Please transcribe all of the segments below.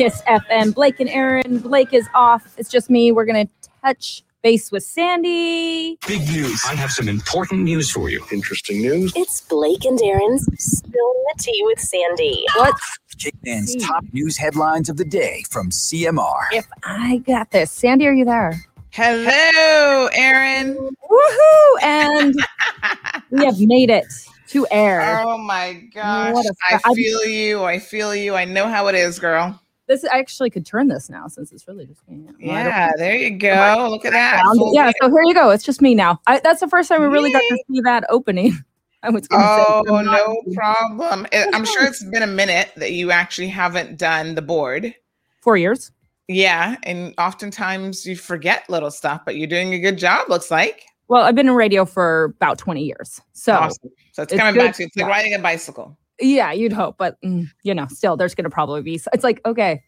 Kiss FM. Blake and Aaron. Blake is off. It's just me. We're gonna touch base with Sandy. Big news. I have some important news for you. Interesting news. It's Blake and Aaron's Spill the Tea with Sandy. What Cayman's See. top news headlines of the day from CMR. if I got this? Sandy, are you there? Hello, Aaron. Woohoo! And we have made it to air. Oh my gosh. What a I fa- I- feel you. I feel you. I know how it is, girl. This I actually could turn this now since it's really just me. Well, Yeah, there you go. Look at that. Yeah, so here you go. It's just me now. I, that's the first time we really got to see that opening. I was Oh, say. No problem. I'm sure it's been a minute that you actually haven't done the board. Four years. Yeah, and oftentimes you forget little stuff, but you're doing a good job. Looks like. Well, I've been in radio for about 20 years. So awesome. So it's, it's coming good back to it's like riding a bicycle. Yeah, you'd hope, but mm, you know, still there's going to probably be. It's like, okay,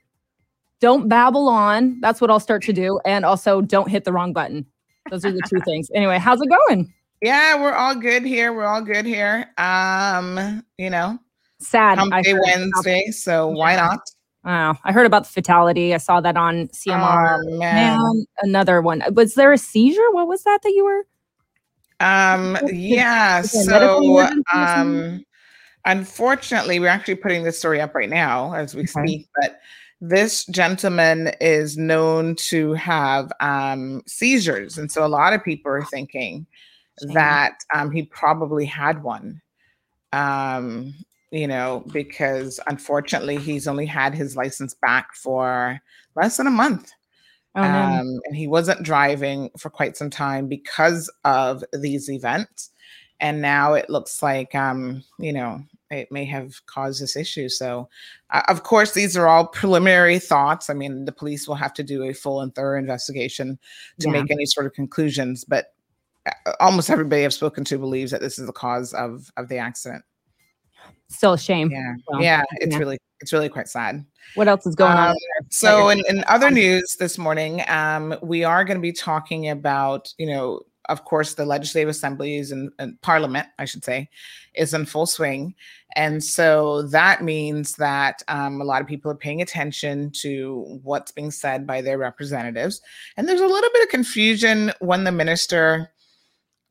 don't babble on. That's what I'll start to do. And also don't hit the wrong button. Those are the two things. Anyway, how's it going? Yeah, we're all good here. We're all good here. Um, you know, Sad. Hump I Day heard Wednesday, so why not? Oh, I heard about the fatality. I saw that on CMR. Oh, man. Man, another one. Was there a seizure? What was that that you were? Um, yeah. is it a medical So, um, unfortunately, we're actually putting this story up right now as we Okay. speak. But this gentleman is known to have um, seizures, and so a lot of people are thinking Shame. that um, he probably had one. Um, you know, because unfortunately, he's only had his license back for less than a month. Oh, no. Um, and he wasn't driving for quite some time because of these events. And now it looks like, um, you know, it may have caused this issue. So, uh, of course, these are all preliminary thoughts. I mean, the police will have to do a full and thorough investigation to Yeah. make any sort of conclusions. But uh, almost everybody I've spoken to believes that this is the cause of of the accident. Still a shame. Yeah, yeah, it's yeah. really it's really quite sad. What else is going on? Um, so in, in other news this morning, um, we are going to be talking about, you know, of course, the legislative assemblies and, and parliament, I should say, is in full swing. And so that means that um, a lot of people are paying attention to what's being said by their representatives. And there's a little bit of confusion when the minister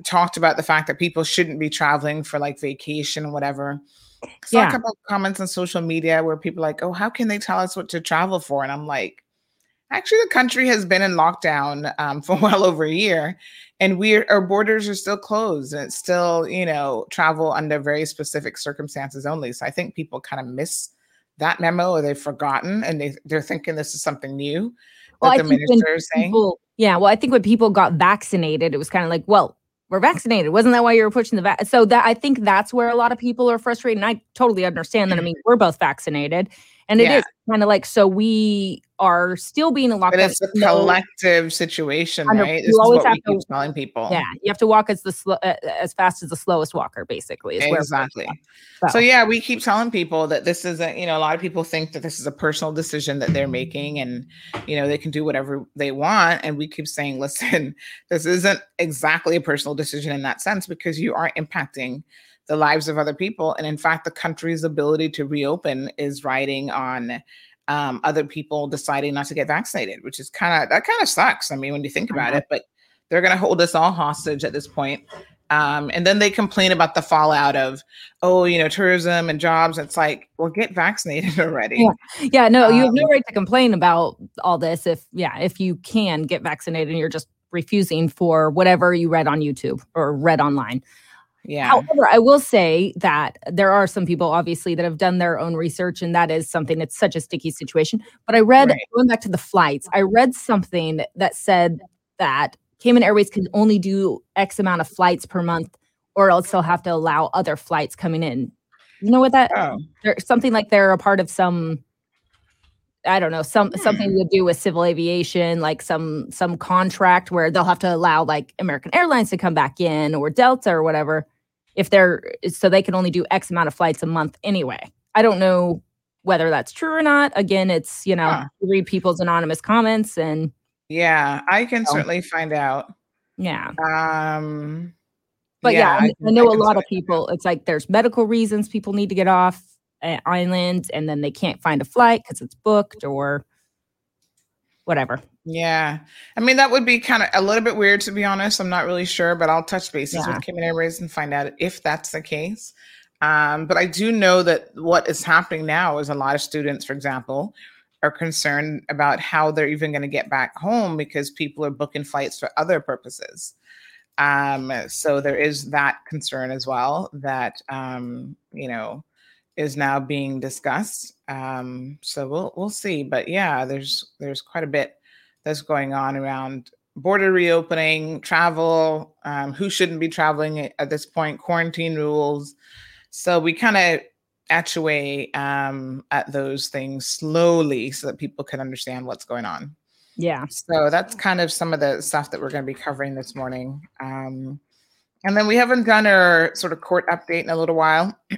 talked about the fact that people shouldn't be traveling for like vacation or whatever. Saw Yeah. a couple of comments on social media where people are like, oh, how can they tell us what to travel for? And I'm like, actually, the country has been in lockdown um, for well over a year, and we our borders are still closed, and it's still you know travel under very specific circumstances only. So I think people kind of miss that memo or they've forgotten, and they they're thinking this is something new that Well, I the think minister is saying. people, yeah. Well, I think when people got vaccinated, it was kind of like, well, we're vaccinated. Wasn't that why you were pushing the vac? So that I think that's where a lot of people are frustrated. And I totally understand that. I mean, we're both vaccinated, and it is Mm-hmm. Yeah. kind of like so we are still being in lockdown. But it's a no- collective situation, right? you This is always what have we to- keep telling people. Yeah, you have to walk as the sl- uh, as fast as the slowest walker, basically. Is where we're exactly. at. So yeah, we keep telling people that this is a, you know, a lot of people think that this is a personal decision that they're making and you know, they can do whatever they want and we keep saying, listen, this isn't exactly a personal decision in that sense because you are impacting the lives of other people and in fact the country's ability to reopen is riding on um, other people deciding not to get vaccinated, which is kind of that kind of sucks. I mean, when you think about it, but they're going to hold us all hostage at this point. Um, and then they complain about the fallout of, oh, you know, tourism and jobs. It's like, well, get vaccinated already. Yeah. Yeah, no, you have no Um, right to complain about all this if yeah, if you can get vaccinated and you're just refusing for whatever you read on YouTube or read online. Yeah. However, I will say that there are some people obviously that have done their own research and that is something it's such a sticky situation. But I read Right. going back to the flights, I read something that said that Cayman Airways can only do X amount of flights per month or else they'll have to allow other flights coming in. You know what that Oh, something like they're a part of some I don't know, some hmm. something to do with civil aviation, like some some contract where they'll have to allow like American Airlines to come back in or Delta or whatever if they're so they can only do X amount of flights a month anyway. I don't know whether that's true or not. Again, it's you know, Huh. read people's anonymous comments and yeah. I can So- certainly find out. yeah. Um, But yeah, I, I know a lot of people. It's like there's medical reasons people need to get off uh, island, and then they can't find a flight because it's booked or whatever. Yeah. I mean, that would be kind of a little bit weird, to be honest. I'm not really sure, but I'll touch bases Yeah. with and Airways and find out if that's the case. Um, but I do know that what is happening now is a lot of students, for example, are concerned about how they're even going to get back home because people are booking flights for other purposes. Um, so there is that concern as well that um, you know is now being discussed. Um, so we'll we'll see. But yeah, there's there's quite a bit that's going on around border reopening, travel, um, who shouldn't be traveling at, this point, quarantine rules. So we kind of etch away um, at those things slowly so that people can understand what's going on. Yeah. So that's kind of some of the stuff that we're going to be covering this morning. Um, and then we haven't done our sort of court update in a little while.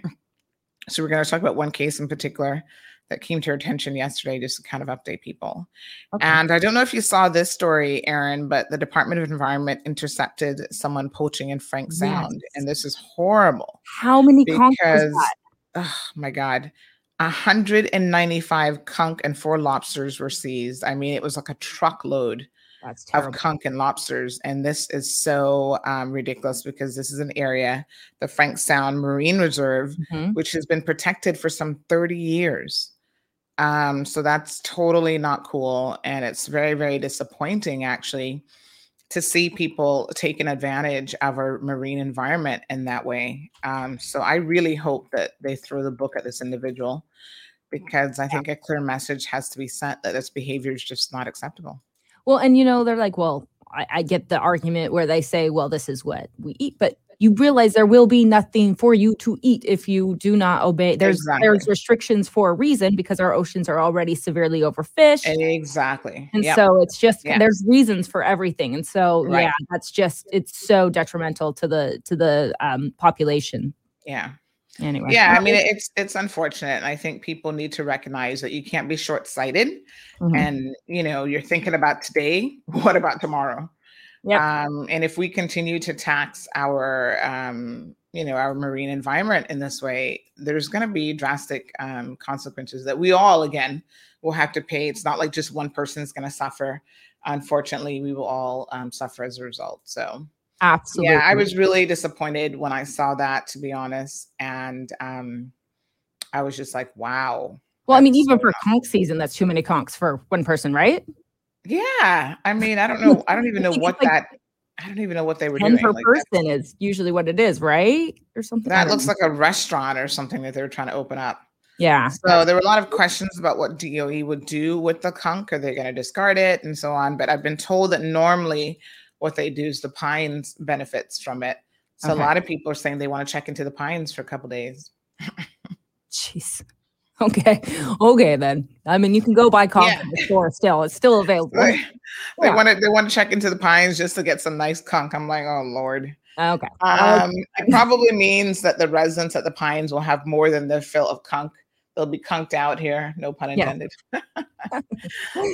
so we're going to talk about one case in particular that came to our attention yesterday just to kind of update people. Okay. And I don't know if you saw this story, Aaron, but the Department of Environment intercepted someone poaching in Frank Sound. Yes. And this is horrible How many because, that? oh my God, 195 conch and four lobsters were seized. I mean, it was like a truckload of conch and lobsters. And this is so um, ridiculous because this is an area, the Frank Sound Marine Reserve, Mhm. which has been protected for some 30 years. Um, so that's totally not cool. And it's very, very disappointing actually to see people taking advantage of our marine environment in that way. Um, so I really hope that they throw the book at this individual because I think a clear message has to be sent that this behavior is just not acceptable. Well, and you know, they're like, well, I, I get the argument where they say, well, this is what we eat, but you realize there will be nothing for you to eat if you do not obey. There's there's restrictions for a reason because our oceans are already severely overfished. Exactly. And Yep. so it's just Yeah. there's reasons for everything. And so Right. yeah, that's just it's so detrimental to the to the um population. Yeah. Anyway. Yeah, I mean it's it's unfortunate. and I think people need to recognize that you can't be short-sighted mhm. and you know, you're thinking about today, what about tomorrow? Yep. Um, and if we continue to tax our um, you know, our marine environment in this way, there's gonna be drastic um consequences that we all again will have to pay. It's not like just one person is gonna suffer. Unfortunately, we will all um, suffer as a result. So Absolutely. yeah, I was really disappointed when I saw that, to be honest. And um, I was just like, wow. well, I mean, even so for conch season, that's too many conchs for one person, right? Yeah. I mean, I don't know. I don't even know what like that, I don't even know what they were 10 doing. per Like, person is usually what it is, right? Or something. That looks know. like a restaurant or something that they were trying to open up. yeah. So there were a lot of questions about what DOE would do with the conch. Are they going to discard it and so on? But I've been told that normally what they do is the pines benefits from it. So Okay. a lot of people are saying they want to check into the pines for a couple days. Jeez. Okay. Okay then. I mean, you can go buy conch Yeah. in the store still. It's still available. They, they Yeah. want to they want to check into the pines just to get some nice conch. I'm like, oh lord. Okay. Um, it probably means that the residents at the pines will have more than their fill of conch. They'll be conked out here, no pun Yeah. intended.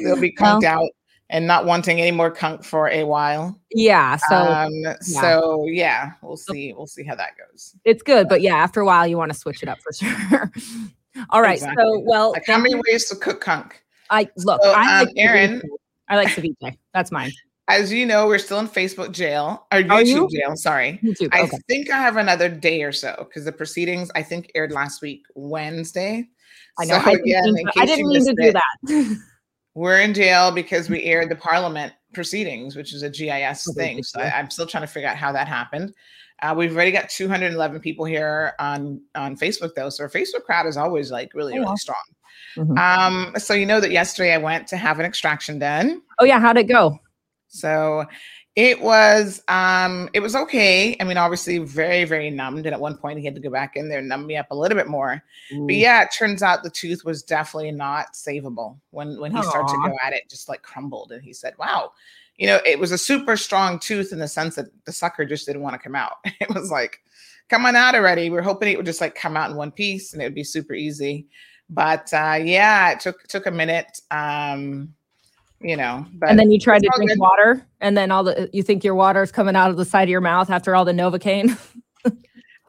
They'll be Well, conked out and not wanting any more conch for a while. yeah. So um, so yeah, we'll see. We'll see how that goes. it's good, but yeah, after a while, you want to switch it up for sure. All right. Exactly. So, well, Like how many ways to cook conch? I look. So, I um, like Aaron- ceviche. I like ceviche. That's mine. As you know, we're still in Facebook jail or YouTube you? jail. Sorry. YouTube. I Okay. think I have another day or so because the proceedings I think aired last week Wednesday. I know. So I didn't again, mean in to- case I didn't mean to do that. We're in jail because we aired the Parliament proceedings, which is a GIS thing. So. I, I'm still trying to figure out how that happened. Uh, we've already got 211 people here on on Facebook though, so our Facebook crowd is always like really Oh, really strong. Mhm. Um, so you know that yesterday I went to have an extraction done. oh yeah, how'd it go? So it was um it was okay. I mean, obviously very, very numbed. And at one point he had to go back in there and numb me up a little bit more. But yeah, it turns out the tooth was definitely not savable when when he started to go at it, just like crumbled. And he said, Wow, you know, it was a super strong tooth in the sense that the sucker just didn't want to come out. It was like, come on out already. We're hoping it would just like come out in one piece and it would be super easy. But uh yeah, it took took a minute. Um, you know, but and then you tried to drink good. water, and then all the you think your water is coming out of the side of your mouth after all the novocaine.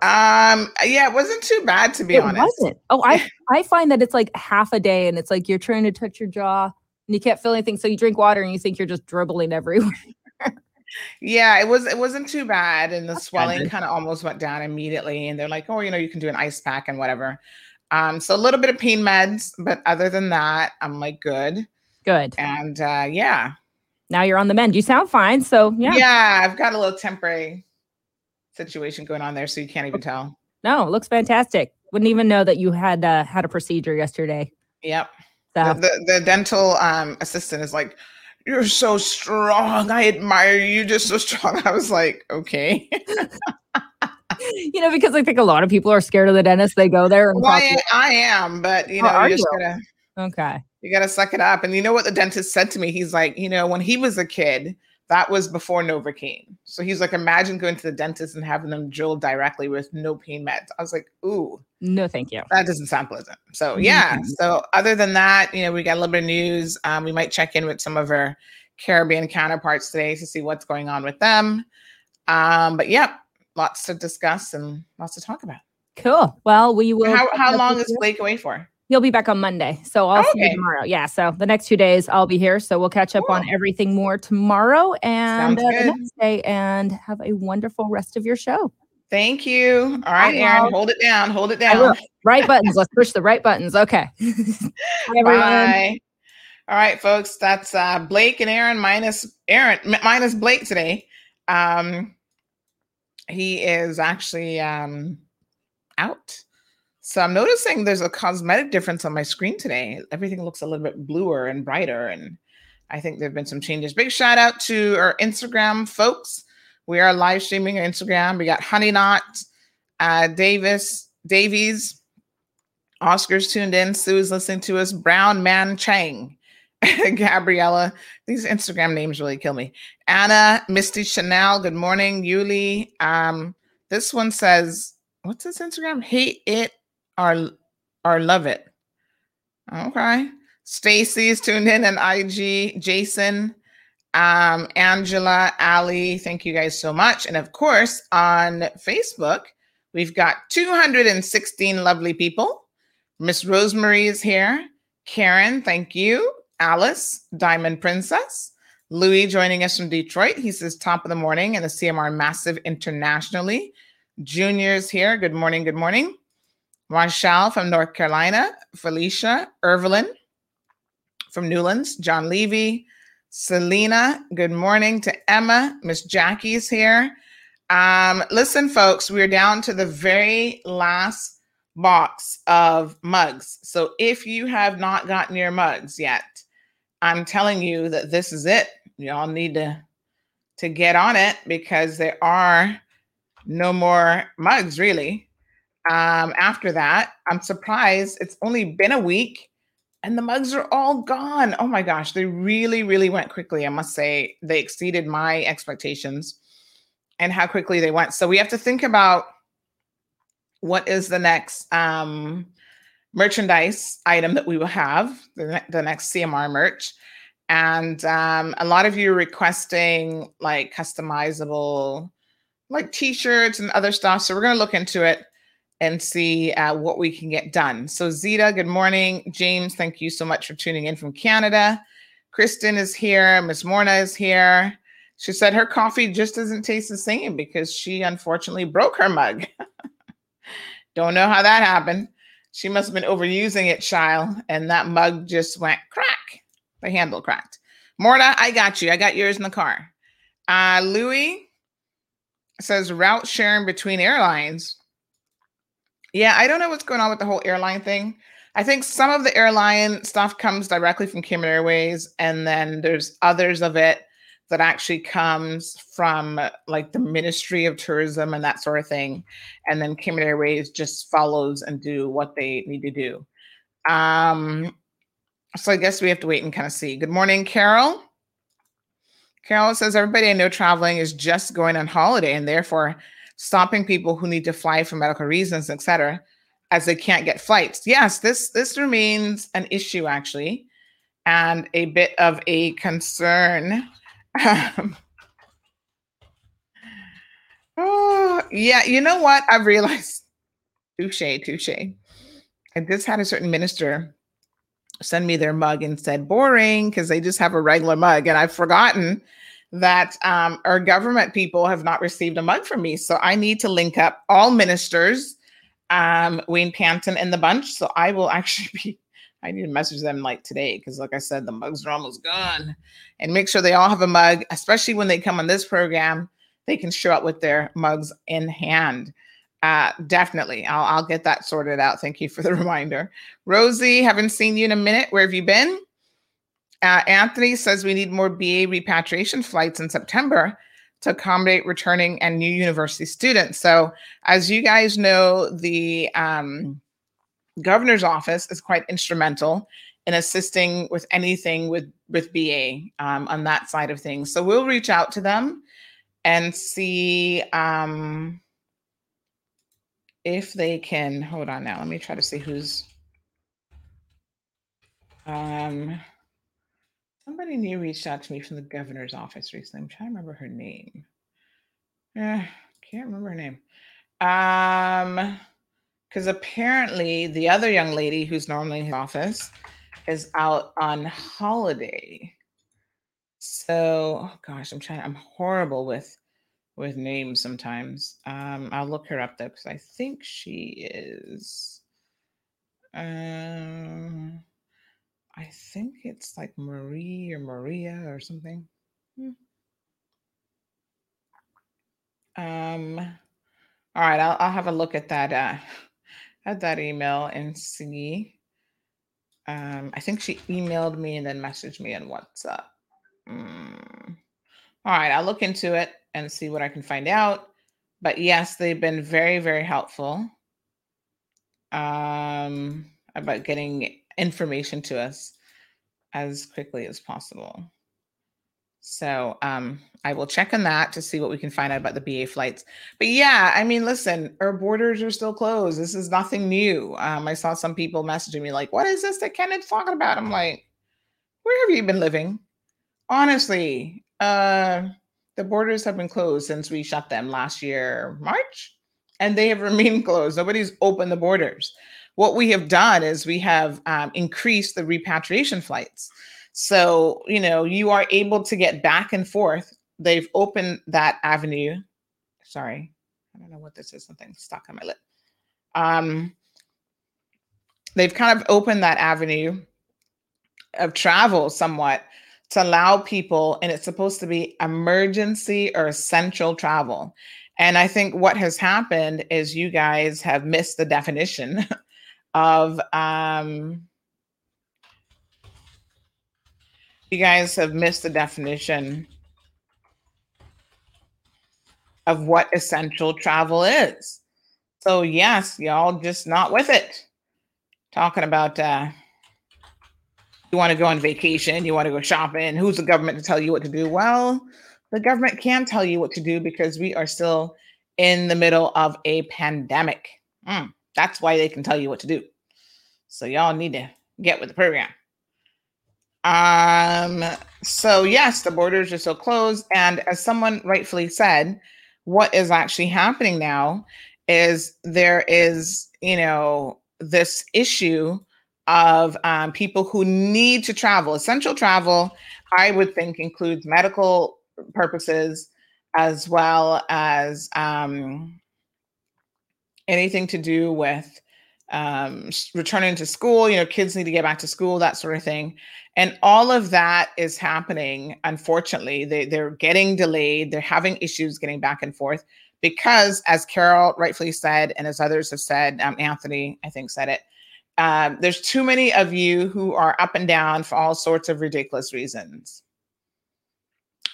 Um, yeah, it wasn't too bad to be it honest. wasn't. Oh, I I find that it's like half a day, and it's like you're trying to touch your jaw and you can't feel anything, so you drink water and you think you're just dribbling everywhere. Yeah, it was it wasn't too bad, and the swelling kind of almost went down immediately. And they're like, "Oh, you know, you can do an ice pack and whatever." Um, so a little bit of pain meds, but other than that, I'm like good. Good. And uh, yeah, Now you're on the mend. You sound fine, so yeah, yeah. I've got a little temporary situation going on there, so you can't even tell. No, looks fantastic. Wouldn't even know that you had uh, had a procedure yesterday. Yep. The, the the dental um assistant is like, "You're so strong. I admire you. Just so strong." I was like, "Okay." you know, because I think a lot of people are scared of the dentist. They go there and well, I, I am, but you know, you gotta. okay. You got to suck it up. And you know what the dentist said to me? He's like, you know, when he was a kid, that was before Novocaine. So he's like, imagine going to the dentist and having them drill directly with no pain meds. I was like, ooh, No, thank you. that doesn't sound pleasant. So yeah. Mhm. So other than that, you know, we got a little bit of news. Um, we might check in with some of our Caribbean counterparts today to see what's going on with them. Um, but yeah, lots to discuss and lots to talk about. Cool. Well, we will. How, how long is. Blake away for? He'll be back on Monday. So I'll see you tomorrow. Yeah. So the next two days I'll be here. So we'll catch up on everything more tomorrow and uh, day and have a wonderful rest of your show. Thank you. All right, Aaron, hold it down. Hold it down. Right buttons. Let's push the right buttons. Okay. Bye, everyone. Bye. All right, folks. That's uh, Blake and Aaron minus Aaron minus Blake today. Um, he is actually um, out. So I'm noticing there's a cosmetic difference on my screen today. Everything looks a little bit bluer and brighter, and I think there've been some changes. Big shout out to our Instagram folks We are live streaming on Instagram. We got Honey Knot, uh, Davis, Davies, Oscar's tuned in. Sue's listening to us. Brown Man Chang, Gabriella. These Instagram names really kill me. Anna, Misty Chanel. Good morning, Yuli. Um, this one says, "What's this Instagram? Hate it or or love it." Okay. Stacy's tuned in and IG. Jason, um, Angela, Ali. Thank you guys so much. And of course, on Facebook, we've got 216 lovely people. Miss Rosemary is here. Karen, thank you. Alice, Diamond Princess. Louis joining us from Detroit. He says top of the morning and the CMR massive internationally. Junior's here. Good morning. Good morning. Rachel from North Carolina. Felicia, Irvelin from Newlands. John Levy. Selena, good morning to Emma. Miss Jackie's here. Um, listen, folks, we're down to the very last box of mugs. So if you have not gotten your mugs yet, I'm telling you that this is it. Y'all need to to get on it because there are no more mugs really. Um, after that, I'm surprised it's only been a week and the mugs are all gone. Oh my gosh, they really, really went quickly. I must say, they exceeded my expectations and how quickly they went. So we have to think about what is the next um, merchandise item that we will have, the, ne- the next CMR merch. And um, a lot of you are requesting like customizable, like t-shirts and other stuff. So we're going to look into it and see uh, what we can get done. So Zita, good morning. James, thank you so much for tuning in from Canada. Kristen is here. Miss Morna is here. She said her coffee just doesn't taste the same because she unfortunately broke her mug. Don't know how that happened. She must have been overusing it, child, and that mug just went crack. The handle cracked. Morna, I got you. I got yours in the car. Uh, Louis says route sharing between airlines. Yeah, I don't know what's going on with the whole airline thing. I think some of the airline stuff comes directly from Cayman Airways, and then there's others of it that actually comes from like the Ministry of Tourism and that sort of thing. And then Cayman Airways just follows and do what they need to do. Um, so I guess we have to wait and kind of see. Good morning, Carol. Carol says everybody I know traveling is just going on holiday and therefore stopping people who need to fly for medical reasons, etc., as they can't get flights. Yes, this this remains an issue actually, and a bit of a concern. Oh, yeah, you know what? I've realized. Touche, touche. I just had a certain minister send me their mug and said boring because they just have a regular mug, and I've forgotten that um, our government people have not received a mug from me. So I need to link up all ministers, um, Wayne Panton and the bunch. So I will actually be, I need to message them like today because, like I said, the mugs are almost gone. And make sure they all have a mug, especially when they come on this program, they can show up with their mugs in hand. Uh, definitely. I'll, I'll get that sorted out. Thank you for the reminder. Rosie, haven't seen you in a minute. Where have you been? Uh, Anthony says we need more BA repatriation flights in September to accommodate returning and new university students. So, as you guys know, the um, governor's office is quite instrumental in assisting with anything with with BA um, on that side of things. So we'll reach out to them and see um, if they can. Hold on now. Let me try to see who's. Um, Somebody new reached out to me from the governor's office recently. I'm trying to remember her name. Eh, can't remember her name. Um, because apparently the other young lady who's normally in his office is out on holiday. So, oh gosh, I'm trying. I'm horrible with with names sometimes. Um, I'll look her up though because I think she is. Um. I think it's like Marie or Maria or something. Hmm. Um, all right, I'll, I'll have a look at that uh, at that email and see. Um, I think she emailed me and then messaged me on WhatsApp. Mm. All right, I'll look into it and see what I can find out. But yes, they've been very, very helpful um, about getting information to us as quickly as possible. So um, I will check on that to see what we can find out about the BA flights. But yeah, I mean, listen, our borders are still closed. This is nothing new. Um, I saw some people messaging me like, "What is this that Kenneth's talking about?" I'm like, "Where have you been living?" Honestly, uh, the borders have been closed since we shut them last year, March, and they have remained closed. Nobody's opened the borders. What we have done is we have um, increased the repatriation flights. So, you know, you are able to get back and forth. They've opened that avenue. Sorry, I don't know what this is. Something stuck on my lip. Um, they've kind of opened that avenue of travel somewhat to allow people, and it's supposed to be emergency or essential travel. And I think what has happened is you guys have missed the definition of um, you guys have missed the definition of what essential travel is. So yes, y'all just not with it. Talking about uh you want to go on vacation, you want to go shopping, who's the government to tell you what to do? Well, the government can tell you what to do because we are still in the middle of a pandemic. Mm, that's why they can tell you what to do. So y'all need to get with the program. Um, so yes, the borders are still closed. And as someone rightfully said, what is actually happening now is there is, you know, this issue of um, people who need to travel. Essential travel, I would think, includes medical purposes as well as um, anything to do with um, returning to school. You know, kids need to get back to school, that sort of thing. And all of that is happening. Unfortunately, they, they're getting delayed. They're having issues getting back and forth because, as Carol rightfully said, and as others have said, um, Anthony, I think, said it. Um, there's too many of you who are up and down for all sorts of ridiculous reasons.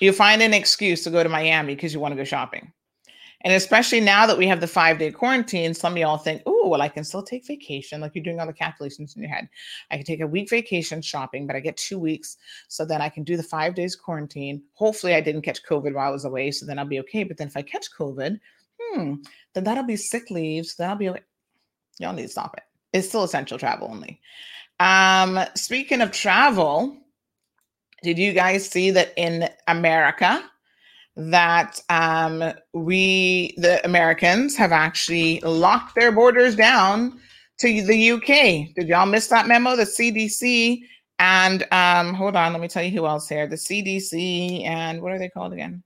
You find an excuse to go to Miami because you want to go shopping. And especially now that we have the five day quarantine, some of y'all think, oh, well, I can still take vacation. Like you're doing all the calculations in your head. I can take a week vacation shopping, but I get two weeks. So then I can do the five days quarantine. Hopefully, I didn't catch COVID while I was away. So then I'll be okay. But then if I catch COVID, hmm, then that'll be sick leave. So then I'll be okay. Y'all need to stop it. It's still essential travel only. Um, speaking of travel, did you guys see that in America that um, we, the Americans, have actually locked their borders down to the UK? Did y'all miss that memo? The CDC and um, hold on, let me tell you who else here. The CDC and what are they called again?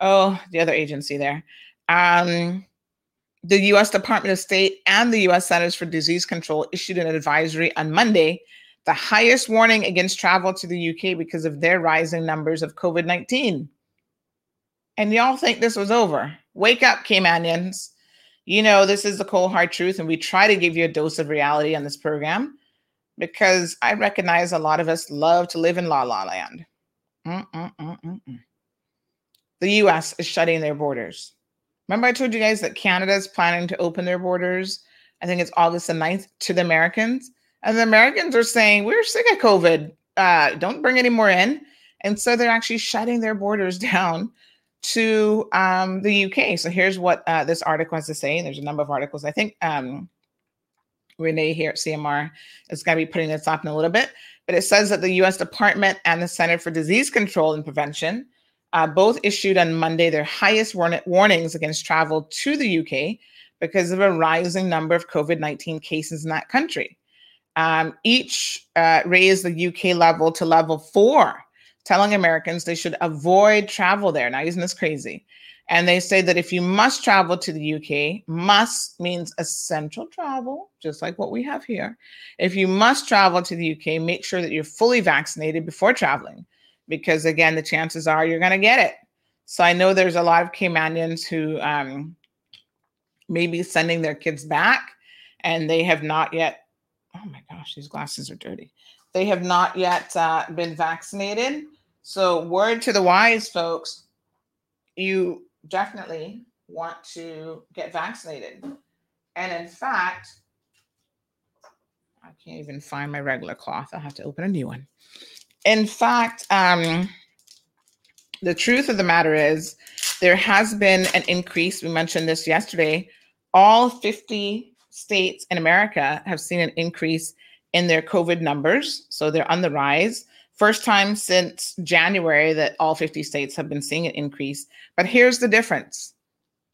Oh, the other agency there. Um, the US Department of State and the US Centers for Disease Control issued an advisory on Monday, the highest warning against travel to the UK because of their rising numbers of COVID 19. And y'all think this was over. Wake up, Caymanians. You know, this is the cold hard truth, and we try to give you a dose of reality on this program because I recognize a lot of us love to live in la la land. Mm-mm-mm-mm-mm. The US is shutting their borders. Remember, I told you guys that Canada is planning to open their borders. I think it's August the 9th to the Americans. And the Americans are saying, we're sick of COVID. Uh, don't bring any more in. And so they're actually shutting their borders down to um, the UK. So here's what uh, this article has to say. There's a number of articles. I think um, Renee here at CMR is going to be putting this up in a little bit. But it says that the US Department and the Center for Disease Control and Prevention uh, both issued on Monday their highest warn- warnings against travel to the UK because of a rising number of COVID 19 cases in that country. Um, each uh, raised the UK level to level four, telling Americans they should avoid travel there. Now, isn't this crazy? And they say that if you must travel to the UK, must means essential travel, just like what we have here. If you must travel to the UK, make sure that you're fully vaccinated before traveling, because again, the chances are you're going to get it. So I know there's a lot of Caymanians who um, may be sending their kids back and they have not yet. Oh my gosh, these glasses are dirty. They have not yet uh, been vaccinated. So, word to the wise, folks you definitely want to get vaccinated. And in fact, I can't even find my regular cloth. I'll have to open a new one. In fact, um, the truth of the matter is there has been an increase. We mentioned this yesterday. All 50 states in America have seen an increase in their COVID numbers. So they're on the rise. First time since January that all 50 states have been seeing an increase. But here's the difference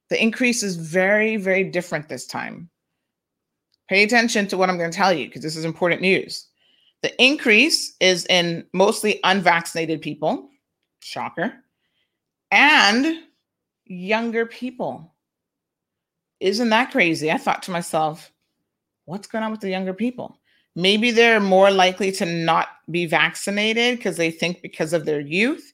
the increase is very, very different this time. Pay attention to what I'm going to tell you because this is important news. The increase is in mostly unvaccinated people, shocker, and younger people. Isn't that crazy? I thought to myself, what's going on with the younger people? Maybe they're more likely to not be vaccinated because they think because of their youth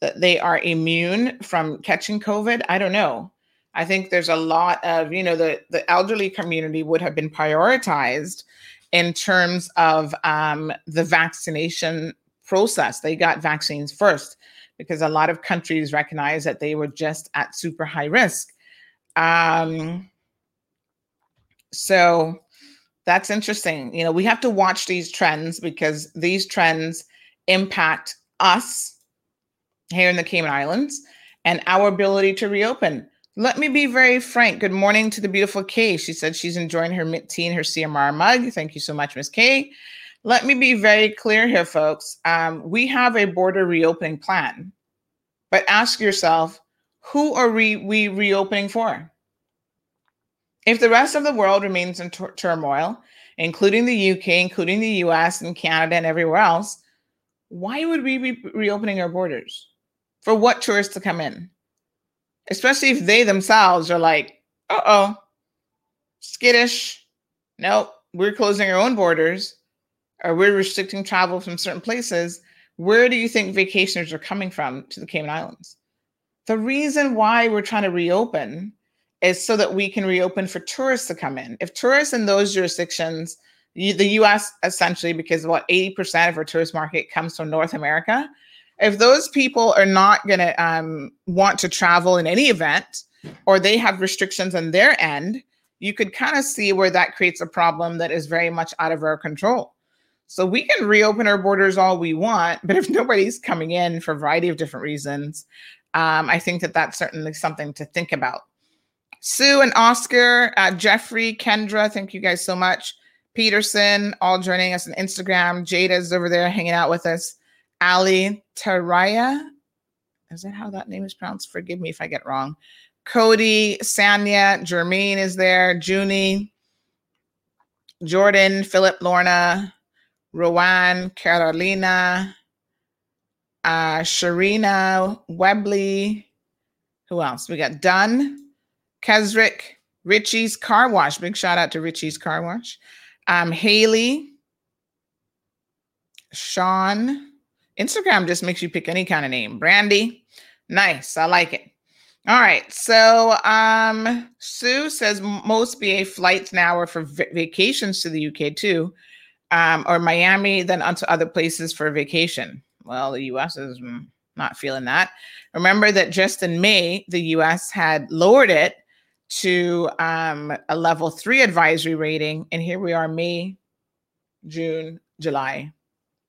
that they are immune from catching COVID. I don't know. I think there's a lot of, you know, the, the elderly community would have been prioritized in terms of um, the vaccination process. They got vaccines first because a lot of countries recognize that they were just at super high risk. Um, so that's interesting. You know, we have to watch these trends because these trends impact us here in the Cayman Islands and our ability to reopen. Let me be very frank. Good morning to the beautiful Kay. She said she's enjoying her mint tea and her CMR mug. Thank you so much, Miss Kay. Let me be very clear here, folks. Um, we have a border reopening plan, but ask yourself, who are we, we reopening for? If the rest of the world remains in tur- turmoil, including the UK, including the US and Canada and everywhere else, why would we be reopening our borders? For what tourists to come in? Especially if they themselves are like, uh oh, skittish. Nope, we're closing our own borders or we're restricting travel from certain places. Where do you think vacationers are coming from to the Cayman Islands? The reason why we're trying to reopen is so that we can reopen for tourists to come in. If tourists in those jurisdictions, the US essentially, because what 80% of our tourist market comes from North America, if those people are not going to um, want to travel in any event, or they have restrictions on their end, you could kind of see where that creates a problem that is very much out of our control. So we can reopen our borders all we want, but if nobody's coming in for a variety of different reasons, um, I think that that's certainly something to think about. Sue and Oscar, uh, Jeffrey, Kendra, thank you guys so much. Peterson, all joining us on Instagram. Jada's over there hanging out with us. Ali Taraya, is that how that name is pronounced? Forgive me if I get wrong. Cody, Sanya, Jermaine is there. Junie, Jordan, Philip, Lorna, Rowan, Carolina, uh, Sharina, Webley. Who else? We got Dunn, Kesrick, Richie's Car Wash. Big shout out to Richie's Car Wash. Um, Haley, Sean. Instagram just makes you pick any kind of name. Brandy. Nice. I like it. All right. So um Sue says most BA flights now are for v- vacations to the UK too. Um, or Miami, then onto other places for vacation. Well, the US is mm, not feeling that. Remember that just in May, the US had lowered it to um, a level three advisory rating. And here we are, May, June, July,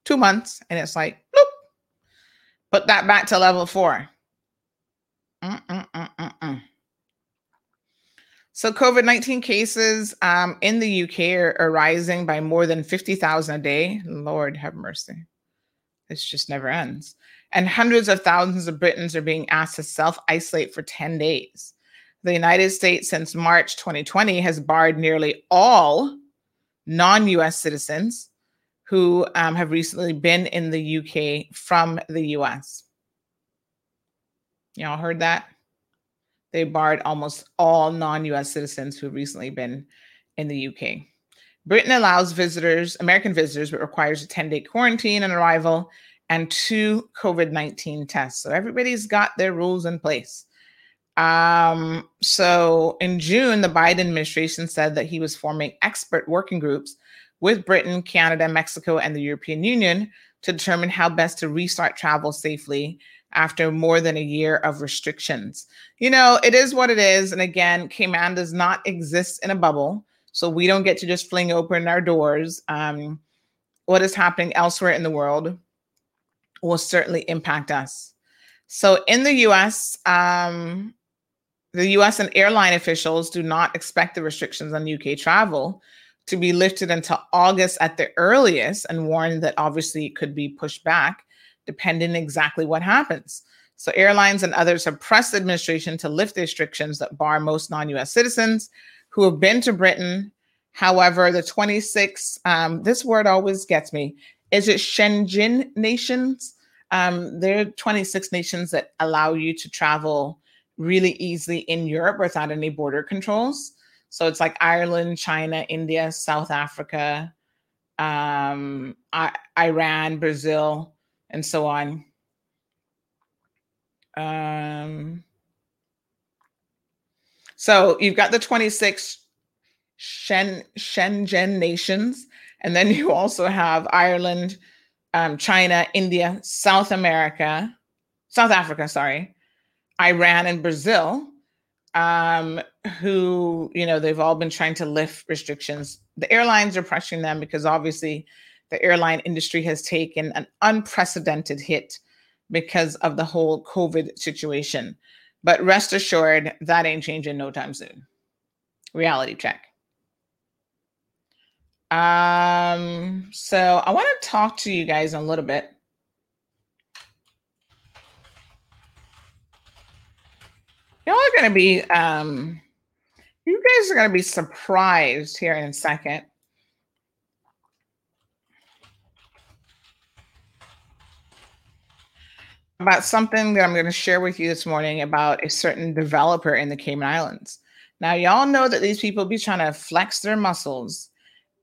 two months. And it's like, bloop, put that back to level 4 Mm-mm-mm-mm-mm. So, COVID 19 cases um, in the UK are, are rising by more than 50,000 a day. Lord have mercy. This just never ends. And hundreds of thousands of Britons are being asked to self isolate for 10 days. The United States, since March 2020, has barred nearly all non US citizens who um, have recently been in the UK from the US. Y'all heard that? They barred almost all non US citizens who have recently been in the UK. Britain allows visitors, American visitors, but requires a 10 day quarantine on arrival and two COVID 19 tests. So everybody's got their rules in place. Um, so in June, the Biden administration said that he was forming expert working groups with Britain, Canada, Mexico, and the European Union to determine how best to restart travel safely after more than a year of restrictions. You know, it is what it is. And again, Cayman does not exist in a bubble. So we don't get to just fling open our doors. Um, what is happening elsewhere in the world will certainly impact us. So in the US, um, the US and airline officials do not expect the restrictions on UK travel to be lifted until August at the earliest and warned that obviously it could be pushed back depending exactly what happens. So airlines and others have pressed the administration to lift the restrictions that bar most non-US citizens who have been to Britain. However, the 26, um, this word always gets me. Is it Schengen nations? Um, there are 26 nations that allow you to travel really easily in Europe without any border controls. So it's like Ireland, China, India, South Africa, um, I- Iran, Brazil, and so on. Um, so you've got the 26 Shen, Shenzhen nations, and then you also have Ireland, um, China, India, South America, South Africa, sorry, Iran, and Brazil, um, who, you know, they've all been trying to lift restrictions. The airlines are pressuring them because obviously the airline industry has taken an unprecedented hit because of the whole COVID situation. But rest assured, that ain't changing no time soon. Reality check. Um, so I want to talk to you guys a little bit. Y'all are gonna be um you guys are gonna be surprised here in a second. About something that I'm going to share with you this morning about a certain developer in the Cayman Islands. Now, y'all know that these people be trying to flex their muscles,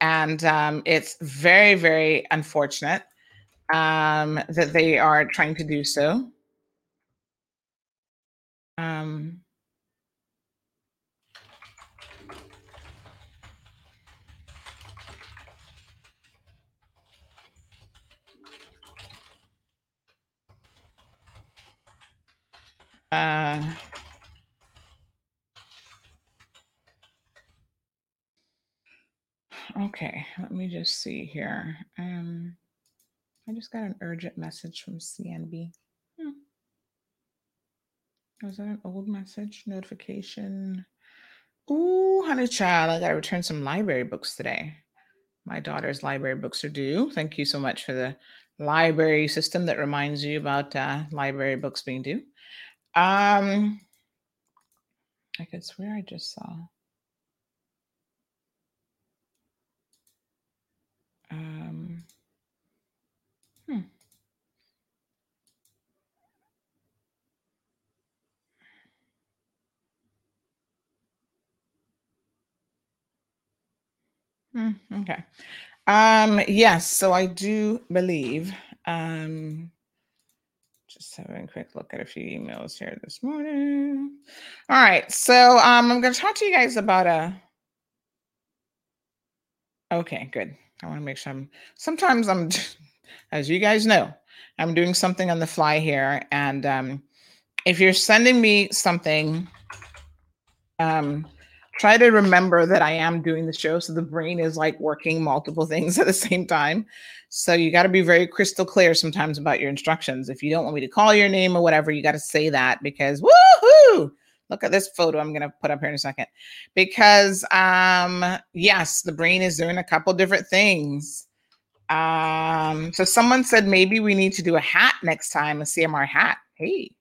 and um, it's very, very unfortunate um, that they are trying to do so. Um, uh, okay, let me just see here. Um, I just got an urgent message from CNB. Was that an old message notification? Ooh, honey child, I gotta return some library books today. My daughter's library books are due. Thank you so much for the library system that reminds you about uh, library books being due. Um, I could swear I just saw. Um, Hmm, okay. Um, yes, so I do believe. Um, just having a quick look at a few emails here this morning. All right, so um, I'm going to talk to you guys about a. Okay, good. I want to make sure I'm. Sometimes I'm, as you guys know, I'm doing something on the fly here, and um, if you're sending me something, um, try to remember that I am doing the show. So the brain is like working multiple things at the same time. So you got to be very crystal clear sometimes about your instructions. If you don't want me to call your name or whatever, you got to say that because woohoo! Look at this photo I'm going to put up here in a second. Because um yes, the brain is doing a couple different things. Um so someone said maybe we need to do a hat next time, a CMR hat. Hey.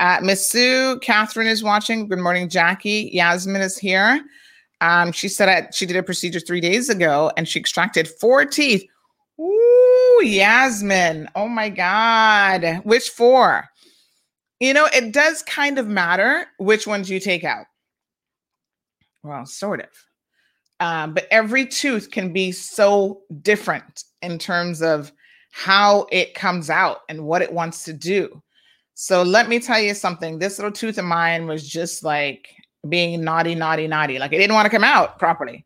Uh, Miss Sue, Catherine is watching. Good morning, Jackie. Yasmin is here. Um, she said she did a procedure three days ago and she extracted four teeth. Ooh, Yasmin. Oh my God. Which four? You know, it does kind of matter which ones you take out. Well, sort of. Um, but every tooth can be so different in terms of how it comes out and what it wants to do. So let me tell you something. This little tooth of mine was just like being naughty, naughty, naughty. Like it didn't want to come out properly.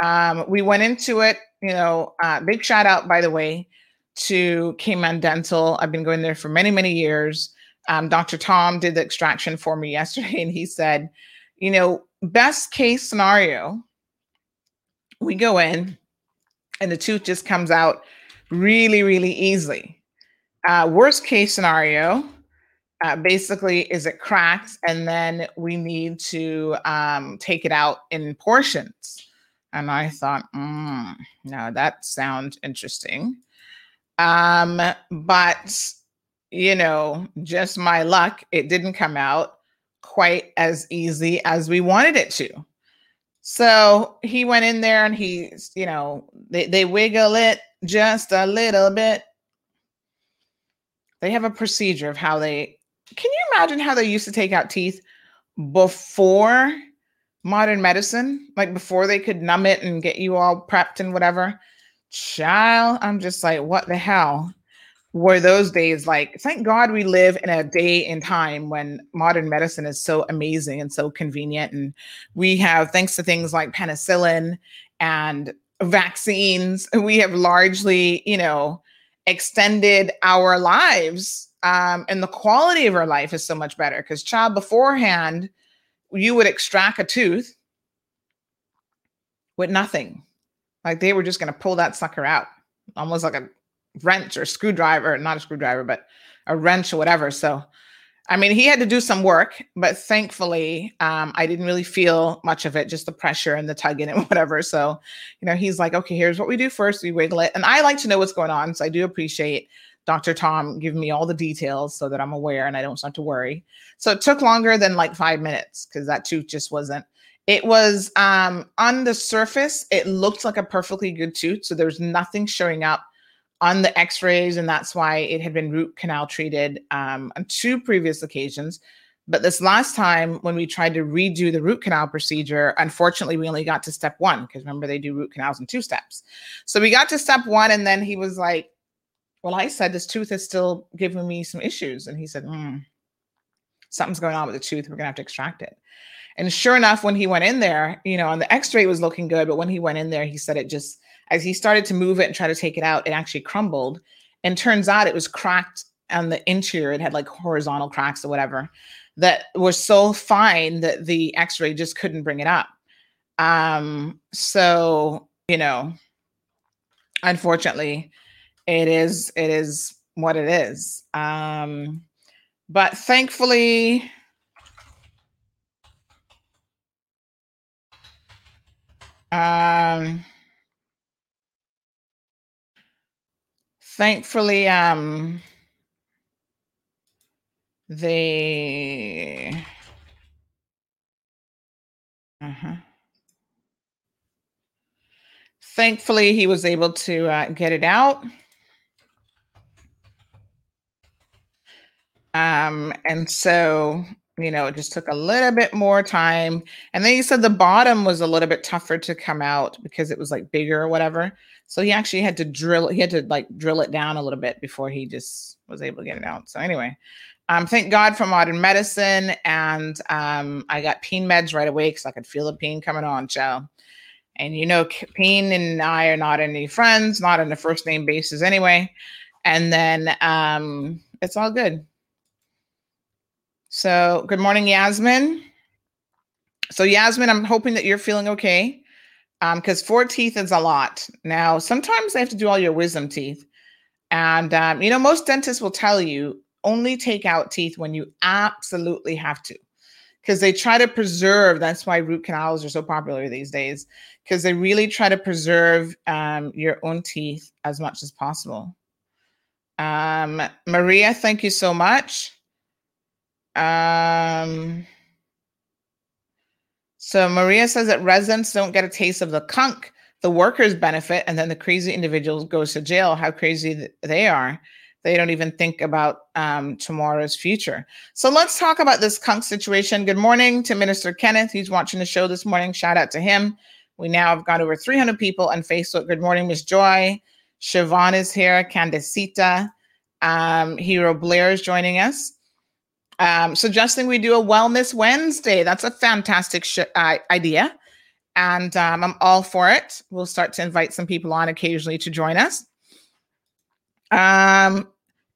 Um, we went into it, you know, uh, big shout out, by the way, to Cayman Dental. I've been going there for many, many years. um, Dr. Tom did the extraction for me yesterday, and he said, you know, best case scenario, we go in and the tooth just comes out really, really easily. Uh, worst case scenario, uh, basically, is it cracks, and then we need to um, take it out in portions. And I thought, mm, no, that sounds interesting. Um, but you know, just my luck, it didn't come out quite as easy as we wanted it to. So he went in there and he's, you know, they, they wiggle it just a little bit. They have a procedure of how they can you imagine how they used to take out teeth before modern medicine? Like before they could numb it and get you all prepped and whatever. Child, I'm just like, what the hell? were those days like thank god we live in a day and time when modern medicine is so amazing and so convenient and we have thanks to things like penicillin and vaccines we have largely you know extended our lives um, and the quality of her life is so much better because child beforehand you would extract a tooth with nothing like they were just going to pull that sucker out almost like a wrench or screwdriver, not a screwdriver, but a wrench or whatever. So, I mean, he had to do some work, but thankfully, um, I didn't really feel much of it, just the pressure and the tugging and whatever. So, you know, he's like, okay, here's what we do first. We wiggle it. And I like to know what's going on. So I do appreciate Dr. Tom give me all the details so that I'm aware and I don't start to worry. So it took longer than like five minutes because that tooth just wasn't. It was um, on the surface, it looked like a perfectly good tooth. So there's nothing showing up on the x-rays and that's why it had been root canal treated um, on two previous occasions but this last time when we tried to redo the root canal procedure unfortunately we only got to step one because remember they do root canals in two steps so we got to step one and then he was like well i said this tooth is still giving me some issues and he said mm, something's going on with the tooth we're going to have to extract it and sure enough when he went in there you know and the x-ray was looking good but when he went in there he said it just as he started to move it and try to take it out, it actually crumbled. And turns out it was cracked on the interior. It had like horizontal cracks or whatever that were so fine that the x-ray just couldn't bring it up. Um, so, you know, unfortunately, it is it is what it is. Um, but thankfully, um thankfully um they uh-huh. thankfully he was able to uh, get it out um and so you know it just took a little bit more time and then he said the bottom was a little bit tougher to come out because it was like bigger or whatever so he actually had to drill he had to like drill it down a little bit before he just was able to get it out. So anyway, um, thank God for modern medicine. And um, I got pain meds right away because I could feel the pain coming on, Joe. And you know, pain and I are not any friends, not on a first name basis anyway. And then um, it's all good. So good morning, Yasmin. So Yasmin, I'm hoping that you're feeling okay um because four teeth is a lot. Now sometimes they have to do all your wisdom teeth and um, you know most dentists will tell you only take out teeth when you absolutely have to because they try to preserve that's why root canals are so popular these days because they really try to preserve um, your own teeth as much as possible. Um, maria thank you so much um, so Maria says that residents don't get a taste of the conch, the workers benefit, and then the crazy individual goes to jail. How crazy they are. They don't even think about um, tomorrow's future. So let's talk about this conch situation. Good morning to Minister Kenneth. He's watching the show this morning. Shout out to him. We now have got over 300 people on Facebook. Good morning, Miss Joy. Siobhan is here. Candacita. Um, Hero Blair is joining us um, suggesting we do a Wellness Wednesday. That's a fantastic sh- uh, idea. And um, I'm all for it. We'll start to invite some people on occasionally to join us. Um,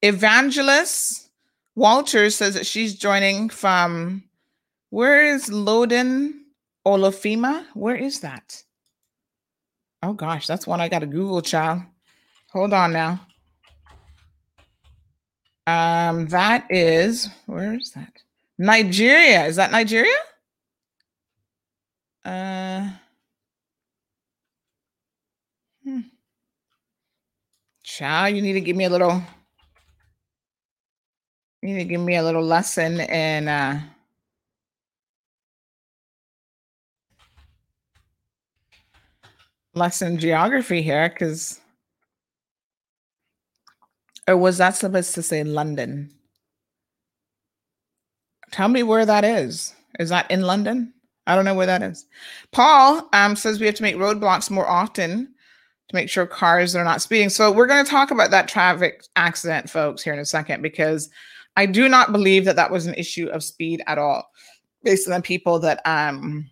Evangelist Walter says that she's joining from where is Loden Olofima? Where is that? Oh gosh, that's one I got to Google, child. Hold on now. Um, that is where is that? Nigeria. Is that Nigeria? Uh, hmm. Child, you need to give me a little. You need to give me a little lesson in uh, lesson geography here, because or was that supposed to say London? Tell me where that is. Is that in London? I don't know where that is. Paul um, says we have to make roadblocks more often to make sure cars are not speeding. So we're going to talk about that traffic accident, folks, here in a second, because I do not believe that that was an issue of speed at all, based on the people that um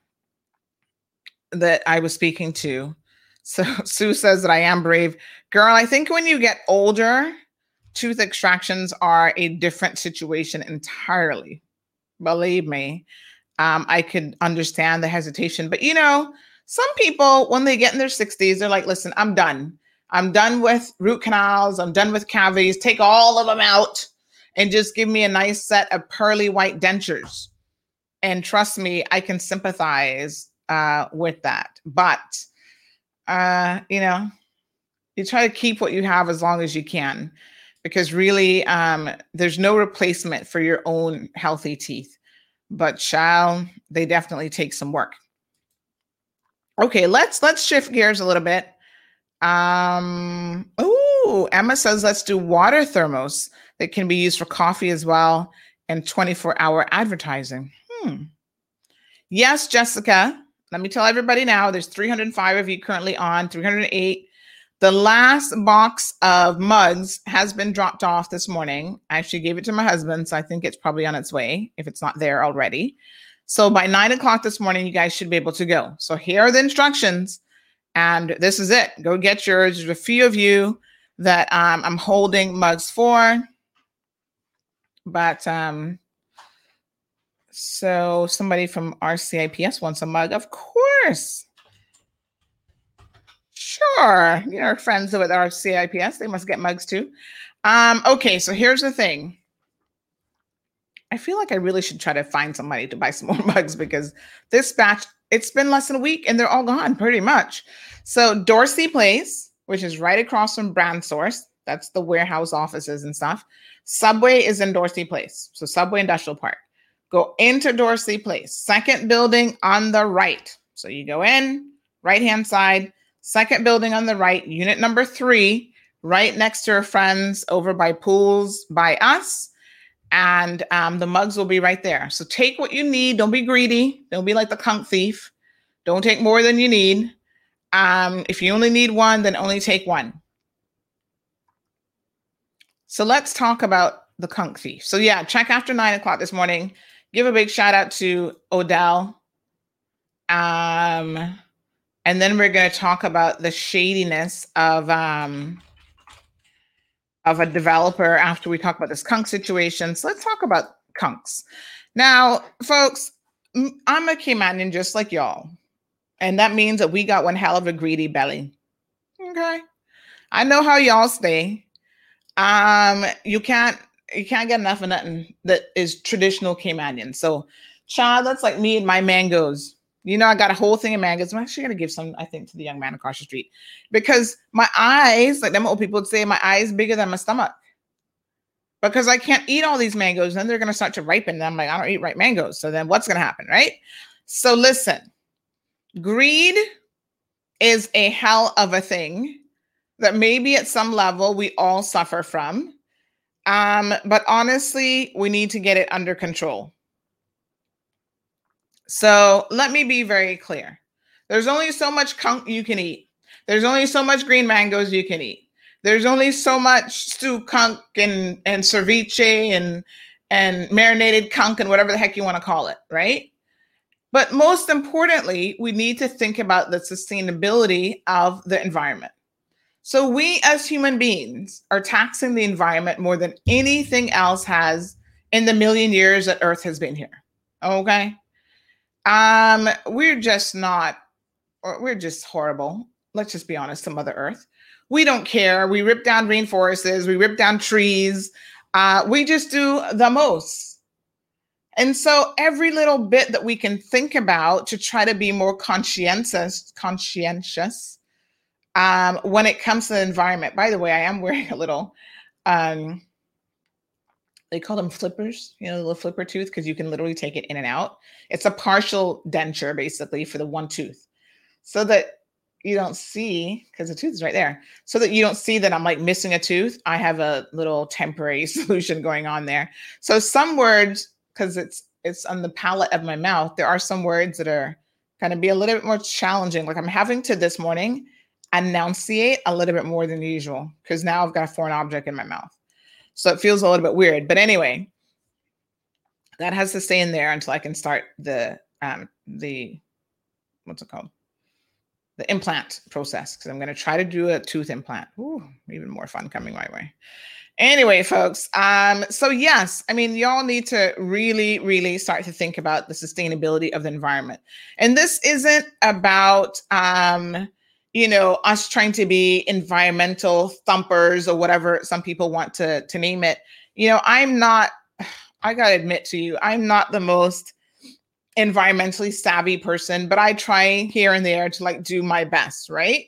that I was speaking to. So Sue says that I am brave, girl. I think when you get older, tooth extractions are a different situation entirely. Believe me, um, I could understand the hesitation, but you know, some people when they get in their 60s, they're like, listen, I'm done. I'm done with root canals. I'm done with cavities. Take all of them out and just give me a nice set of pearly white dentures. And trust me, I can sympathize uh, with that. But, uh, you know, you try to keep what you have as long as you can because really um, there's no replacement for your own healthy teeth. But child, they definitely take some work. Okay, let's let's shift gears a little bit. Um, oh, Emma says let's do water thermos that can be used for coffee as well and 24 hour advertising. Hmm. Yes, Jessica. Let me tell everybody now there's 305 of you currently on, 308. The last box of mugs has been dropped off this morning. I actually gave it to my husband, so I think it's probably on its way if it's not there already. So by nine o'clock this morning, you guys should be able to go. So here are the instructions, and this is it. Go get yours. There's a few of you that um, I'm holding mugs for, but um, so somebody from RCIPS wants a mug, of course. Sure, you're friends with RCIPS. They must get mugs too. Um, okay, so here's the thing. I feel like I really should try to find somebody to buy some more mugs because this batch, it's been less than a week and they're all gone pretty much. So Dorsey Place, which is right across from Brand Source, that's the warehouse offices and stuff. Subway is in Dorsey Place. So Subway Industrial Park. Go into Dorsey Place, second building on the right. So you go in, right hand side, second building on the right, unit number three, right next to our friends over by pools by us and um, the mugs will be right there. So take what you need. Don't be greedy. Don't be like the conch thief. Don't take more than you need. Um, if you only need one, then only take one. So let's talk about the conch thief. So yeah, check after nine o'clock this morning. Give a big shout out to Odell. Um, and then we're going to talk about the shadiness of um, of a developer after we talk about this conch situation. So let's talk about conchs. Now, folks, I'm a Caymanian just like y'all. And that means that we got one hell of a greedy belly. Okay. I know how y'all stay. Um, you can't you can't get enough of nothing that is traditional Caymanian. So, child, that's like me and my mangoes. You know, I got a whole thing of mangoes. I'm actually gonna give some, I think, to the young man across the street because my eyes, like them old people would say, my eyes bigger than my stomach. Because I can't eat all these mangoes, then they're gonna start to ripen. And I'm like, I don't eat ripe mangoes. So then what's gonna happen, right? So listen, greed is a hell of a thing that maybe at some level we all suffer from. Um, but honestly, we need to get it under control. So let me be very clear. There's only so much conch you can eat. There's only so much green mangoes you can eat. There's only so much stew conch and and ceviche and and marinated conch and whatever the heck you want to call it, right? But most importantly, we need to think about the sustainability of the environment. So we as human beings are taxing the environment more than anything else has in the million years that Earth has been here. Okay. Um, we're just not, we're just horrible. Let's just be honest to Mother Earth. We don't care. We rip down rainforests, we rip down trees. Uh, we just do the most. And so every little bit that we can think about to try to be more conscientious, conscientious um, when it comes to the environment. By the way, I am wearing a little um, they call them flippers, you know, the flipper tooth, because you can literally take it in and out. It's a partial denture basically for the one tooth. So that you don't see, because the tooth is right there, so that you don't see that I'm like missing a tooth. I have a little temporary solution going on there. So some words, because it's it's on the palate of my mouth, there are some words that are going to be a little bit more challenging. Like I'm having to this morning enunciate a little bit more than usual because now I've got a foreign object in my mouth. So it feels a little bit weird. But anyway, that has to stay in there until I can start the um the what's it called? The implant process because I'm going to try to do a tooth implant. Ooh, even more fun coming my way. Anyway, folks, um, so yes, I mean, y'all need to really, really start to think about the sustainability of the environment. And this isn't about um, you know, us trying to be environmental thumpers or whatever some people want to to name it. You know, I'm not I got to admit to you, I'm not the most environmentally savvy person, but I try here and there to like do my best, right?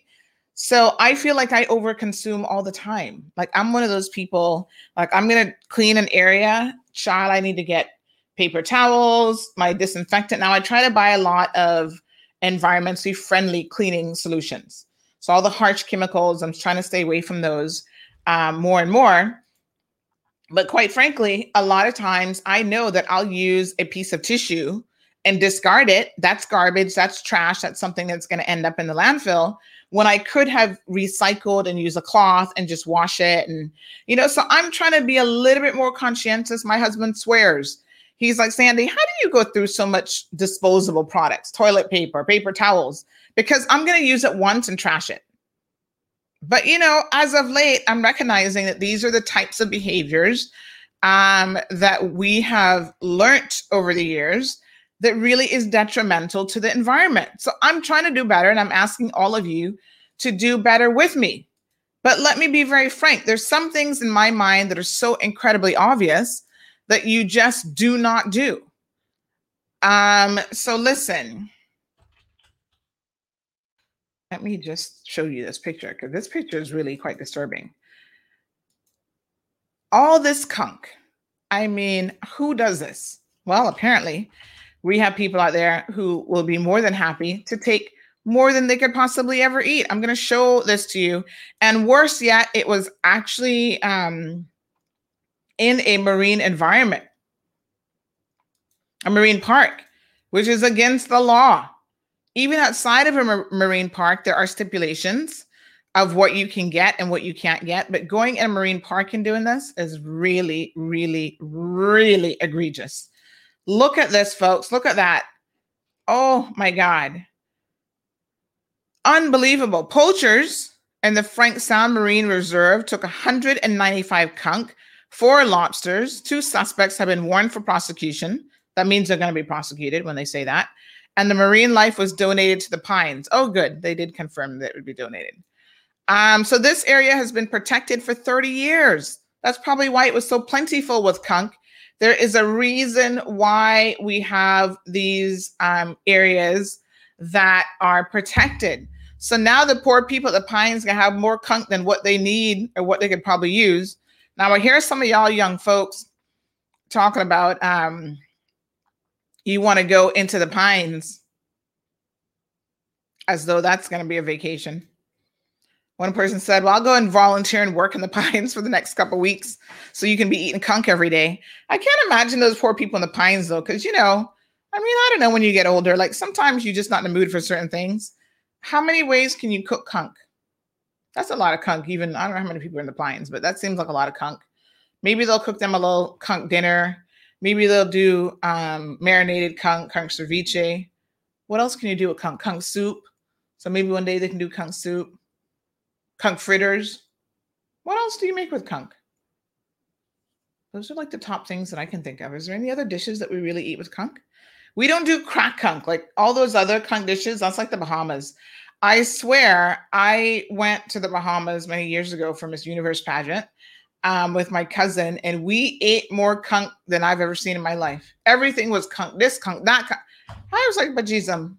So I feel like I overconsume all the time. Like I'm one of those people, like I'm going to clean an area, child, I need to get paper towels, my disinfectant. Now I try to buy a lot of environmentally friendly cleaning solutions. So all the harsh chemicals, I'm trying to stay away from those um, more and more. But quite frankly, a lot of times I know that I'll use a piece of tissue and discard it. That's garbage. That's trash. That's something that's going to end up in the landfill when I could have recycled and use a cloth and just wash it. And, you know, so I'm trying to be a little bit more conscientious. My husband swears He's like, Sandy, how do you go through so much disposable products, toilet paper, paper towels? Because I'm going to use it once and trash it. But, you know, as of late, I'm recognizing that these are the types of behaviors um, that we have learnt over the years that really is detrimental to the environment. So I'm trying to do better, and I'm asking all of you to do better with me. But let me be very frank there's some things in my mind that are so incredibly obvious that you just do not do. Um, so listen. Let me just show you this picture because this picture is really quite disturbing. All this conch. I mean, who does this? Well, apparently, we have people out there who will be more than happy to take more than they could possibly ever eat. I'm going to show this to you. And worse yet, it was actually um, in a marine environment, a marine park, which is against the law. Even outside of a mar- marine park, there are stipulations of what you can get and what you can't get. But going in a marine park and doing this is really, really, really egregious. Look at this, folks. Look at that. Oh my God. Unbelievable. Poachers in the Frank Sound Marine Reserve took 195 conch Four lobsters, two suspects have been warned for prosecution. That means they're going to be prosecuted when they say that. And the marine life was donated to the Pines. Oh, good. They did confirm that it would be donated. Um, so this area has been protected for 30 years. That's probably why it was so plentiful with conch. There is a reason why we have these um, areas that are protected. So now the poor people at the Pines can have more conch than what they need or what they could probably use. Now I hear some of y'all young folks talking about um, you want to go into the pines as though that's going to be a vacation. One person said, "Well, I'll go and volunteer and work in the pines for the next couple weeks, so you can be eating conch every day." I can't imagine those poor people in the pines though, because you know, I mean, I don't know when you get older. Like sometimes you're just not in the mood for certain things. How many ways can you cook conch? That's a lot of conch. Even I don't know how many people are in the Pines, but that seems like a lot of conch. Maybe they'll cook them a little conch dinner. Maybe they'll do um, marinated conch, conch ceviche. What else can you do with conch? Conch soup. So maybe one day they can do conch soup, conch fritters. What else do you make with conch? those are like the top things that I can think of. Is there any other dishes that we really eat with conch? We don't do crack conch like all those other conch dishes. That's like the Bahamas. I swear, I went to the Bahamas many years ago for Miss Universe pageant um, with my cousin, and we ate more conch than I've ever seen in my life. Everything was conch, this conch, that conch. I was like, but geez, um,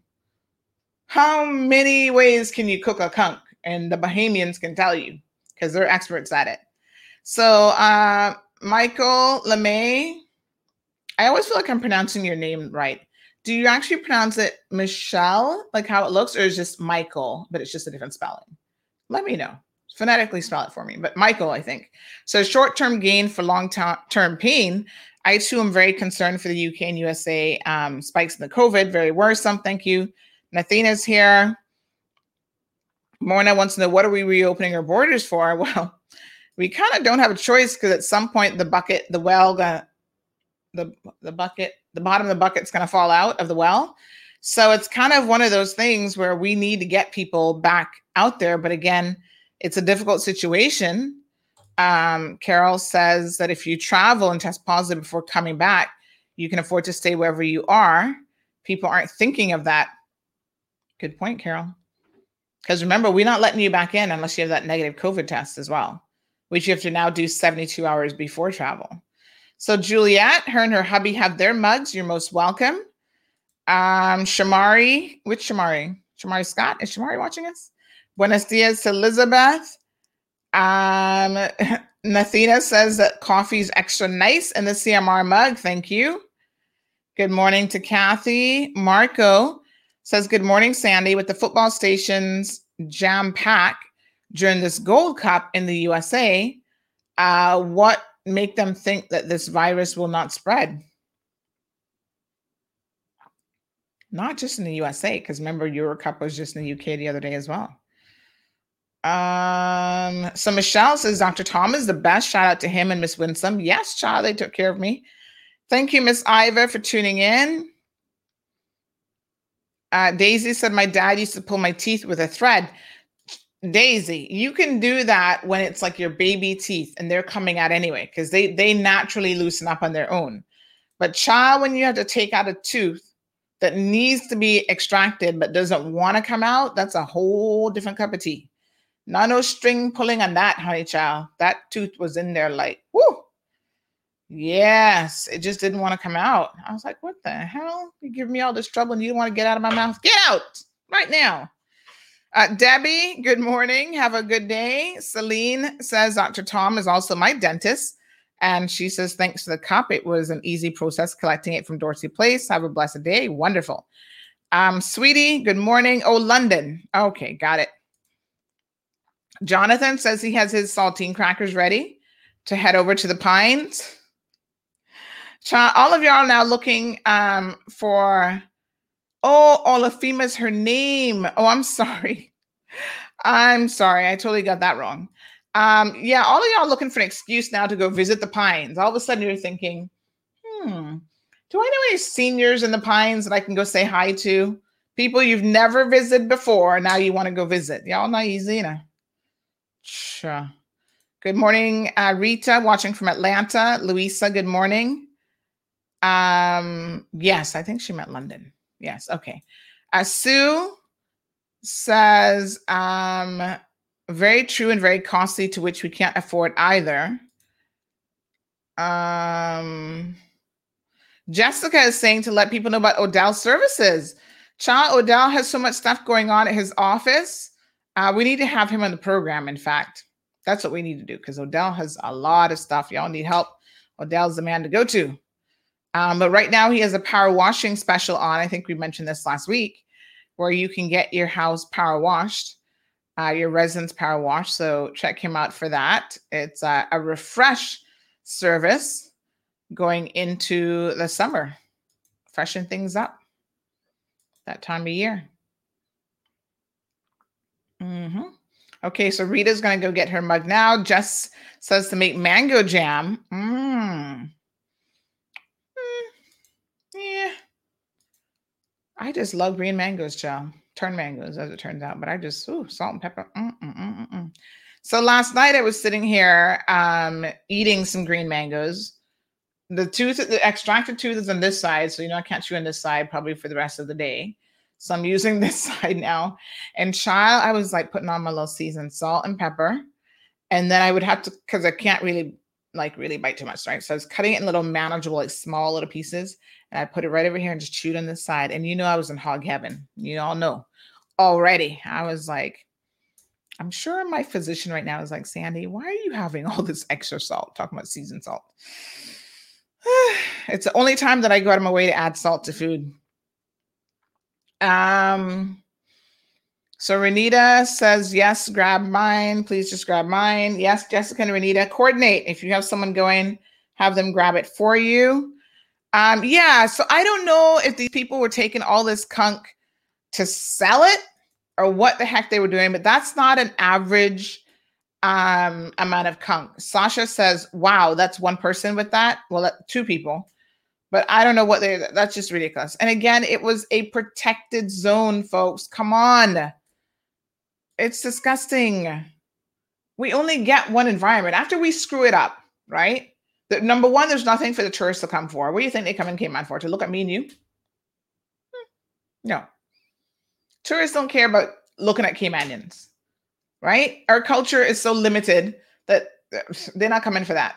how many ways can you cook a conch? And the Bahamians can tell you because they're experts at it. So, uh, Michael LeMay, I always feel like I'm pronouncing your name right. Do you actually pronounce it Michelle, like how it looks, or is just Michael, but it's just a different spelling? Let me know. Phonetically spell it for me, but Michael, I think. So, short term gain for long term pain. I too am very concerned for the UK and USA um, spikes in the COVID. Very worrisome. Thank you. Nathina's here. Morna wants to know what are we reopening our borders for? Well, we kind of don't have a choice because at some point the bucket, the well, the the the bucket, the bottom of the bucket's going to fall out of the well. So it's kind of one of those things where we need to get people back out there. But again, it's a difficult situation. Um, Carol says that if you travel and test positive before coming back, you can afford to stay wherever you are. People aren't thinking of that. Good point, Carol. Because remember, we're not letting you back in unless you have that negative COVID test as well, which you have to now do 72 hours before travel. So Juliet, her and her hubby have their mugs. You're most welcome. Um, Shamari, which Shamari? Shamari Scott? Is Shamari watching us? Buenos dias Elizabeth. Um, Nathina says that coffee is extra nice in the CMR mug. Thank you. Good morning to Kathy. Marco says, Good morning, Sandy. With the football stations jam pack during this Gold Cup in the USA, uh, what make them think that this virus will not spread? Not just in the USA, because remember, Euro Cup was just in the UK the other day as well. Um, so Michelle says Dr. Tom is the best. Shout out to him and Miss Winsome. Yes, child, they took care of me. Thank you, Miss Iva, for tuning in. Uh, Daisy said my dad used to pull my teeth with a thread. Daisy, you can do that when it's like your baby teeth and they're coming out anyway, because they they naturally loosen up on their own. But child, when you have to take out a tooth that needs to be extracted but doesn't want to come out, that's a whole different cup of tea. Not no string pulling on that, honey child. That tooth was in there like, whoo. Yes, it just didn't want to come out. I was like, what the hell? You give me all this trouble and you don't want to get out of my mouth? Get out right now. Uh, Debbie, good morning. Have a good day. Celine says Dr. Tom is also my dentist. And she says, thanks to the cup, it was an easy process collecting it from Dorsey Place. Have a blessed day. Wonderful. Um, sweetie, good morning. Oh, London. Okay, got it. Jonathan says he has his saltine crackers ready to head over to the Pines. All of y'all now looking um, for, oh, Olafema's her name. Oh, I'm sorry. I'm sorry. I totally got that wrong. Um, yeah, all of y'all looking for an excuse now to go visit the Pines. All of a sudden you're thinking, hmm, do I know any seniors in the Pines that I can go say hi to? People you've never visited before, now you want to go visit. Y'all not easy, you know. Sure. Good morning, uh, Rita, watching from Atlanta. Louisa, good morning. Um, yes, I think she meant London. Yes, okay. Sue says, um, very true and very costly, to which we can't afford either. Um, Jessica is saying to let people know about Odell's services. Child Odell has so much stuff going on at his office. Uh, we need to have him on the program. In fact, that's what we need to do because Odell has a lot of stuff. Y'all need help. Odell's the man to go to. Um, but right now, he has a power washing special on. I think we mentioned this last week, where you can get your house power washed, uh, your residence power washed. So check him out for that. It's uh, a refresh service going into the summer, freshen things up that time of year. hmm Okay, so Rita's going to go get her mug now. Jess says to make mango jam. Mm. Mm. Yeah. I just love green mangoes, child. Turn mangoes, as it turns out. But I just, ooh, salt and pepper. Mm, mm, mm, mm, mm. So last night I was sitting here um, eating some green mangoes the tooth, the extracted tooth is on this side, so you know I can't chew on this side probably for the rest of the day. So I'm using this side now. And child, I was like putting on my little seasoned salt and pepper, and then I would have to because I can't really like really bite too much, right? So I was cutting it in little manageable, like small little pieces, and I put it right over here and just chewed on this side. And you know I was in hog heaven. You all know already. I was like, I'm sure my physician right now is like, Sandy, why are you having all this extra salt? Talking about seasoned salt. it's the only time that I go out of my way to add salt to food. Um, so Renita says, yes, grab mine. Please just grab mine. Yes, Jessica and Renita, coordinate. If you have someone going, have them grab it for you. Um, yeah, so I don't know if these people were taking all this conch to sell it or what the heck they were doing, but that's not an average um amount of conch. Sasha says, "Wow, that's one person with that." Well, that, two people. But I don't know what they that's just ridiculous. And again, it was a protected zone, folks. Come on. It's disgusting. We only get one environment. After we screw it up, right? The, number one, there's nothing for the tourists to come for. What do you think they come in Cayman for? To look at me and you? Hmm. No. Tourists don't care about looking at Caymanians, right? Our culture is so limited that they're not coming for that.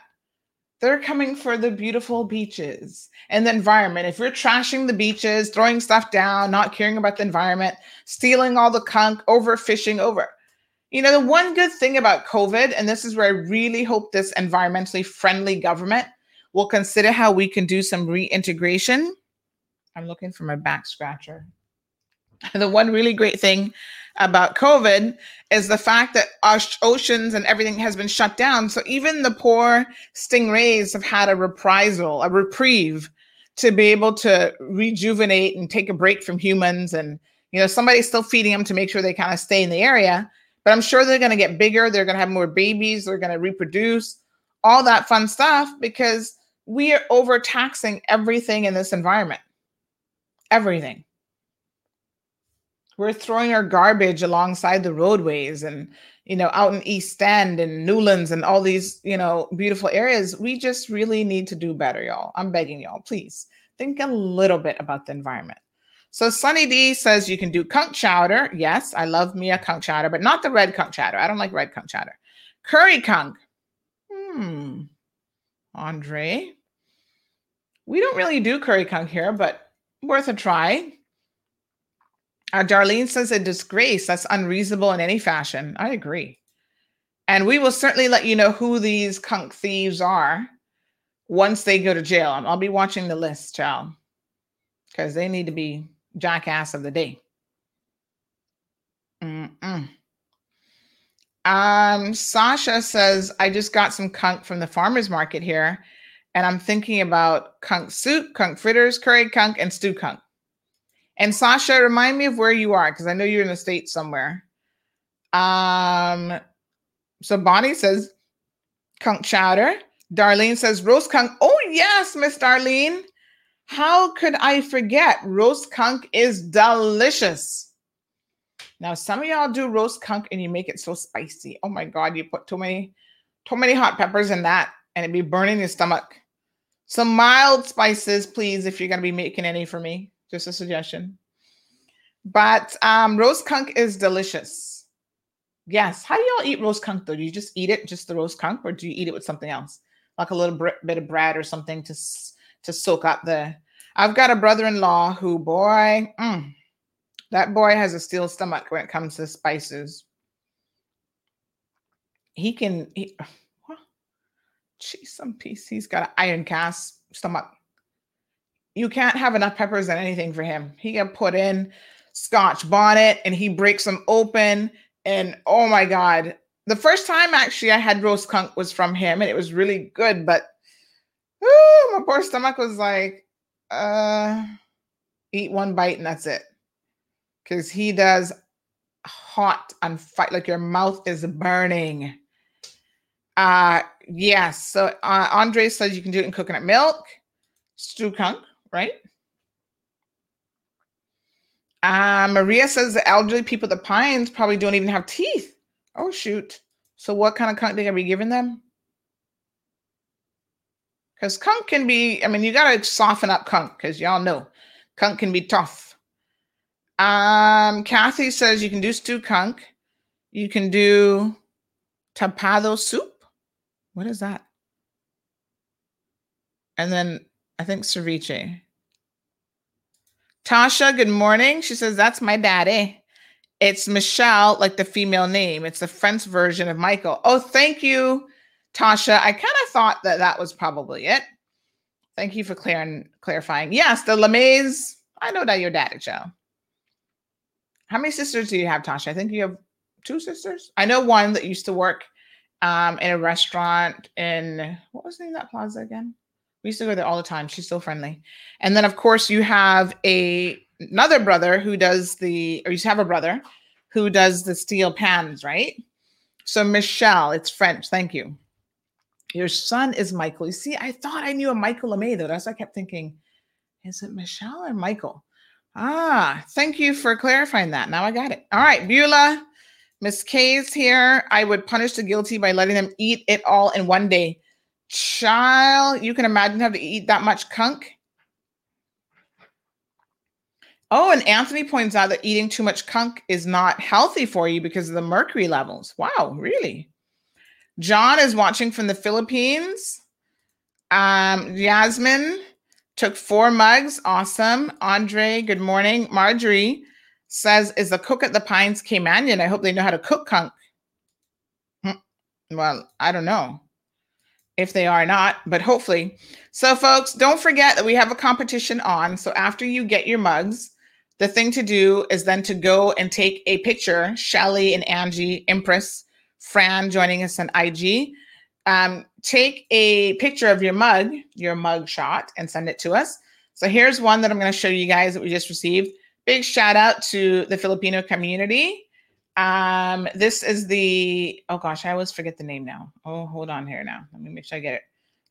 They're coming for the beautiful beaches and the environment. If you're trashing the beaches, throwing stuff down, not caring about the environment, stealing all the conch, overfishing, over. You know, the one good thing about COVID, and this is where I really hope this environmentally friendly government will consider how we can do some reintegration. I'm looking for my back scratcher. The one really great thing about COVID is the fact that our oceans and everything has been shut down. So even the poor stingrays have had a reprisal, a reprieve to be able to rejuvenate and take a break from humans. And, you know, somebody's still feeding them to make sure they kind of stay in the area. But I'm sure they're going to get bigger. They're going to have more babies. They're going to reproduce, all that fun stuff because we are overtaxing everything in this environment. Everything we're throwing our garbage alongside the roadways and you know out in east end and newlands and all these you know beautiful areas. We just really need to do better y'all. I'm begging y'all please think a little bit about the environment. So sunny d says you can do conch chowder. Yes i love me a conch chowder but not the red conch chowder. I don't like red conch chowder. Curry conch hmm. Andre? We don't really do curry conch here but worth a try uh, Darlene says a disgrace. That's unreasonable in any fashion. I agree. And we will certainly let you know who these conch thieves are once they go to jail. I'll be watching the list, child, because they need to be jackass of the day. Mm-mm. Um, Sasha says, I just got some conch from the farmer's market here, and I'm thinking about conch soup, conch fritters, curry conch, and stew conch. And Sasha, remind me of where you are because I know you're in the States somewhere. Um, so Bonnie says conch chowder. Darlene says roast conch. Oh, yes, Miss Darlene. How could I forget? Roast conch is delicious. Now, some of y'all do roast conch and you make it so spicy. Oh my God, you put too many, too many hot peppers in that and it'd be burning your stomach. Some mild spices, please, if you're gonna be making any for me. Just a suggestion. But um, roast conch is delicious. Yes. How do y'all eat roast conch though? Do you just eat it, just the roast conch, or do you eat it with something else, like a little bit of bread or something to to soak up the? I've got a brother-in-law who, boy, mm, that boy has a steel stomach when it comes to spices. He can. He? Jeez, some piece. He's got an iron cast stomach you can't have enough peppers and anything for him. He can put in scotch bonnet and he breaks them open. And oh my God. The first time actually I had roast conch was from him and it was really good, but whew, my poor stomach was like, uh, eat one bite and that's it. Because he does hot and fight like your mouth is burning. Uh yes. So uh, Andre says you can do it in coconut milk, stew conch, right? Uh, Maria says the elderly people at the Pines probably don't even have teeth. Oh shoot! So what kind of conch they gonna be giving them? Because conch can be, I mean, you gotta soften up conch because y'all know conch can be tough. Um, Kathy says you can do stew kunk. You can do tapado soup. What is that? And then I think ceviche. Tasha, good morning. She says, That's my daddy. It's Michelle, like the female name. It's the French version of Michael. Oh, thank you, Tasha. I kind of thought that that was probably it. Thank you for clar- clarifying. Yes, the LeMays. I know that your daddy, Joe. How many sisters do you have, Tasha? I think you have two sisters. I know one that used to work um, in a restaurant in what was the name of that plaza again? We used to go there all the time. She's so friendly. And then, of course, you have a another brother who does the, or you have a brother who does the steel pans, right? So Michelle, it's French. Thank you. Your son is Michael. You see, I thought I knew a Michael LeMay though. That's why I kept thinking, is it Michelle or Michael? Ah, thank you for clarifying that. Now I got it. All right, Beulah, Miss K's here. I would punish the guilty by letting them eat it all in one day. Child, you can imagine having to eat that much conch. Oh, and Anthony points out that eating too much conch is not healthy for you because of the mercury levels. Wow, really? John is watching from the Philippines. Um, Yasmin took four mugs. Awesome. Andre, good morning. Marjorie says, Is the cook at the Pines Caymanian? I hope they know how to cook conch. Hmm. Well, I don't know if they are not, but hopefully. So, folks, don't forget that we have a competition on. So, after you get your mugs, the thing to do is then to go and take a picture. Shelly and Angie, Empress, Fran joining us on IG. Um, take a picture of your mug, your mug shot, and send it to us. So here's one that I'm going to show you guys that we just received. Big shout out to the Filipino community. Um, this is the oh gosh, I always forget the name now. Oh, hold on here now. Let me make sure I get it.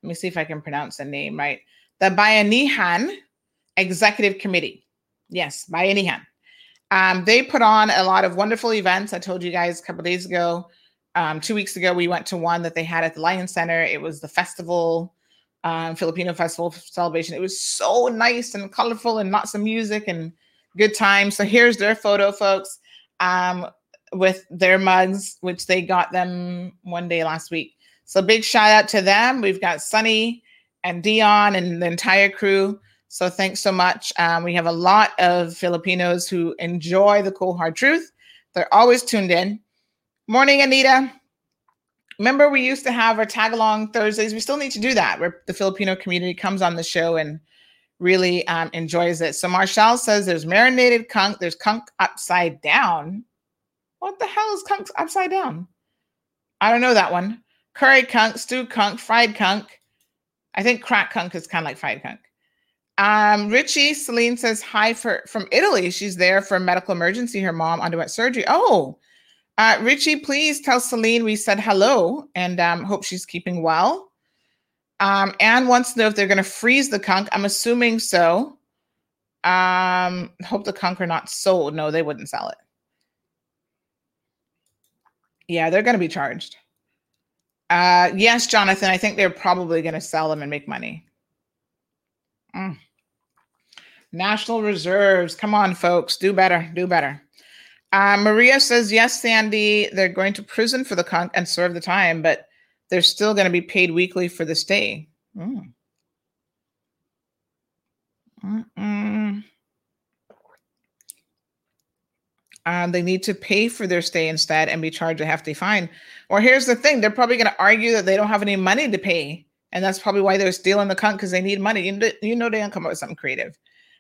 Let me see if I can pronounce the name right. The Bayanihan Executive Committee. Yes, Bayanihan. Um, they put on a lot of wonderful events. I told you guys a couple days ago. Um, two weeks ago, we went to one that they had at the Lion Center. It was the festival, um, Filipino festival celebration. It was so nice and colorful and lots of music and good time. So here's their photo, folks, um, with their mugs, which they got them one day last week. So big shout out to them. We've got Sunny and Dion and the entire crew. So thanks so much. Um, we have a lot of Filipinos who enjoy the cool hard truth. They're always tuned in. Morning, Anita. Remember, we used to have our tag along Thursdays. We still need to do that, where the Filipino community comes on the show and really um, enjoys it. So Marshall says there's marinated conch, there's conch upside down. What the hell is conch upside down? I don't know that one. Curry conch, stewed conch, fried conch. I think crack conch is kind of like fried conch. Um, Richie Celine says hi for from Italy. She's there for a medical emergency. Her mom underwent surgery. Oh, uh, Richie, please tell Celine we said hello and um, hope she's keeping well. Um, Anne wants to know if they're going to freeze the conch. I'm assuming so. Um, hope the conch are not sold. No, they wouldn't sell it. Yeah, they're going to be charged. Uh, yes, Jonathan, I think they're probably going to sell them and make money. Mm. National reserves. Come on, folks. Do better. Do better. Uh, Maria says, yes, Sandy, they're going to prison for the con and serve the time, but they're still going to be paid weekly for the stay. Mm. Mm-mm. Um, they need to pay for their stay instead and be charged a hefty fine. Or here's the thing: they're probably going to argue that they don't have any money to pay, and that's probably why they're stealing the conch because they need money. You know, you know they don't come up with something creative.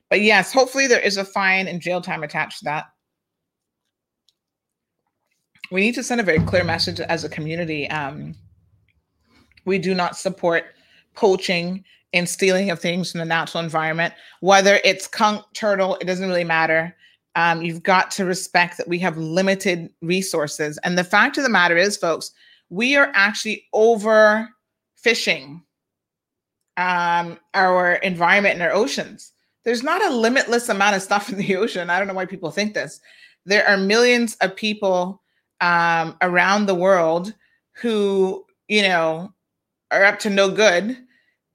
But yes, hopefully there is a fine and jail time attached to that. We need to send a very clear message as a community. Um, we do not support poaching and stealing of things from the natural environment, whether it's conch, turtle, it doesn't really matter. Um, you've got to respect that we have limited resources. And the fact of the matter is, folks, we are actually overfishing um, our environment and our oceans. There's not a limitless amount of stuff in the ocean. I don't know why people think this. There are millions of people um, around the world who, you know, are up to no good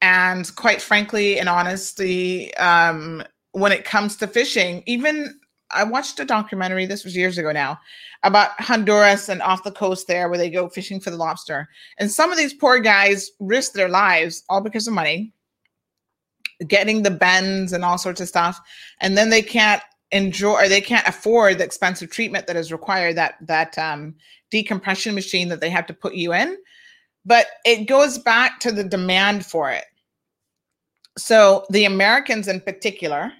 And quite frankly and honestly, um, when it comes to fishing, even I watched a documentary, this was years ago now, about Honduras and off the coast there where they go fishing for the lobster. And some of these poor guys risk their lives all because of money, getting the bends and all sorts of stuff. And then they can't enjoy or they can't afford the expensive treatment that is required, that that um, decompression machine that they have to put you in. But it goes back to the demand for it. So the Americans in particular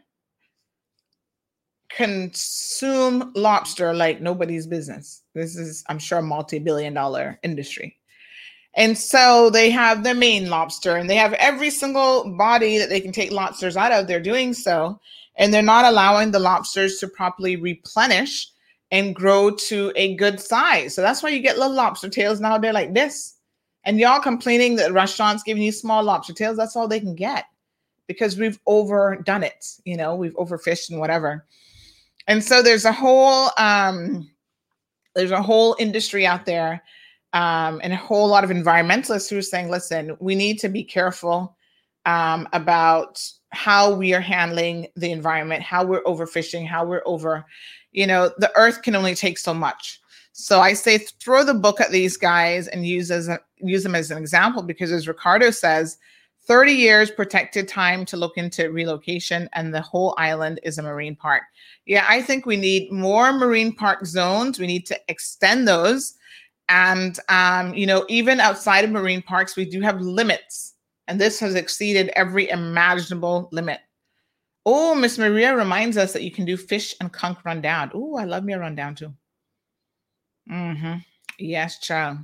consume lobster like nobody's business. This is, I'm sure, a multi-billion dollar industry. And so they have the main lobster and they have every single body that they can take lobsters out of. They're doing so. And they're not allowing the lobsters to properly replenish and grow to a good size. So that's why you get little lobster tails now. They're like this. And y'all complaining that restaurants giving you small lobster tails, that's all they can get because we've overdone it. You know, we've overfished and whatever. And so there's a whole um, there's a whole industry out there um, and a whole lot of environmentalists who are saying, listen, we need to be careful um, about how we are handling the environment, how we're overfishing, how we're over, you know, the earth can only take so much. So I say throw the book at these guys and use as a, use them as an example because as Ricardo says, 30 years protected time to look into relocation and the whole island is a marine park. Yeah, I think we need more marine park zones. We need to extend those. And um, you know, even outside of marine parks, we do have limits. And this has exceeded every imaginable limit. Oh, Miss Maria reminds us that you can do fish and conch rundown. Oh, I love me a rundown too. Mm-hmm. Yes, child.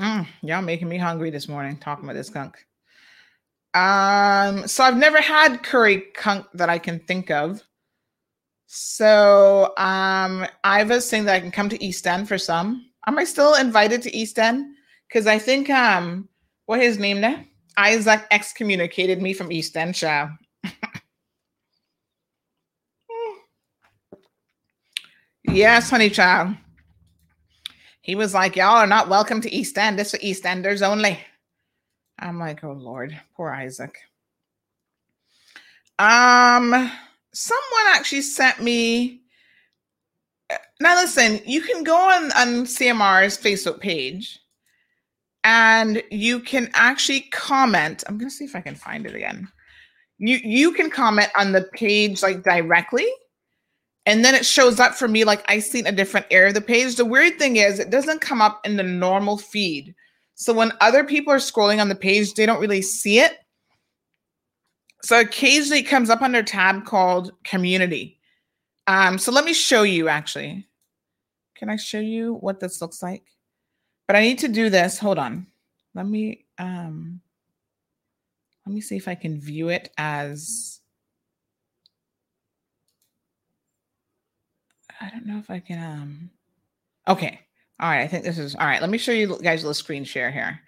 Mm, y'all making me hungry this morning talking about this conch. Um, so I've never had curry conch that I can think of. So um, I was saying that I can come to East End for some. Am I still invited to East End? Because I think um, what his name now? Isaac excommunicated me from East End, child. yes, honey child. He was like, Y'all are not welcome to East End. This for East Enders only. I'm like, oh Lord, poor Isaac. Um, someone actually sent me. Now listen, you can go on on CMR's Facebook page, and you can actually comment. I'm gonna see if I can find it again. You you can comment on the page like directly, and then it shows up for me like I see a different area of the page. The weird thing is, it doesn't come up in the normal feed. So when other people are scrolling on the page, they don't really see it. So occasionally it comes up under a tab called community. Um, so let me show you actually. Can I show you what this looks like? But I need to do this. Hold on. Let me um let me see if I can view it as I don't know if I can um okay. All right, I think this is all right. Let me show you guys a little screen share here.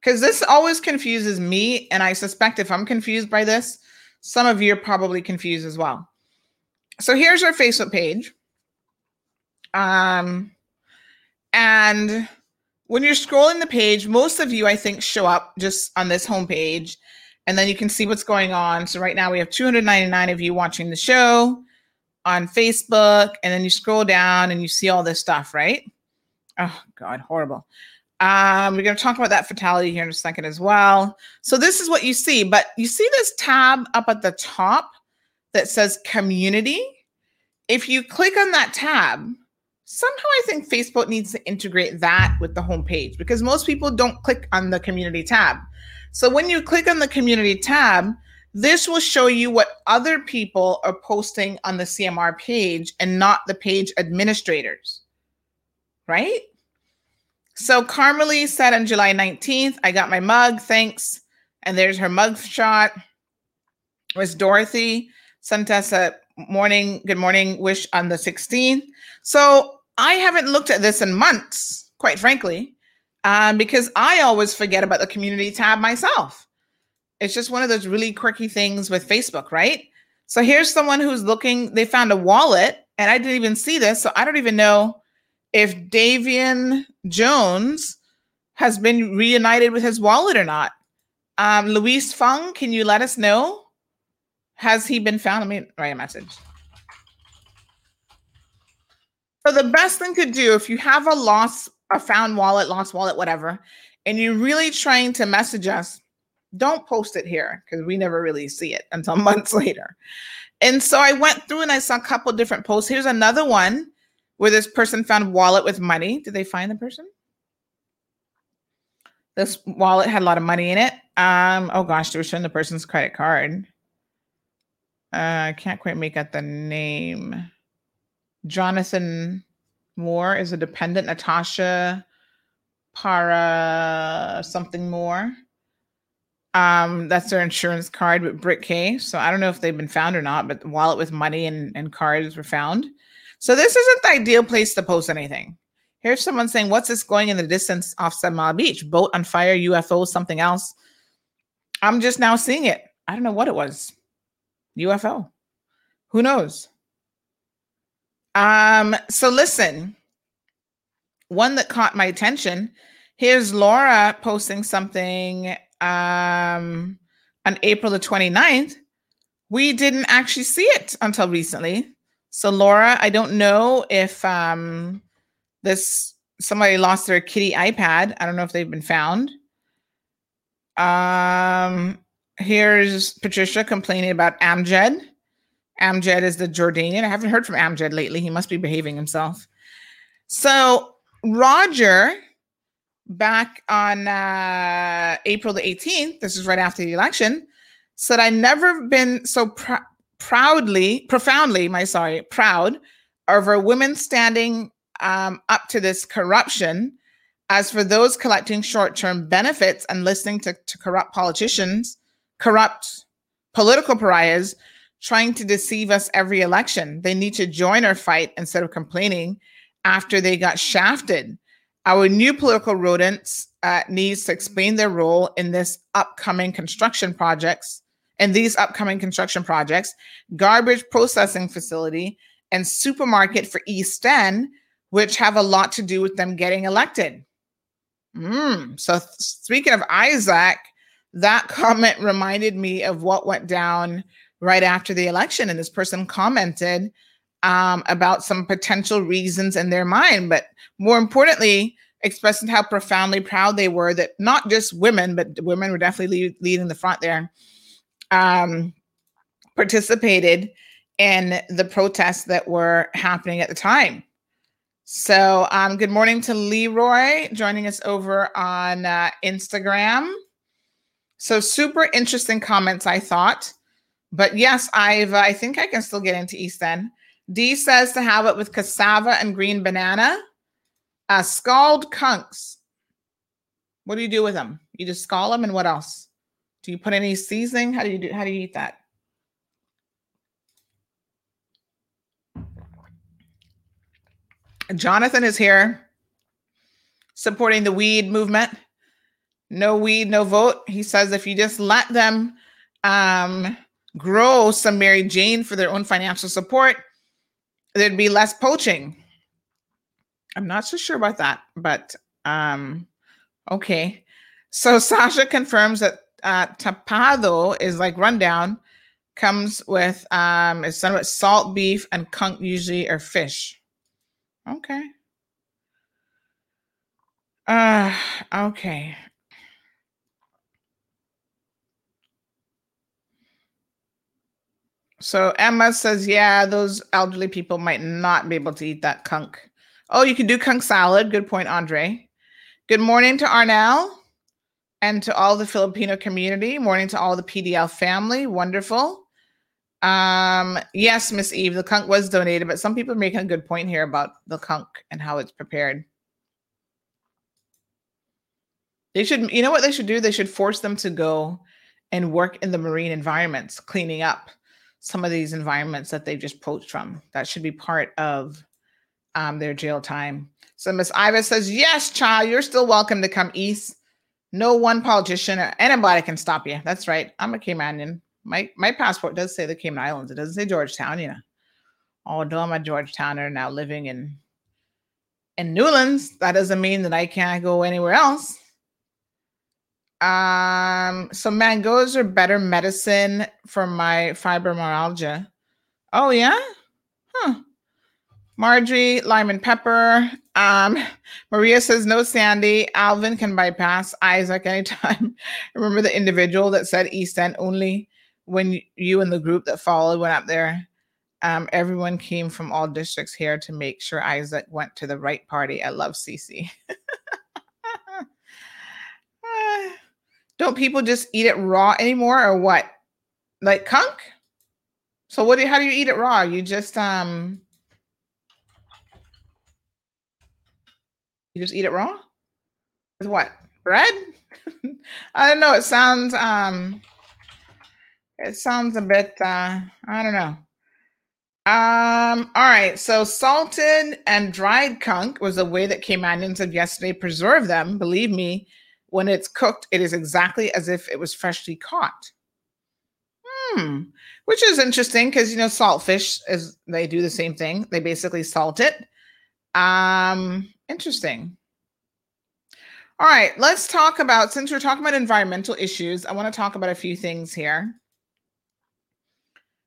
Because this always confuses me, and I suspect if I'm confused by this, some of you are probably confused as well. So here's our Facebook page. Um, and when you're scrolling the page, most of you, I think, show up just on this homepage, and then you can see what's going on. So right now we have 299 of you watching the show on Facebook, and then you scroll down and you see all this stuff, right? Oh God, horrible. Um, we're going to talk about that fatality here in a second as well. So this is what you see, but you see this tab up at the top that says community. If you click on that tab, somehow I think Facebook needs to integrate that with the homepage because most people don't click on the community tab. So when you click on the community tab, this will show you what other people are posting on the CMR page and not the page administrators. Right? So Carmelie said on July 19th, I got my mug, thanks. And there's her mug shot. Was Dorothy sent us a morning, good morning wish on the 16th. So I haven't looked at this in months, quite frankly, um, because I always forget about the community tab myself. It's just one of those really quirky things with Facebook, right? So here's someone who's looking, they found a wallet, and I didn't even see this. So I don't even know if Davian Jones has been reunited with his wallet or not. Um, Luis Fung, can you let us know? Has he been found? Let me write a message. So the best thing to do if you have a lost, a found wallet, lost wallet, whatever, and you're really trying to message us, don't post it here because we never really see it until months later. And so I went through and I saw a couple different posts. Here's another one where this person found wallet with money. Did they find the person? This wallet had a lot of money in it. Um, oh gosh, they were showing the person's credit card. Uh, I can't quite make out the name. Jonathan Moore is a dependent. Natasha Para something more. Um, that's their insurance card with Brick K. So I don't know if they've been found or not, but the wallet with money and, and cards were found. So this isn't the ideal place to post anything. Here's someone saying, What's this going in the distance off Seven Mile Beach? Boat on fire, UFO, something else. I'm just now seeing it. I don't know what it was. UFO. Who knows? Um, so listen, one that caught my attention. Here's Laura posting something um on April the 29th. We didn't actually see it until recently. So Laura, I don't know if um this somebody lost their kitty iPad. I don't know if they've been found. Um here's Patricia complaining about Amjad. Amjad is the Jordanian. I haven't heard from Amjad lately. He must be behaving himself. So Roger, back on uh, April the 18th, this is right after the election, said, I've never been so pr- proudly, profoundly, my sorry, proud over women standing um, up to this corruption. As for those collecting short term benefits and listening to, to corrupt politicians, corrupt political pariahs trying to deceive us every election, they need to join our fight instead of complaining after they got shafted. Our new political rodents uh, needs to explain their role in this upcoming construction projects and these upcoming construction projects, garbage processing facility, and supermarket for East End, which have a lot to do with them getting elected. Mm. So, th- speaking of Isaac, that comment reminded me of what went down right after the election. And this person commented um, about some potential reasons in their mind, but more importantly, expressing how profoundly proud they were that not just women, but women were definitely lead, leading the front there, um, participated in the protests that were happening at the time. So, um, good morning to Leroy joining us over on uh, Instagram. So, super interesting comments, I thought. But yes, I've I think I can still get into East End. D says to have it with cassava and green banana. Uh, scald conchs. What do you do with them? You just scald them, and what else? Do you put any seasoning? How do you do? How do you eat that? Jonathan is here supporting the weed movement. No weed, no vote. He says if you just let them um, grow some Mary Jane for their own financial support, there'd be less poaching. I'm not so sure about that, but um, okay. So Sasha confirms that uh, tapado is like rundown, comes with um, it's done with salt beef and conch usually or fish. Okay. Uh, okay. So Emma says, yeah, those elderly people might not be able to eat that conch. Oh, you can do conch salad. Good point, Andre. Good morning to Arnell and to all the Filipino community. Morning to all the PDL family. Wonderful. Um, yes, Miss Eve, the conch was donated, but some people are making a good point here about the conch and how it's prepared. They should, you know what they should do? They should force them to go and work in the marine environments, cleaning up some of these environments that they've just poached from. That should be part of um, their jail time. So Miss Iva says, Yes, child, you're still welcome to come east. No one politician or anybody can stop you. That's right. I'm a Caymanian. My my passport does say the Cayman Islands. It doesn't say Georgetown, you know. Although I'm a Georgetowner now living in in Newlands, that doesn't mean that I can't go anywhere else. Um, so mangoes are better medicine for my fibromyalgia. Oh yeah? Huh. Marjorie, lime and pepper. Um, Maria says no Sandy. Alvin can bypass Isaac anytime. Remember the individual that said East End only when you and the group that followed went up there. Um, everyone came from all districts here to make sure Isaac went to the right party. I love Cece. Don't people just eat it raw anymore or what? Like conch? So what do you, how do you eat it raw? You just um you just eat it raw? With what? Bread? I don't know. It sounds um it sounds a bit uh I don't know. Um, all right. So salted and dried conch was a way that Caymanians said yesterday preserve them. Believe me, when it's cooked, it is exactly as if it was freshly caught. Hmm. Which is interesting because you know, saltfish is they do the same thing. They basically salt it. Um, interesting. All right, let's talk about since we're talking about environmental issues, I want to talk about a few things here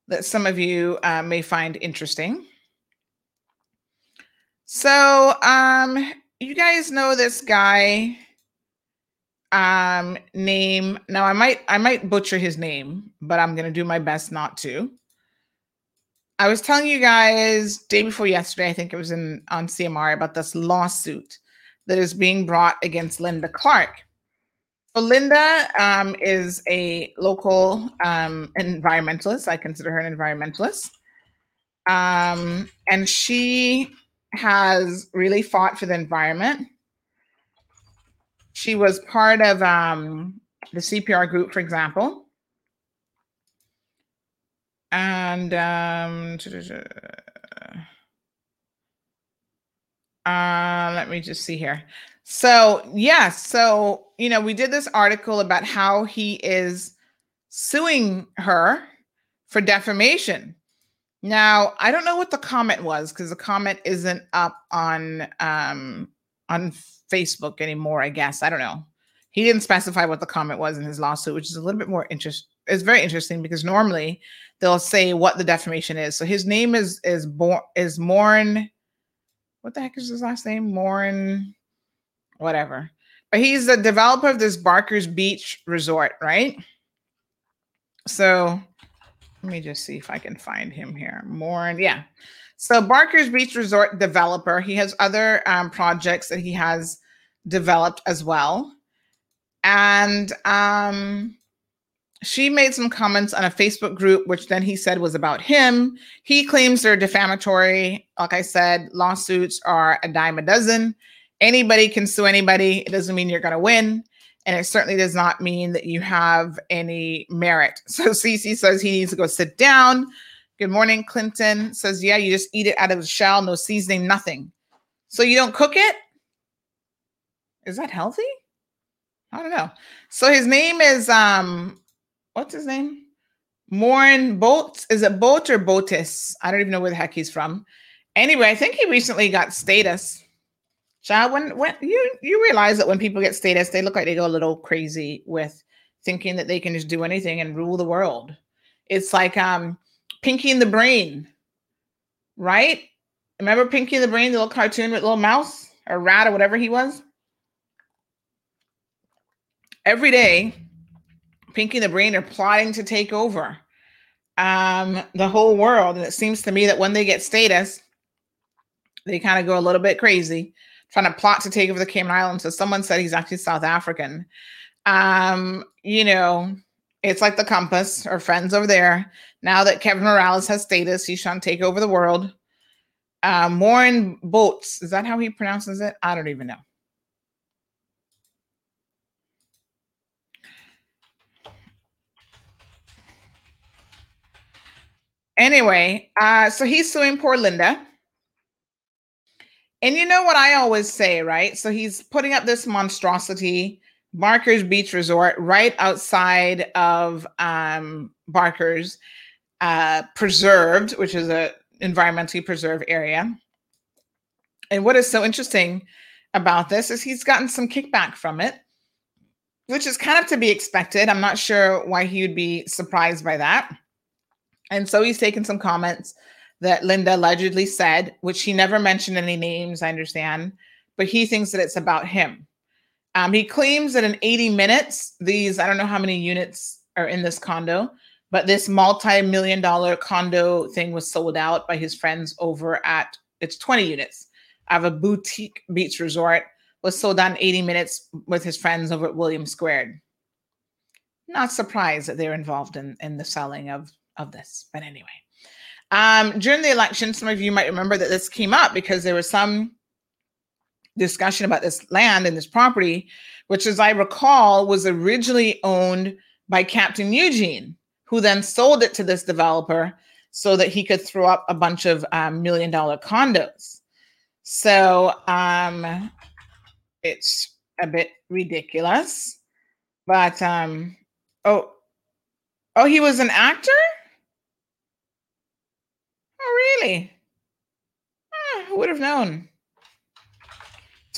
that some of you uh, may find interesting. So, um, you guys know this guy um name. Now i might i might butcher his name but i'm gonna do my best not to. I was telling you guys day before yesterday i think it was in on cmr about this lawsuit that is being brought against linda clark. So linda um, is a local um, environmentalist. I consider her an environmentalist. Um, and she has really fought for the environment she was part of um, the CPR group, for example. And um, uh, let me just see here. So, yes, so, you know, we did this article about how he is suing her for defamation. Now, I don't know what the comment was because the comment isn't up on um, on Facebook anymore, I guess. I don't know. He didn't specify what the comment was in his lawsuit, which is a little bit more interest. It's very interesting because normally they'll say what the defamation is. So his name is is born is Morn. What the heck is his last name? Morn, whatever. But he's the developer of this Barker's Beach resort, right? So let me just see if I can find him here. Morn, yeah. So Barker's Beach Resort developer. He has other um, projects that he has developed as well. And um, she made some comments on a Facebook group, which then he said was about him. He claims they're defamatory. Like I said, lawsuits are a dime a dozen. Anybody can sue anybody. It doesn't mean you're going to win. And it certainly does not mean that you have any merit. So Cece says he needs to go sit down. Good morning, Clinton says, Yeah, you just eat it out of the shell, no seasoning, nothing. So you don't cook it? Is that healthy? I don't know. So his name is um what's his name? Morn Boats. Is it Boat or Botis? I don't even know where the heck he's from. Anyway, I think he recently got status. Child, when when you you realize that when people get status, they look like they go a little crazy with thinking that they can just do anything and rule the world. It's like um Pinky and the Brain, right? Remember Pinky and the Brain, the little cartoon with little mouse or rat or whatever he was? Every day, Pinky and the Brain are plotting to take over um, the whole world. And it seems to me that when they get status, they kind of go a little bit crazy, trying to plot to take over the Cayman Islands. So someone said he's actually South African. Um, you know, it's like the compass or friends over there. Now that Kevin Morales has status, he's trying to take over the world. Uh, Morin Boats, is that how he pronounces it? I don't even know. Anyway, uh, so he's suing poor Linda. And you know what I always say, right? So he's putting up this monstrosity, Barker's Beach Resort, right outside of um, Barker's uh, Preserved, which is a environmentally preserved area. And what is so interesting about this is he's gotten some kickback from it. which is kind of to be expected. I'm not sure why he would be surprised by that. And so he's taken some comments that Linda allegedly said, which he never mentioned any names, I understand, but he thinks that it's about him. Um, he claims that in 80 minutes, these, I don't know how many units are in this condo, but this multi million dollar condo thing was sold out by his friends over at, it's 20 units of a boutique beach resort, was sold out in 80 minutes with his friends over at William Squared. Not surprised that they're involved in, in the selling of, of this, but anyway. Um, during the election, some of you might remember that this came up because there was some discussion about this land and this property, which, as I recall, was originally owned by Captain Eugene, who then sold it to this developer so that he could throw up a bunch of um, million dollar condos. So um, it's a bit ridiculous, but um, oh, oh, he was an actor. Oh, really? Ah, who would have known?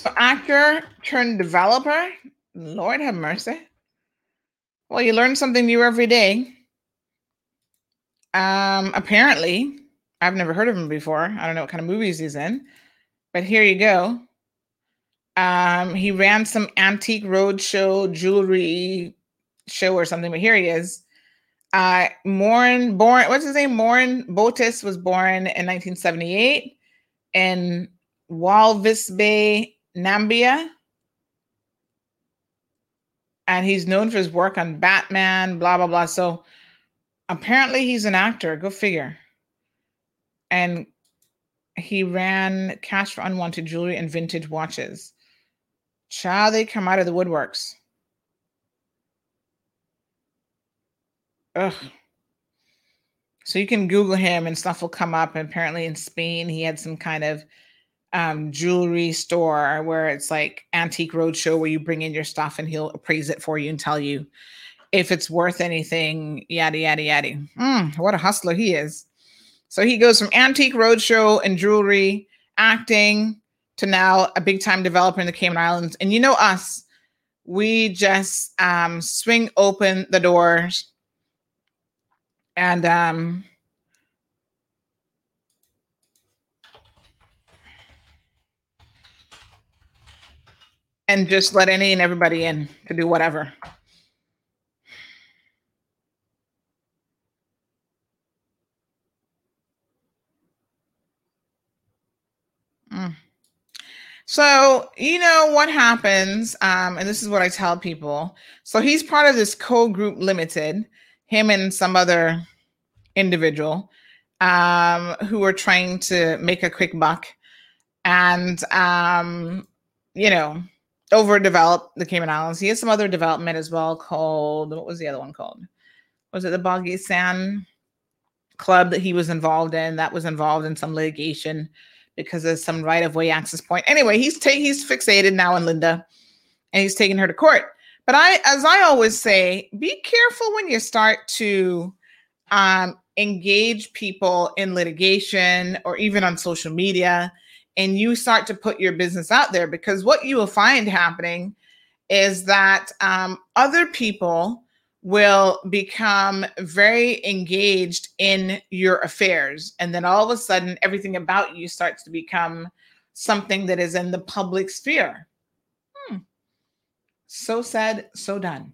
So, actor turned developer. Lord have mercy. Well, you learn something new every day. Um, apparently, I've never heard of him before. I don't know what kind of movies he's in, but here you go. Um, he ran some antique roadshow jewelry show or something, but here he is. Uh, Morin, born, what's his name? Morin Botis was born in 1978 in Walvis Bay, Namibia. And he's known for his work on Batman, blah, blah, blah. So apparently he's an actor. Go figure. And he ran cash for unwanted jewelry and vintage watches. Child, they come out of the woodworks. Ugh. So you can Google him and stuff will come up. And apparently in Spain, he had some kind of um, jewelry store where it's like antique roadshow where you bring in your stuff and he'll appraise it for you and tell you if it's worth anything, yada, yada, yada. Mm, what a hustler he is. So he goes from antique roadshow and jewelry, acting, to now a big time developer in the Cayman Islands. And you know us, we just um, swing open the doors and um, and just let any and everybody in to do whatever. Mm. So, you know what happens, um, and this is what I tell people. So, he's part of this co group limited, him and some other individual um, who are trying to make a quick buck and, um, you know, overdevelop the Cayman Islands. He has some other development as well called, what was the other one called? Was it the Boggy Sand Club that he was involved in? That was involved in some litigation because of some right of way access point. Anyway, he's ta- he's fixated now on Linda, and he's taking her to court. But I, as I always say, be careful when you start to um, engage people in litigation or even on social media, and you start to put your business out there because what you will find happening is that um, other people will become very engaged in your affairs. And then all of a sudden, everything about you starts to become something that is in the public sphere. Hmm. So said, so done.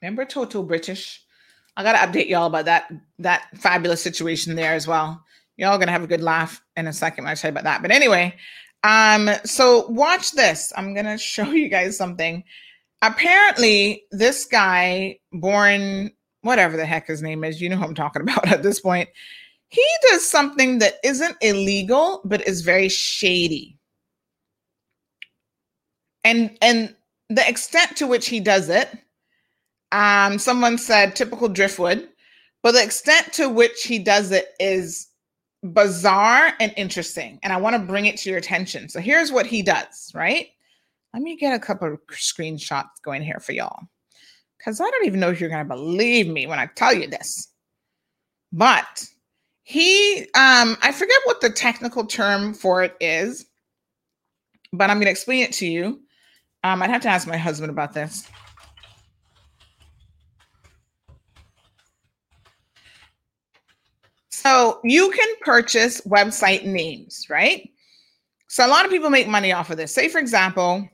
Remember Toto British? I gotta update y'all about that that fabulous situation there as well. Y'all gonna have a good laugh in a second when I tell you about that. But anyway, um, so watch this. I'm gonna show you guys something apparently this guy born whatever the heck his name is you know who i'm talking about at this point he does something that isn't illegal but is very shady and and the extent to which he does it um someone said typical driftwood but the extent to which he does it is bizarre and interesting and i want to bring it to your attention so here's what he does right let me get a couple of screenshots going here for y'all. Because I don't even know if you're going to believe me when I tell you this. But he, um, I forget what the technical term for it is, but I'm going to explain it to you. Um, I'd have to ask my husband about this. So you can purchase website names, right? So a lot of people make money off of this. Say, for example,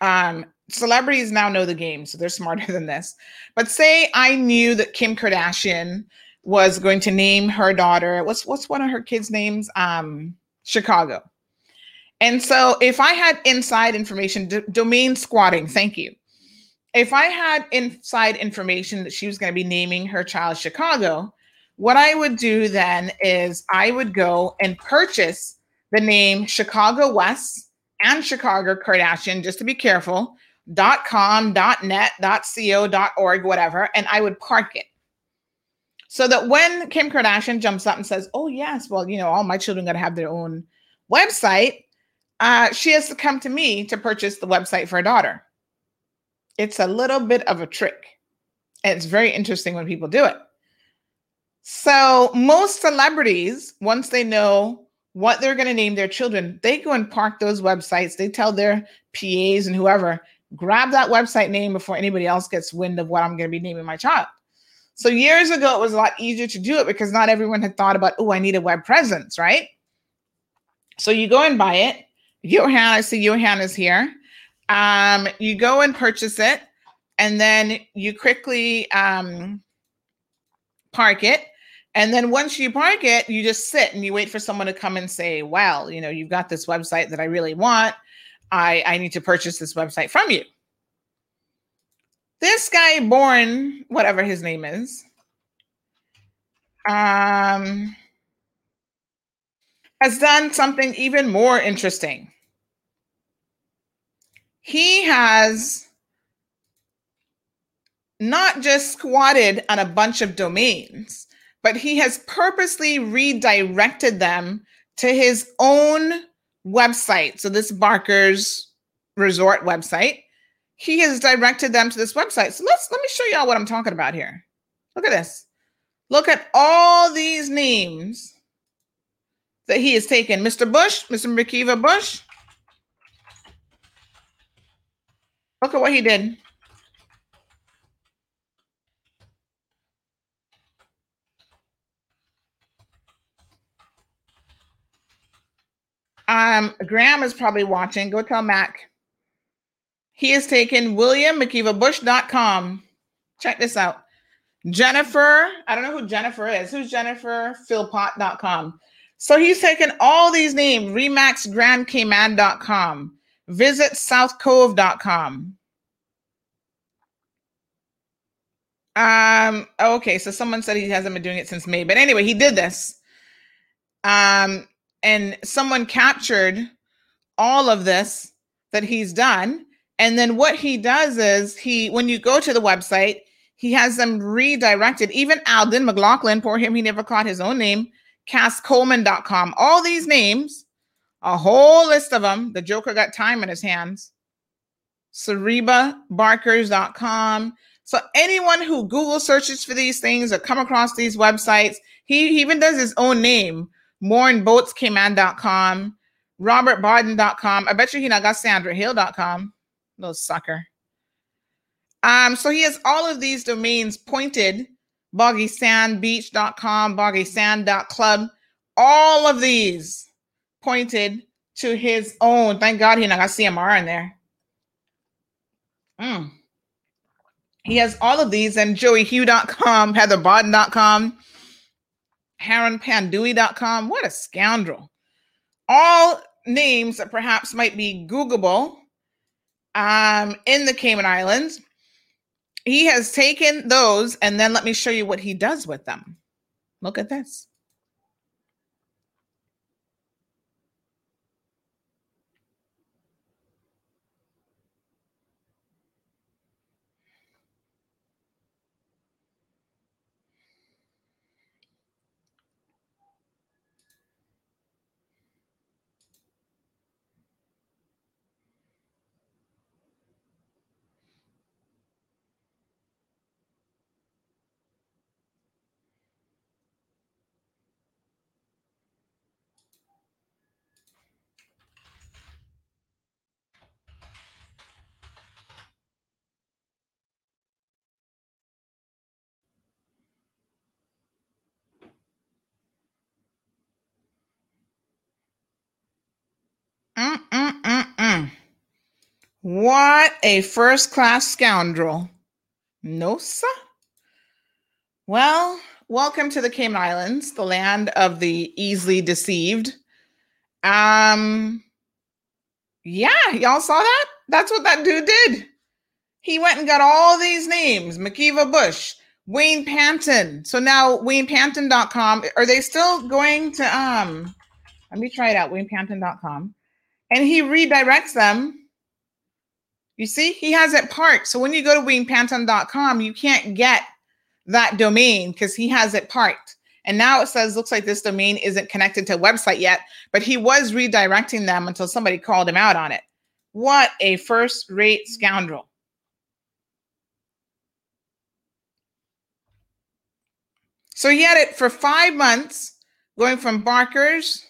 um, celebrities now know the game, so they're smarter than this. But say I knew that Kim Kardashian was going to name her daughter. What's what's one of her kids' names? Um, Chicago. And so if I had inside information, d- domain squatting, thank you. If I had inside information that she was going to be naming her child Chicago, what I would do then is I would go and purchase the name Chicago West and Chicago Kardashian, just to be careful, dot .com, dot .net, dot .co, dot .org, whatever, and I would park it. So that when Kim Kardashian jumps up and says, "Oh yes, well, you know, all my children got to have their own website," uh, she has to come to me to purchase the website for her daughter. It's a little bit of a trick. And it's very interesting when people do it. So most celebrities, once they know what they're going to name their children, they go and park those websites. They tell their PAs and whoever, grab that website name before anybody else gets wind of what I'm going to be naming my child. So years ago, it was a lot easier to do it because not everyone had thought about, oh, I need a web presence, right? So you go and buy it. Johan, I see Johan is here. Um, you go and purchase it, and then you quickly um, park it. And then once you park it, you just sit and you wait for someone to come and say, well, you know, you've got this website that I really want. I, I need to purchase this website from you. This guy, born, whatever his name is, um, has done something even more interesting. He has not just squatted on a bunch of domains, but he has purposely redirected them to his own website. So, this Barker's resort website, he has directed them to this website. So, let's let me show y'all what I'm talking about here. Look at this. Look at all these names that he has taken. Mr. Bush, Mr. McKeeva Bush. Look at what he did. Um, Graham is probably watching. Go tell Mac. He has taken WilliamMcKeevaBush.com. Check this out. Jennifer, I don't know who Jennifer is. Who's Jennifer? Philpott.com. So he's taken all these names, remaxgrandcayman.com, visit southcove.com. Um, okay, so someone said he hasn't been doing it since May, but anyway, he did this. Um, and someone captured all of this that he's done. And then what he does is he, when you go to the website, he has them redirected. Even Alden McLaughlin, poor him, he never caught his own name. CassColeman.com. All these names, a whole list of them. The Joker got time in his hands. CerebaBarkers.com. So anyone who Google searches for these things or come across these websites, he, he even does his own name. MoreandBoatsCayman.com, RobertBarden.com. I bet you he not got SandraHill.com. Little sucker. Um, so he has all of these domains pointed boggysandbeach.com, boggysand.club, all of these pointed to his own. Thank God he not got CMR in there. Mm. He has all of these and joeyhugh.com, heatherbarden.com, haronpandui.com. What a scoundrel. All names that perhaps might be Googleable um, in the Cayman Islands he has taken those and then let me show you what he does with them. Look at this. Mm-mm-mm-mm. What a first class scoundrel. No, sir. Well, welcome to the Cayman Islands, the land of the easily deceived. Um, yeah, y'all saw that? That's what that dude did. He went and got all these names McKeeva Bush, Wayne Panton. So now WaynePanton.com, are they still going to um let me try it out, WaynePanton.com. And he redirects them. You see, he has it parked. So when you go to WaynePanton.com, you can't get that domain because he has it parked. And now it says, looks like this domain isn't connected to a website yet, but he was redirecting them until somebody called him out on it. What a first rate scoundrel. So he had it for five months, going from Barker's,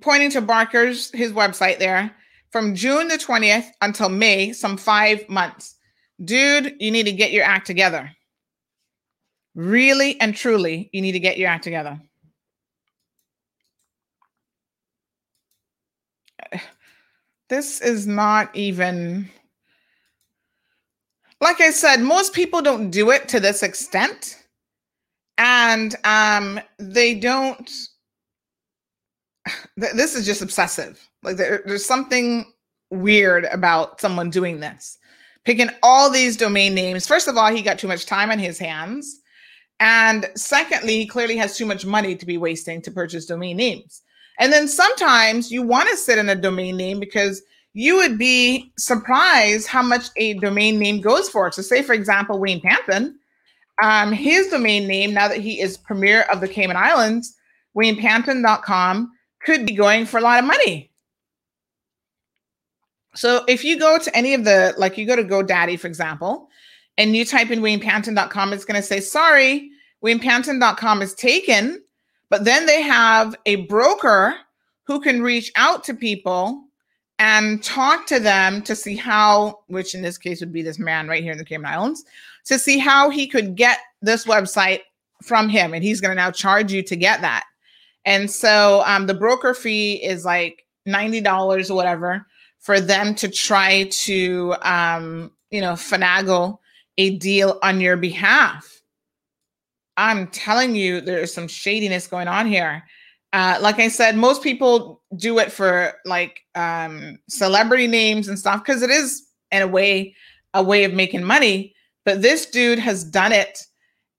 pointing to Barker's, his website there, from June the 20th until May, some five months. Dude, you need to get your act together. Really and truly, you need to get your act together. This is not even. Like I said, most people don't do it to this extent and um they don't th- this is just obsessive. Like there, there's something weird about someone doing this. Picking all these domain names first of all he got too much time on his hands and secondly he clearly has too much money to be wasting to purchase domain names. And then sometimes you want to sit in a domain name because you would be surprised how much a domain name goes for. So say for example wayne panton um, his domain name, now that he is premier of the Cayman Islands, WaynePanton.com, could be going for a lot of money. So if you go to any of the, like you go to GoDaddy, for example, and you type in WaynePanton.com, it's going to say, sorry, WaynePanton.com is taken. But then they have a broker who can reach out to people and talk to them to see how, which in this case would be this man right here in the Cayman Islands, to see how he could get this website from him. And he's going to now charge you to get that. And so um, the broker fee is like $90 or whatever for them to try to, um, you know, finagle a deal on your behalf. I'm telling you, there's some shadiness going on here. Uh, like I said, most people do it for like um, celebrity names and stuff because it is, in a way, a way of making money. But this dude has done it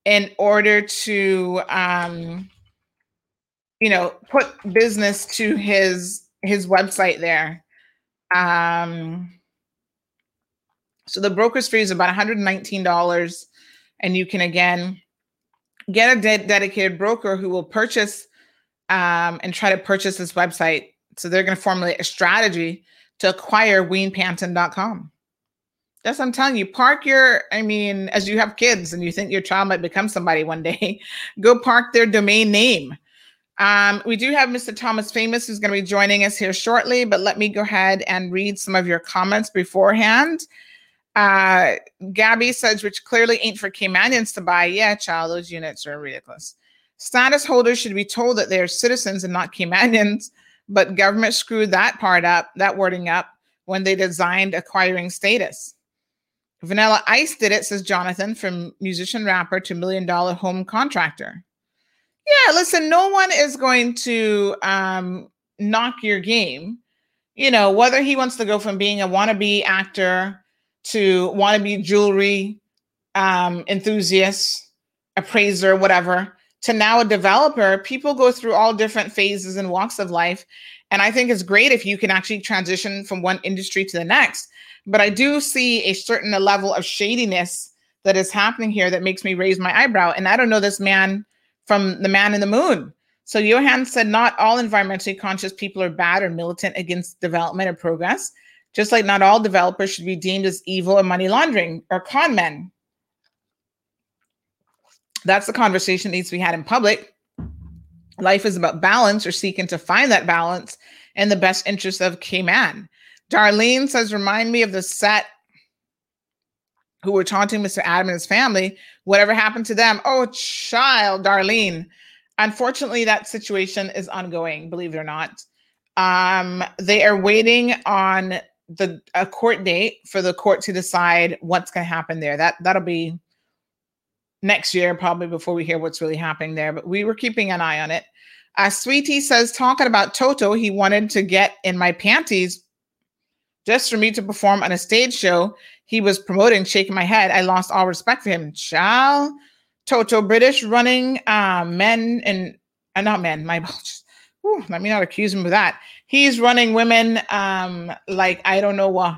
in order to, um, you know, put business to his his website there. Um, so the broker's fee is about $119, and you can again get a de- dedicated broker who will purchase um, and try to purchase this website. So they're going to formulate a strategy to acquire WaynePanton.com. That's what I'm telling you. Park your, I mean, as you have kids and you think your child might become somebody one day, go park their domain name. Um, we do have Mr. Thomas Famous who's going to be joining us here shortly, but let me go ahead and read some of your comments beforehand. Uh, Gabby says, which clearly ain't for Caymanians to buy. Yeah, child, those units are ridiculous. Status holders should be told that they're citizens and not Caymanians, but government screwed that part up, that wording up, when they designed acquiring status. Vanilla Ice did it, says Jonathan, from musician rapper to million dollar home contractor. Yeah, listen, no one is going to um, knock your game. You know, whether he wants to go from being a wannabe actor to wannabe jewelry um, enthusiast, appraiser, whatever, to now a developer, people go through all different phases and walks of life. And I think it's great if you can actually transition from one industry to the next. But I do see a certain level of shadiness that is happening here that makes me raise my eyebrow. And I don't know this man from the man in the moon. So Johan said not all environmentally conscious people are bad or militant against development or progress, just like not all developers should be deemed as evil or money laundering or con men. That's the conversation that needs to be had in public. Life is about balance or seeking to find that balance in the best interest of Cayman. Darlene says, remind me of the set who were taunting Mr. Adam and his family. Whatever happened to them? Oh, child, Darlene. Unfortunately, that situation is ongoing, believe it or not. Um, they are waiting on the a court date for the court to decide what's going to happen there. That that'll be next year, probably before we hear what's really happening there. But we were keeping an eye on it. Uh, Sweetie says, talking about Toto, he wanted to get in my panties just for me to perform on a stage show he was promoting, shaking my head. I lost all respect for him. Child, Toto, British running uh, men and uh, not men, my whew, let me not accuse him of that. He's running women um, like I don't know what.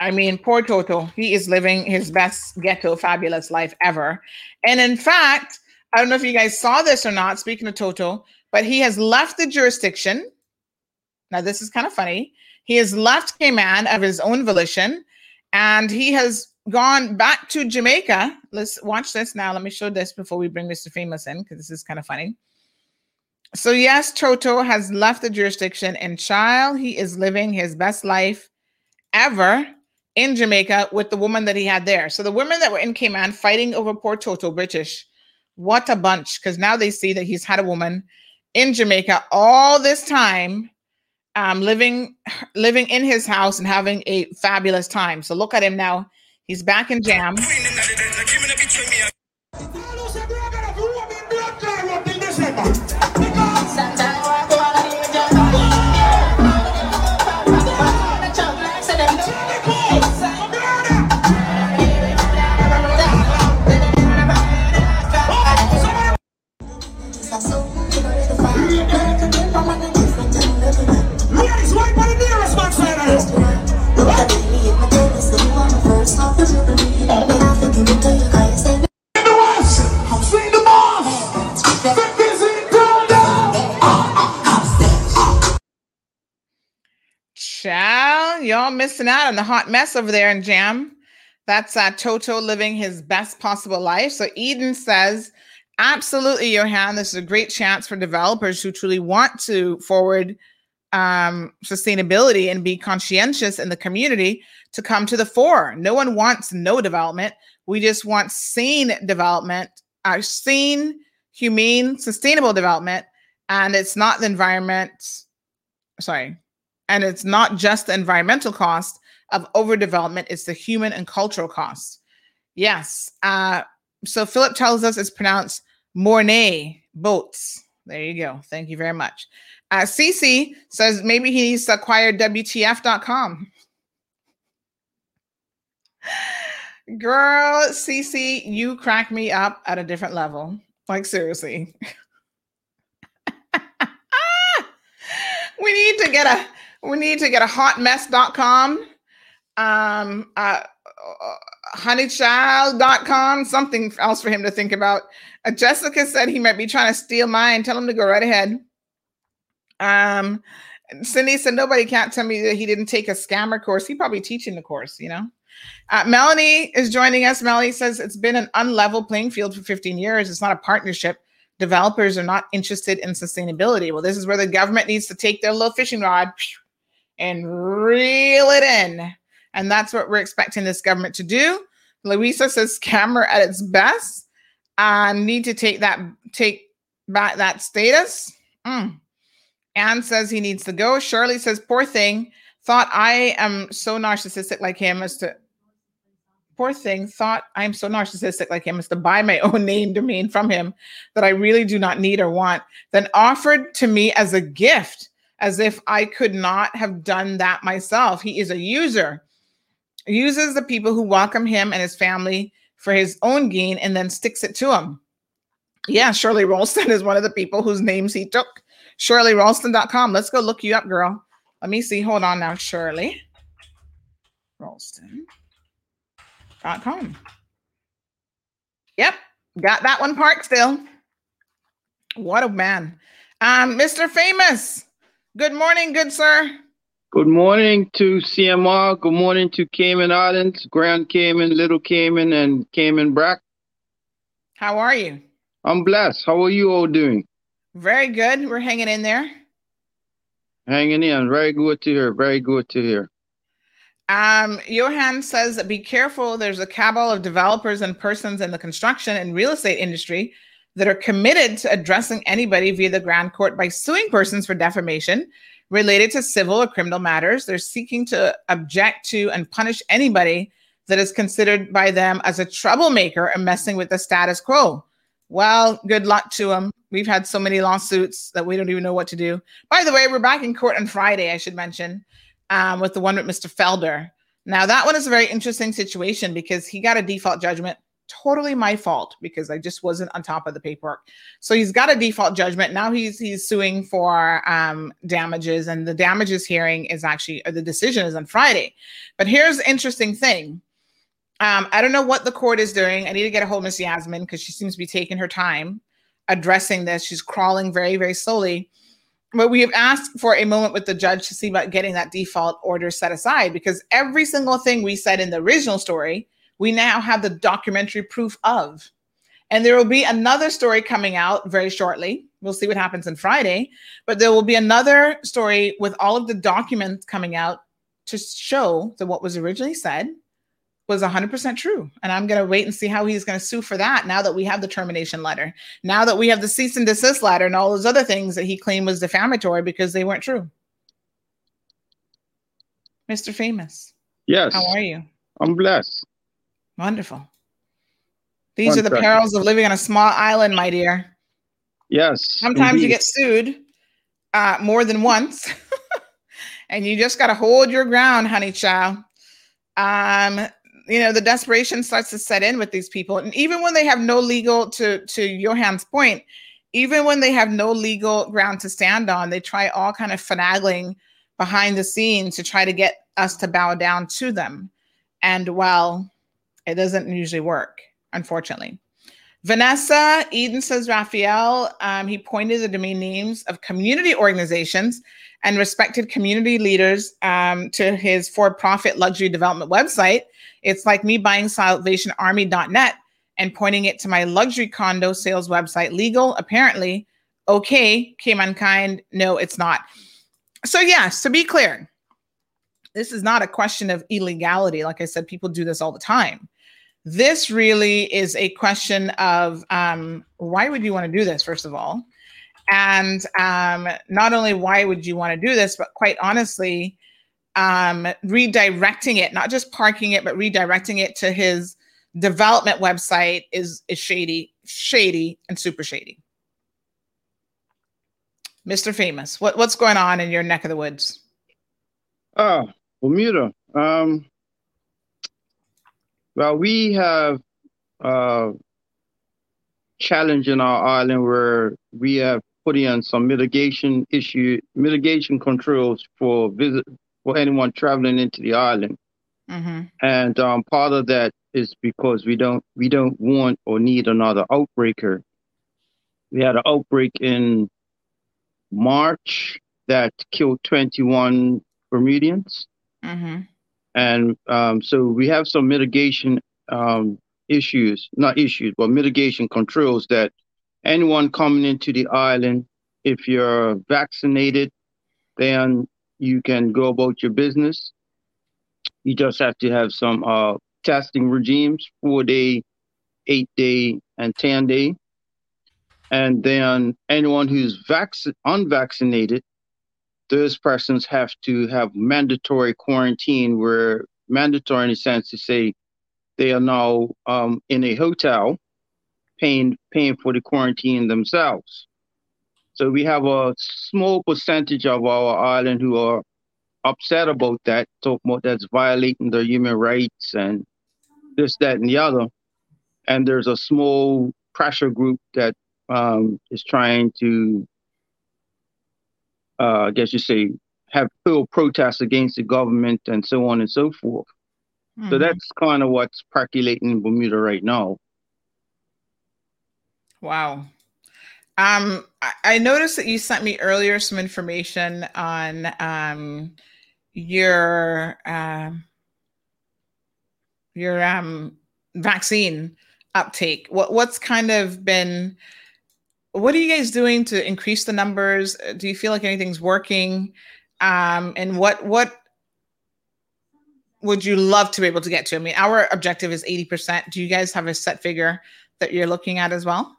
I mean, poor Toto. He is living his best ghetto fabulous life ever. And in fact, I don't know if you guys saw this or not, speaking of Toto, but he has left the jurisdiction. Now, this is kind of funny. He has left Cayman of his own volition and he has gone back to Jamaica. Let's watch this now. Let me show this before we bring Mr. Famous in because this is kind of funny. So, yes, Toto has left the jurisdiction and child, he is living his best life ever in Jamaica with the woman that he had there. So, the women that were in Cayman fighting over poor Toto, British, what a bunch because now they see that he's had a woman in Jamaica all this time um, living living in his house and having a fabulous time. So look at him now. He's back in jam. Child, y'all missing out on the hot mess over there in Jam. That's uh, Toto living his best possible life. So Eden says, absolutely, Johan, this is a great chance for developers who truly want to forward um, sustainability and be conscientious in the community to come to the fore. No one wants no development. We just want sane development, uh, sane, humane, sustainable development. And it's not the environment, sorry, and it's not just the environmental cost of overdevelopment, it's the human and cultural cost. Yes. Uh, so Philip tells us it's pronounced Mornay boats. There you go. Thank you very much. Uh, Cece says maybe he needs to acquire WTF.com. Girl, Cece, you crack me up at a different level. Like, seriously. we need to get a we need to get a hotmess.com um uh honeychild.com something else for him to think about uh, jessica said he might be trying to steal mine tell him to go right ahead um cindy said nobody can't tell me that he didn't take a scammer course he probably teaching the course you know uh, melanie is joining us melanie says it's been an unlevel playing field for 15 years it's not a partnership developers are not interested in sustainability well this is where the government needs to take their little fishing rod and reel it in. And that's what we're expecting this government to do. Louisa says scammer at its best. I need to take that take back that status. Mm. Anne says he needs to go. Shirley says, poor thing, thought I am so narcissistic like him as to poor thing, thought I'm so narcissistic like him as to buy my own name domain from him that I really do not need or want, then offered to me as a gift as if I could not have done that myself. He is a user, uses the people who welcome him and his family for his own gain and then sticks it to him. Yeah, Shirley Ralston is one of the people whose names he took. ShirleyRalston.com. Let's go look you up, girl. Let me see. Hold on now, Shirley. Ralston.com. Yep, got that one part still. What a man. Um, Mr. Famous. Good morning, good sir. Good morning to CMR. Good morning to Cayman Islands, Grand Cayman, Little Cayman, and Cayman Brac. How are you? I'm blessed. How are you all doing? Very good. We're hanging in there. Hanging in. Very good to hear. Very good to hear. Um, Johan says, be careful. There's a cabal of developers and persons in the construction and real estate industry that are committed to addressing anybody via the Grand Court by suing persons for defamation related to civil or criminal matters. They're seeking to object to and punish anybody that is considered by them as a troublemaker and messing with the status quo. Well, good luck to them. We've had so many lawsuits that we don't even know what to do. By the way, we're back in court on Friday, I should mention, um, with the one with Mr. Felder. Now, that one is a very interesting situation because he got a default judgment. Totally my fault because I just wasn't on top of the paperwork. So he's got a default judgment. Now he's he's suing for um, damages, and the damages hearing is actually the decision is on Friday. But here's the interesting thing. Um, I don't know what the court is doing. I need to get a hold of Miss Yasmin because she seems to be taking her time addressing this. She's crawling very, very slowly. But we have asked for a moment with the judge to see about getting that default order set aside because every single thing we said in the original story, we now have the documentary proof of. And there will be another story coming out very shortly. We'll see what happens on Friday. But there will be another story with all of the documents coming out to show that what was originally said was 100% true. And I'm going to wait and see how he's going to sue for that now that we have the termination letter. Now that we have the cease and desist letter and all those other things that he claimed was defamatory because they weren't true. Mr. Famous, Yes. how are you? I'm blessed. Wonderful. These are the Wonderful. perils of living on a small island, my dear. Yes. Sometimes you get sued uh, more than once, and you just got to hold your ground, honey child. Um, you know, the desperation starts to set in with these people, and even when they have no legal to to Johan's point, even when they have no legal ground to stand on, they try all kind of finagling behind the scenes to try to get us to bow down to them. And well, it doesn't usually work, unfortunately. Vanessa Eden says Raphael. Um, he pointed the domain names of community organizations and respected community leaders um, to his for-profit luxury development website. It's like me buying SalvationArmy.net and pointing it to my luxury condo sales website. Legal, apparently. Okay, Cayman kind. No, it's not. So yes, to be clear, this is not a question of illegality. Like I said, people do this all the time. This really is a question of um, why would you want to do this, first of all? And um, not only why would you want to do this, but quite honestly, um, redirecting it, not just parking it, but redirecting it to his development website is, is shady, shady, and super shady. Mr. Famous, what, what's going on in your neck of the woods? Ah, Bermuda. Um, well, we have uh, challenge in our island where we have put in some mitigation issue, mitigation controls for visit for anyone traveling into the island. Mm-hmm. And um, part of that is because we don't we don't want or need another outbreaker. We had an outbreak in March that killed 21 Bermudians. Mm-hmm. And um, so we have some mitigation um, issues, not issues, but mitigation controls that anyone coming into the island, if you're vaccinated, then you can go about your business. You just have to have some uh, testing regimes, four day, eight day, and 10 day. And then anyone who's vac- unvaccinated, those persons have to have mandatory quarantine where mandatory in a sense to say they are now um, in a hotel paying paying for the quarantine themselves. So we have a small percentage of our island who are upset about that, talk about that's violating their human rights and this, that, and the other. And there's a small pressure group that um, is trying to uh, I guess you say, have full protests against the government and so on and so forth. So Mhm. that's kind of what's percolating in Bermuda right now. Wow. Um, I, noticed that you sent me earlier some information on um your um your um vaccine uptake. What what's kind of been what are you guys doing to increase the numbers? Uh, Do you feel like anything's working? Um, and what what would you love to be able to get to? I mean, our objective is 80%. Do you guys have a set figure that you're looking at as well?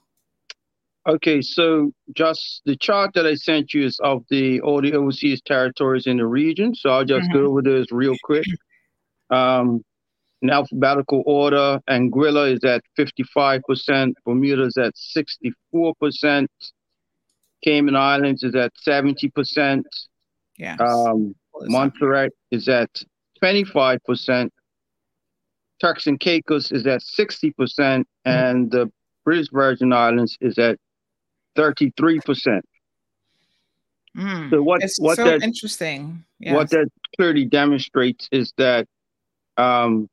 Okay, so just the chart that I sent you is of the all the overseas territories in the region. So I'll just go over this real quick. Um, in alphabetical order, Anguilla is at 55%, Bermuda is at 64%, Cayman Islands is at 70%, Yes. um, Montserrat is at 25%, Turks and Caicos is at 60%, and the British Virgin Islands is at 33%. Mm. So what It's what so that interesting. what that clearly demonstrates is that um,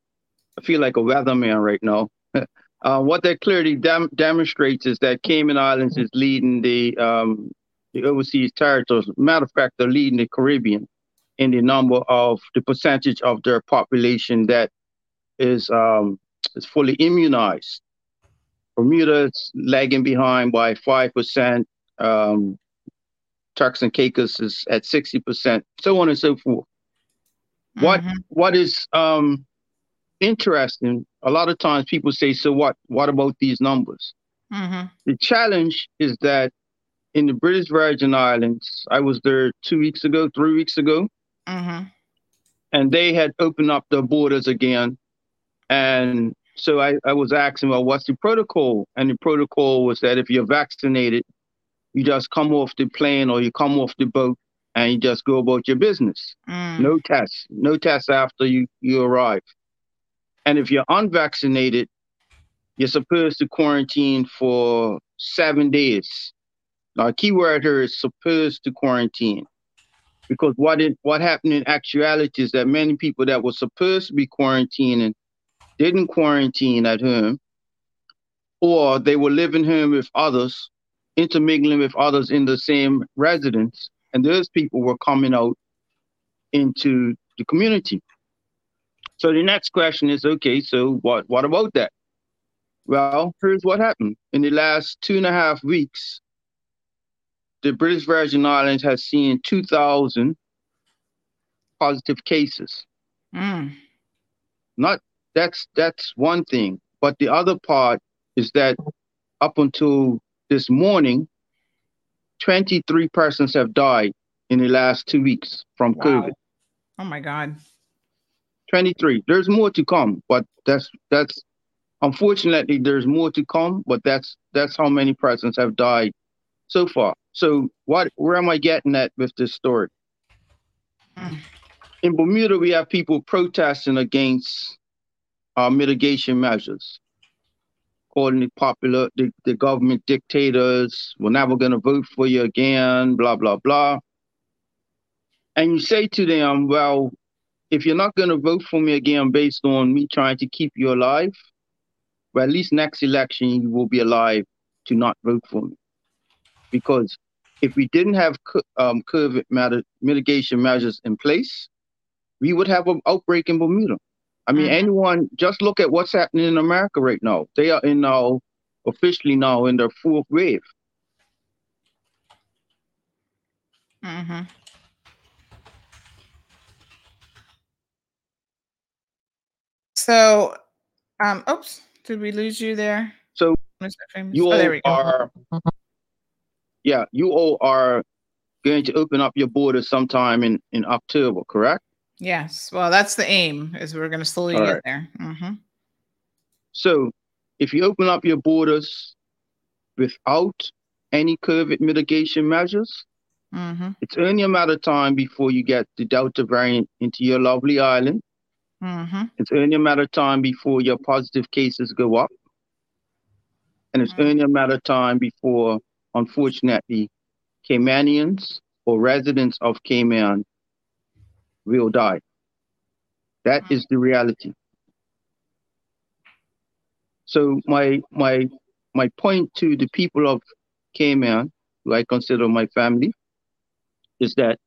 I feel like a weatherman right now. uh, what that clearly dem- demonstrates is that Cayman Islands is leading the um, the overseas territories. Matter of fact, they're leading the Caribbean in the number of the percentage of their population that is um, is fully immunized. Bermuda is lagging behind by five percent. Um, Turks and Caicos is at sixty percent, so on and so forth. What Mhm. what is um interesting? A lot of times people say, "So what? What about these numbers?" Mhm. The challenge is that in the British Virgin Islands, I was there two weeks ago, three weeks ago, Mhm. and they had opened up the borders again. And so I, I was asking, well, what's the protocol? And the protocol was that if you're vaccinated, you just come off the plane or you come off the boat and you just go about your business. Mm. No tests, no tests after you, you arrive. And if you're unvaccinated, you're supposed to quarantine for seven days. Now, a key word here is supposed to quarantine. Because what it what happened in actuality is that many people that were supposed to be quarantining didn't quarantine at home, or they were living home with others, intermingling with others in the same residence, and those people were coming out into the community. So the next question is, okay, so what what about that? Well, here's what happened. In the last two and a half weeks, the British Virgin Islands has seen 2,000 positive cases. Mm. Not that's that's one thing, but the other part is that up until this morning, 23 persons have died in the last two weeks from Wow. COVID. Oh my God. 23. There's more to come, but that's that's unfortunately there's more to come, but that's that's how many persons have died so far. So what where am I getting at with this story? Mm. In Bermuda, we have people protesting against our mitigation measures, According to popular the, the government dictators, we're never gonna vote for you again, blah blah blah. And you say to them, well, if you're not going to vote for me again based on me trying to keep you alive, well, at least next election you will be alive to not vote for me. Because if we didn't have um, COVID matter, mitigation measures in place, we would have an outbreak in Bermuda. I mean, Mhm. anyone just look at what's happening in America right now. They are in now officially now in their fourth wave. hmm So, um, oops, did we lose you there? So. You oh, there all are, yeah, you all are going to open up your borders sometime in in October, correct? Yes. Well, that's the aim. Is we're going to slowly All get right. there. hmm So if you open up your borders without any COVID mitigation measures, hmm it's only a matter of time before you get the Delta variant into your lovely island. hmm It's only a matter of time before your positive cases go up. And it's Mhm. only a matter of time before, unfortunately, Caymanians or residents of Cayman will die. That hmm. is the reality. So my my my point to the people of Cayman, who I consider my family, is that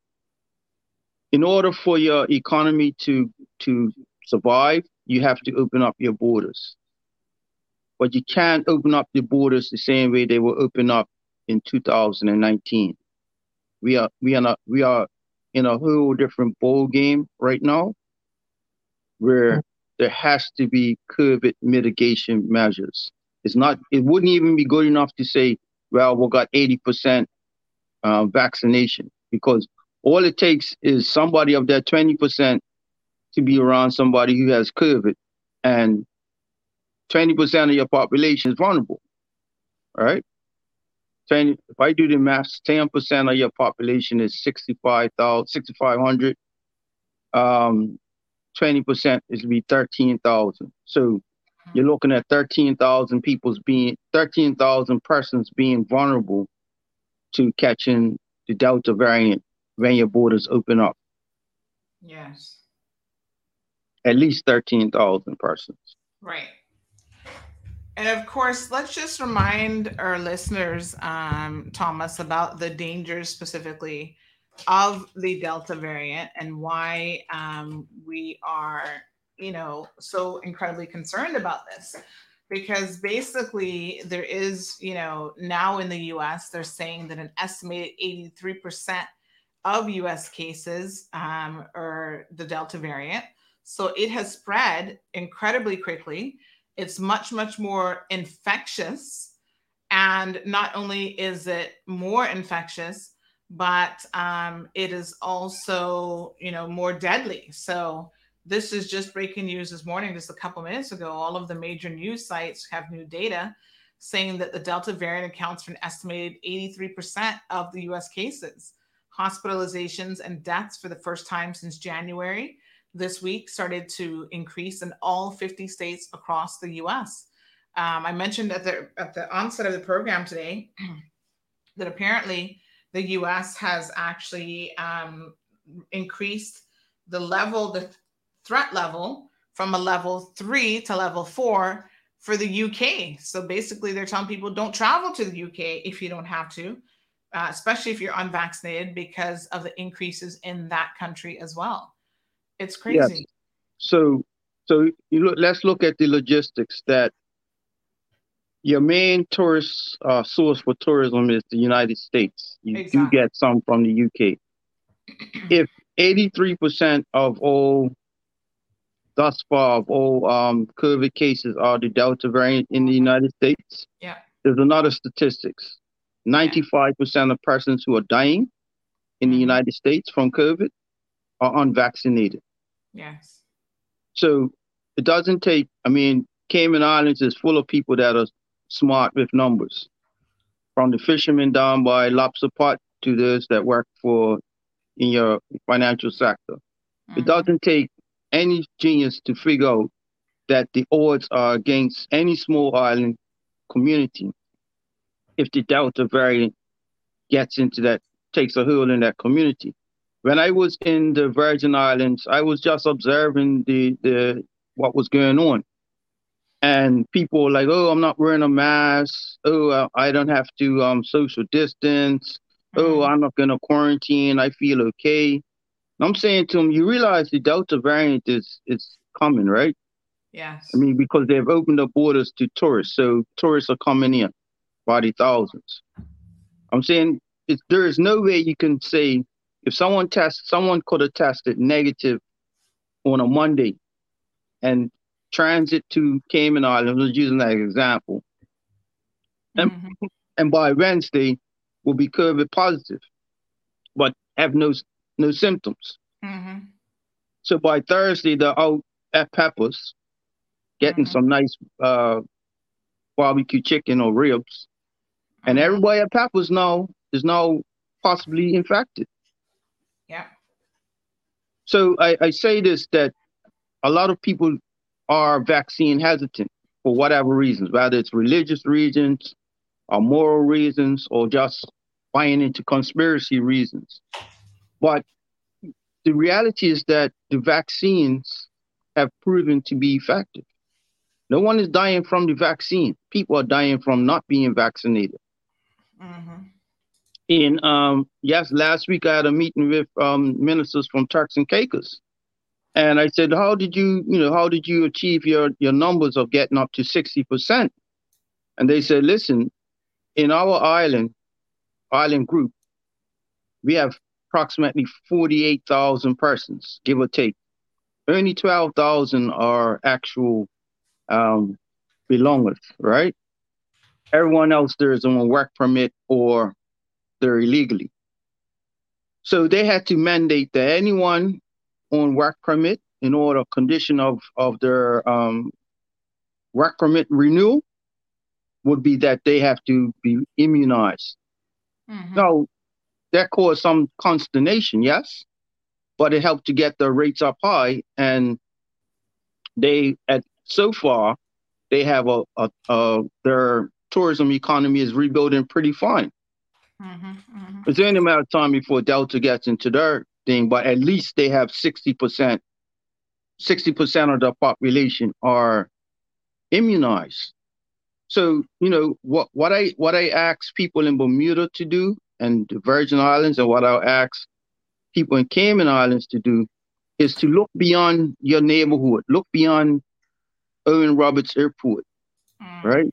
in order for your economy to to survive, you have to open up your borders. But you can't open up the borders the same way they were opened up in 2019. We are we are not we are in a whole different ball game right now, where there has to be COVID mitigation measures. It's not. It wouldn't even be good enough to say, well, we got 80% uh, vaccination because all it takes is somebody of that 20% to be around somebody who has COVID, and 20% of your population is vulnerable. All right. 10, if I do the maths, 10% of your population is 65,000, 6,500. Um, 20% is to be 13,000. So you're looking at 13,000 people's being, 13,000 persons being vulnerable to catching the Delta variant when your borders open up. Yes. At least 13,000 persons. Right. And of course, let's just remind our listeners, um, Thomas, about the dangers specifically of the Delta variant and why um, we are, you know, so incredibly concerned about this. Because basically, there is, you know, now in the US, they're saying that an estimated 83% of US cases um, are the Delta variant. So it has spread incredibly quickly. It's much, much more infectious. And not only is it more infectious, but um, it is also, you know, more deadly. So this is just breaking news this morning, just a couple minutes ago. All of the major news sites have new data saying that the Delta variant accounts for an estimated 83% of the US cases. Hospitalizations and deaths for the first time since January this week started to increase in all 50 states across the US. Um, I mentioned at the, at the onset of the program today that apparently the US has actually um, increased the level, the threat level from a level three to level four for the UK. So basically, they're telling people don't travel to the UK if you don't have to, uh, especially if you're unvaccinated, because of the increases in that country as well. It's crazy. Yes. So, so you look. Let's look at the logistics. That your main tourist uh, source for tourism is the United States. You do get some from the UK. If eighty-three percent of all, thus far of all um, COVID cases are the Delta variant in the United States, Yeah. there's another statistics. Ninety-five percent of persons who are dying in the Mhm. United States from COVID are unvaccinated. Yes. So it doesn't take, I mean, Cayman Islands is full of people that are smart with numbers. From the fishermen down by lobster pot to those that work for in your financial sector. It Mhm. doesn't take any genius to figure out that the odds are against any small island community if the Delta variant gets into that, takes a hold in that community. When I was in the Virgin Islands, I was just observing the, the what was going on. And people were like, oh, I'm not wearing a mask. Oh, uh, I don't have to um, social distance. Oh, Mhm. I'm not going to quarantine. I feel okay. I'm saying to them, you realize the Delta variant is, is coming, right? Yes. I mean, because they've opened the borders to tourists, so tourists are coming in by the thousands. I'm saying it's, there is no way you can say if someone tests, someone could have tested negative on a Monday and transit to Cayman Islands, just using that example, and, Mhm. and by Wednesday will be COVID positive, but have no no symptoms. Mhm. So by Thursday, they're out at Peppers, getting Mhm. some nice uh, barbecue chicken or ribs, and Mhm. everybody at Peppers now is now possibly infected. So I, I say this that a lot of people are vaccine hesitant for whatever reasons, whether it's religious reasons or moral reasons or just buying into conspiracy reasons. But the reality is that the vaccines have proven to be effective. No one is dying from the vaccine. People are dying from not being vaccinated. Mhm. In um yes, last week I had a meeting with um ministers from Turks and Caicos. And I said, How did you, you know, how did you achieve your your numbers of getting up to 60%? And they said, listen, in our island, island group, we have approximately 48,000 persons, give or take. Only 12,000 are actual um belongers, right? Everyone else there is on a work permit or they're illegally. So they had to mandate that anyone on work permit in order condition of, of their um, work permit renewal would be that they have to be immunized. Now, that caused some consternation, yes, but it helped to get the rates up high. And they, at so far, they have a, a, a their tourism economy is rebuilding pretty fine. It's only a matter of time before Delta gets into their thing, but at least they have 60%, 60% of the population are immunized. So, you know, what, what I what I ask people in Bermuda to do and the Virgin Islands and what I'll ask people in Cayman Islands to do is to look beyond your neighborhood, look beyond Owen Roberts Airport, mm. right?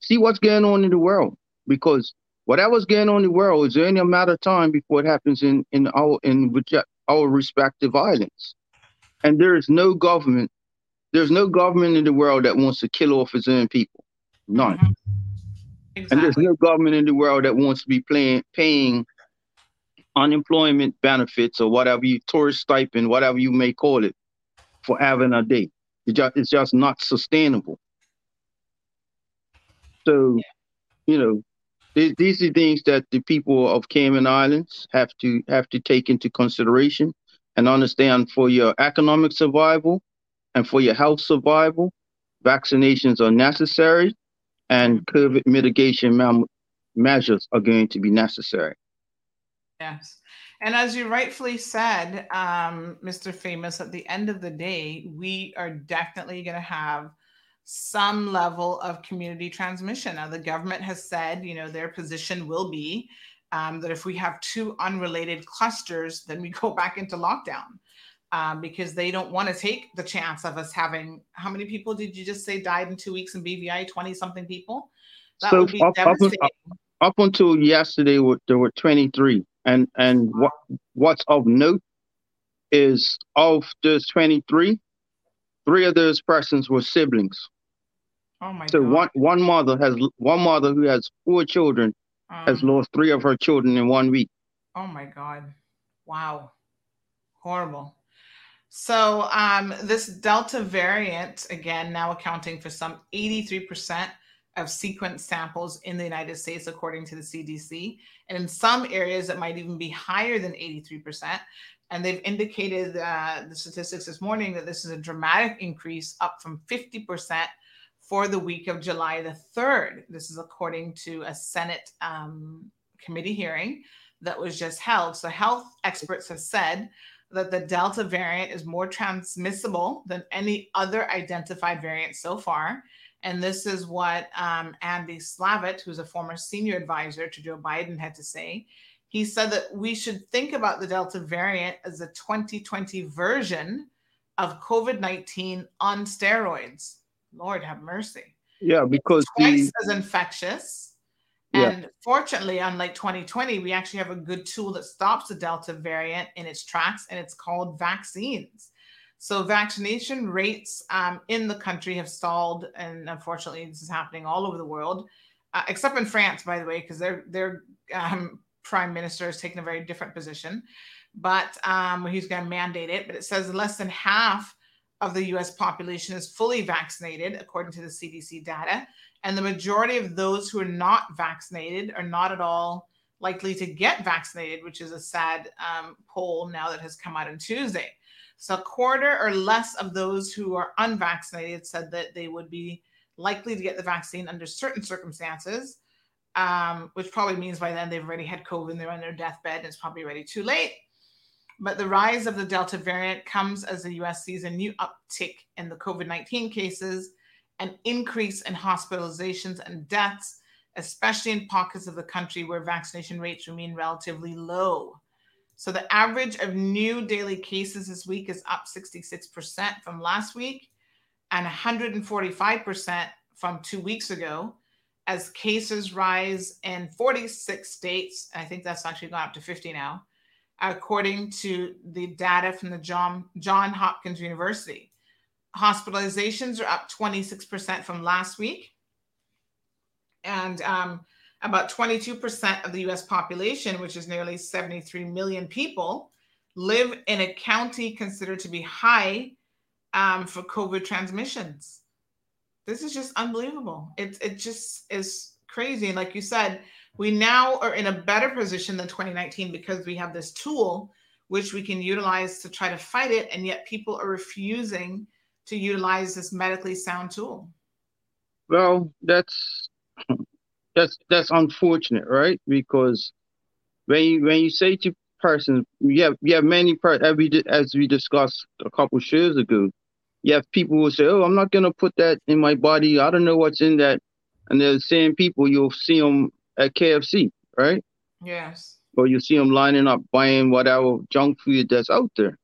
See what's going on in the world because whatever's going on in the world is only a matter of time before it happens in in our in our respective islands. And there is no government, there's no government in the world that wants to kill off its own people. None. Exactly. And there's no government in the world that wants to be playing, paying unemployment benefits or whatever you tourist stipend, whatever you may call it, for having a day. It just, it's just not sustainable. So, you know, these, are things that the people of Cayman Islands have to have to take into consideration and understand for your economic survival and for your health survival, vaccinations are necessary and COVID mitigation measures are going to be necessary. Yes. And as you rightfully said, um, Mr. Famous, at the end of the day, we are definitely going to have some level of community transmission. Now, the government has said, you know, their position will be um, that if we have two unrelated clusters, then we go back into lockdown um, because they don't want to take the chance of us having how many people did you just say died in two weeks in BVI? 20 something people? That so would be up, devastating. up, up until yesterday, there were 23. And and what what's of note is of those 23, three of those persons were siblings. Oh my So God. one one mother has one mother who has four children has Um, lost three of her children in one week. Oh my God. Wow. Horrible. So um, this Delta variant, again, now accounting for some 83% of sequence samples in the United States, according to the CDC. And in some areas, it might even be higher than 83%. And they've indicated uh, the statistics this morning that this is a dramatic increase up from 50% for the week of July the 3rd. This is according to a Senate um, committee hearing that was just held. So, health experts have said that the Delta variant is more transmissible than any other identified variant so far. And this is what um, Andy Slavitt, who's a former senior advisor to Joe Biden, had to say. He said that we should think about the Delta variant as a 2020 version of COVID 19 on steroids. Lord have mercy Yeah, because twice the as infectious. Yeah. And fortunately, unlike 2020, we actually have a good tool that stops the Delta variant in its tracks, and it's called vaccines. So, vaccination rates um, in the country have stalled, and unfortunately, this is happening all over the world, uh, except in France, by the way, because their their um, prime minister has taken a very different position. But um, he's going to mandate it. But it says less than half of the US population is fully vaccinated, according to the CDC data. And the majority of those who are not vaccinated are not at all likely to get vaccinated, which is a sad um, poll now that has come out on Tuesday. So, a quarter or less of those who are unvaccinated said that they would be likely to get the vaccine under certain circumstances, um, which probably means by then they've already had COVID they're on their deathbed and it's probably already too late. But the rise of the Delta variant comes as the US sees a new uptick in the COVID 19 cases, an increase in hospitalizations and deaths, especially in pockets of the country where vaccination rates remain relatively low. So the average of new daily cases this week is up 66% from last week and 145% from two weeks ago as cases rise in 46 states. I think that's actually gone up to 50 now according to the data from the John, John Hopkins University. Hospitalizations are up 26% from last week. And um, about 22% of the US population, which is nearly 73 million people, live in a county considered to be high um, for COVID transmissions. This is just unbelievable. It, it just is crazy. And like you said, we now are in a better position than 2019 because we have this tool which we can utilize to try to fight it. And yet people are refusing to utilize this medically sound tool. Well, that's that's that's unfortunate, right? Because when you when you say to persons, you have you have many per as we as we discussed a couple shows ago, you have people who say, "Oh, I'm not gonna put that in my body. I don't know what's in that," and they're the same people you'll see them at KFC, right? Yes. Or you see them lining up buying whatever junk food that's out there.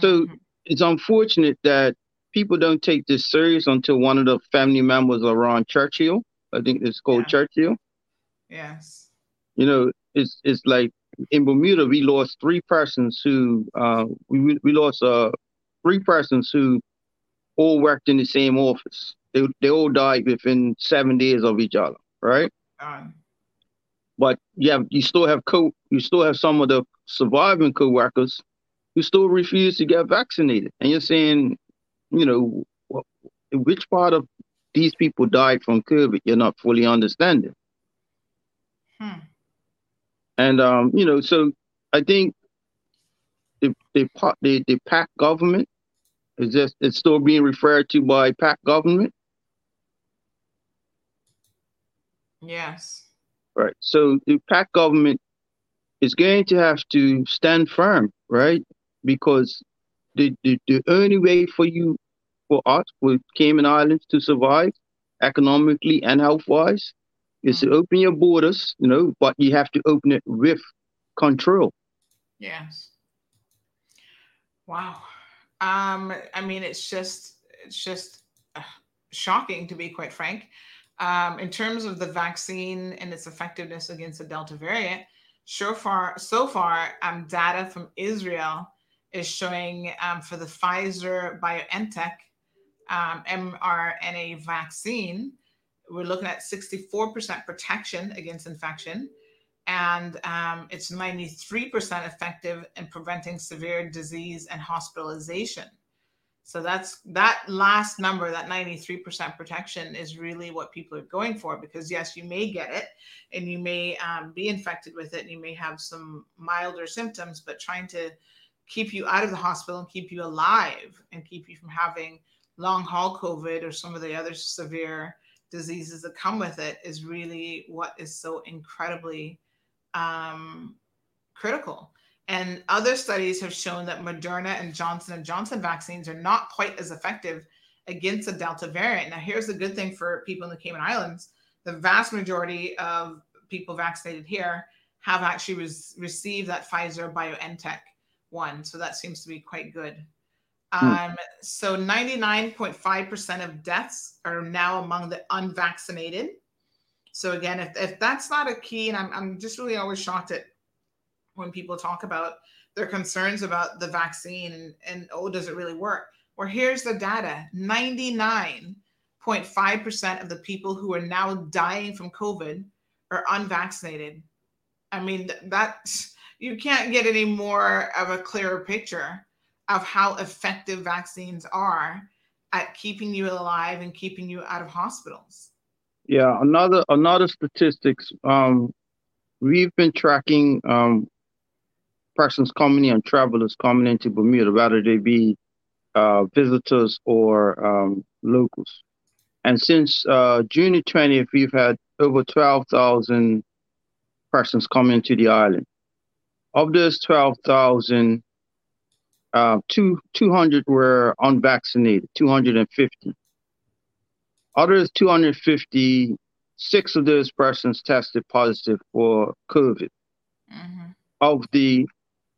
So it's unfortunate that people don't take this serious until one of the family members around Churchill. I think it's called Churchill. Yes. You know, it's it's like in Bermuda we lost three persons who uh we we lost uh three persons who all worked in the same office. They they all died within seven days of each other, right? Um, But yeah, you still have co you still have some of the surviving co-workers who still refuse to get vaccinated. And you're saying, you know, wh- which part of these people died from COVID, you're not fully understanding. Hmm. And um, you know, so I think the the the, the PACT government is just it's still being referred to by PACT government. Yes. Right. So the PACT government is going to have to stand firm, right? Because the, the, the only way for you, for us, for Cayman Islands to survive economically and health wise is to open your borders, you know, but you have to open it with control. Yes. Wow. Um, I mean, it's just it's just uh, shocking to be quite frank. Um, in terms of the vaccine and its effectiveness against the Delta variant, so far, so far, um, data from Israel is showing um, for the Pfizer BioNTech um, mRNA vaccine, we're looking at 64% protection against infection, and um, it's 93% effective in preventing severe disease and hospitalization. So that's that last number, that 93% protection is really what people are going for because yes, you may get it and you may um, be infected with it and you may have some milder symptoms, but trying to keep you out of the hospital and keep you alive and keep you from having long haul COVID or some of the other severe diseases that come with it is really what is so incredibly um, critical. And other studies have shown that Moderna and Johnson and Johnson vaccines are not quite as effective against the Delta variant. Now, here's the good thing for people in the Cayman Islands: the vast majority of people vaccinated here have actually res- received that Pfizer BioNTech one, so that seems to be quite good. Hmm. Um, so 99.5% of deaths are now among the unvaccinated. So again, if, if that's not a key, and I'm, I'm just really always shocked at when people talk about their concerns about the vaccine and, and oh, does it really work? Well, here's the data 99.5% of the people who are now dying from COVID are unvaccinated. I mean, th- that's you can't get any more of a clearer picture of how effective vaccines are at keeping you alive and keeping you out of hospitals. Yeah, another another statistics. Um, we've been tracking um, persons coming in, travelers coming into Bermuda, whether they be uh, visitors or um, locals. And since uh, June the 20th, we've had over 12,000 persons coming to the island. Of those 12,000, uh, two, 200 were unvaccinated, 250. Others 250, six of those persons tested positive for COVID. Of the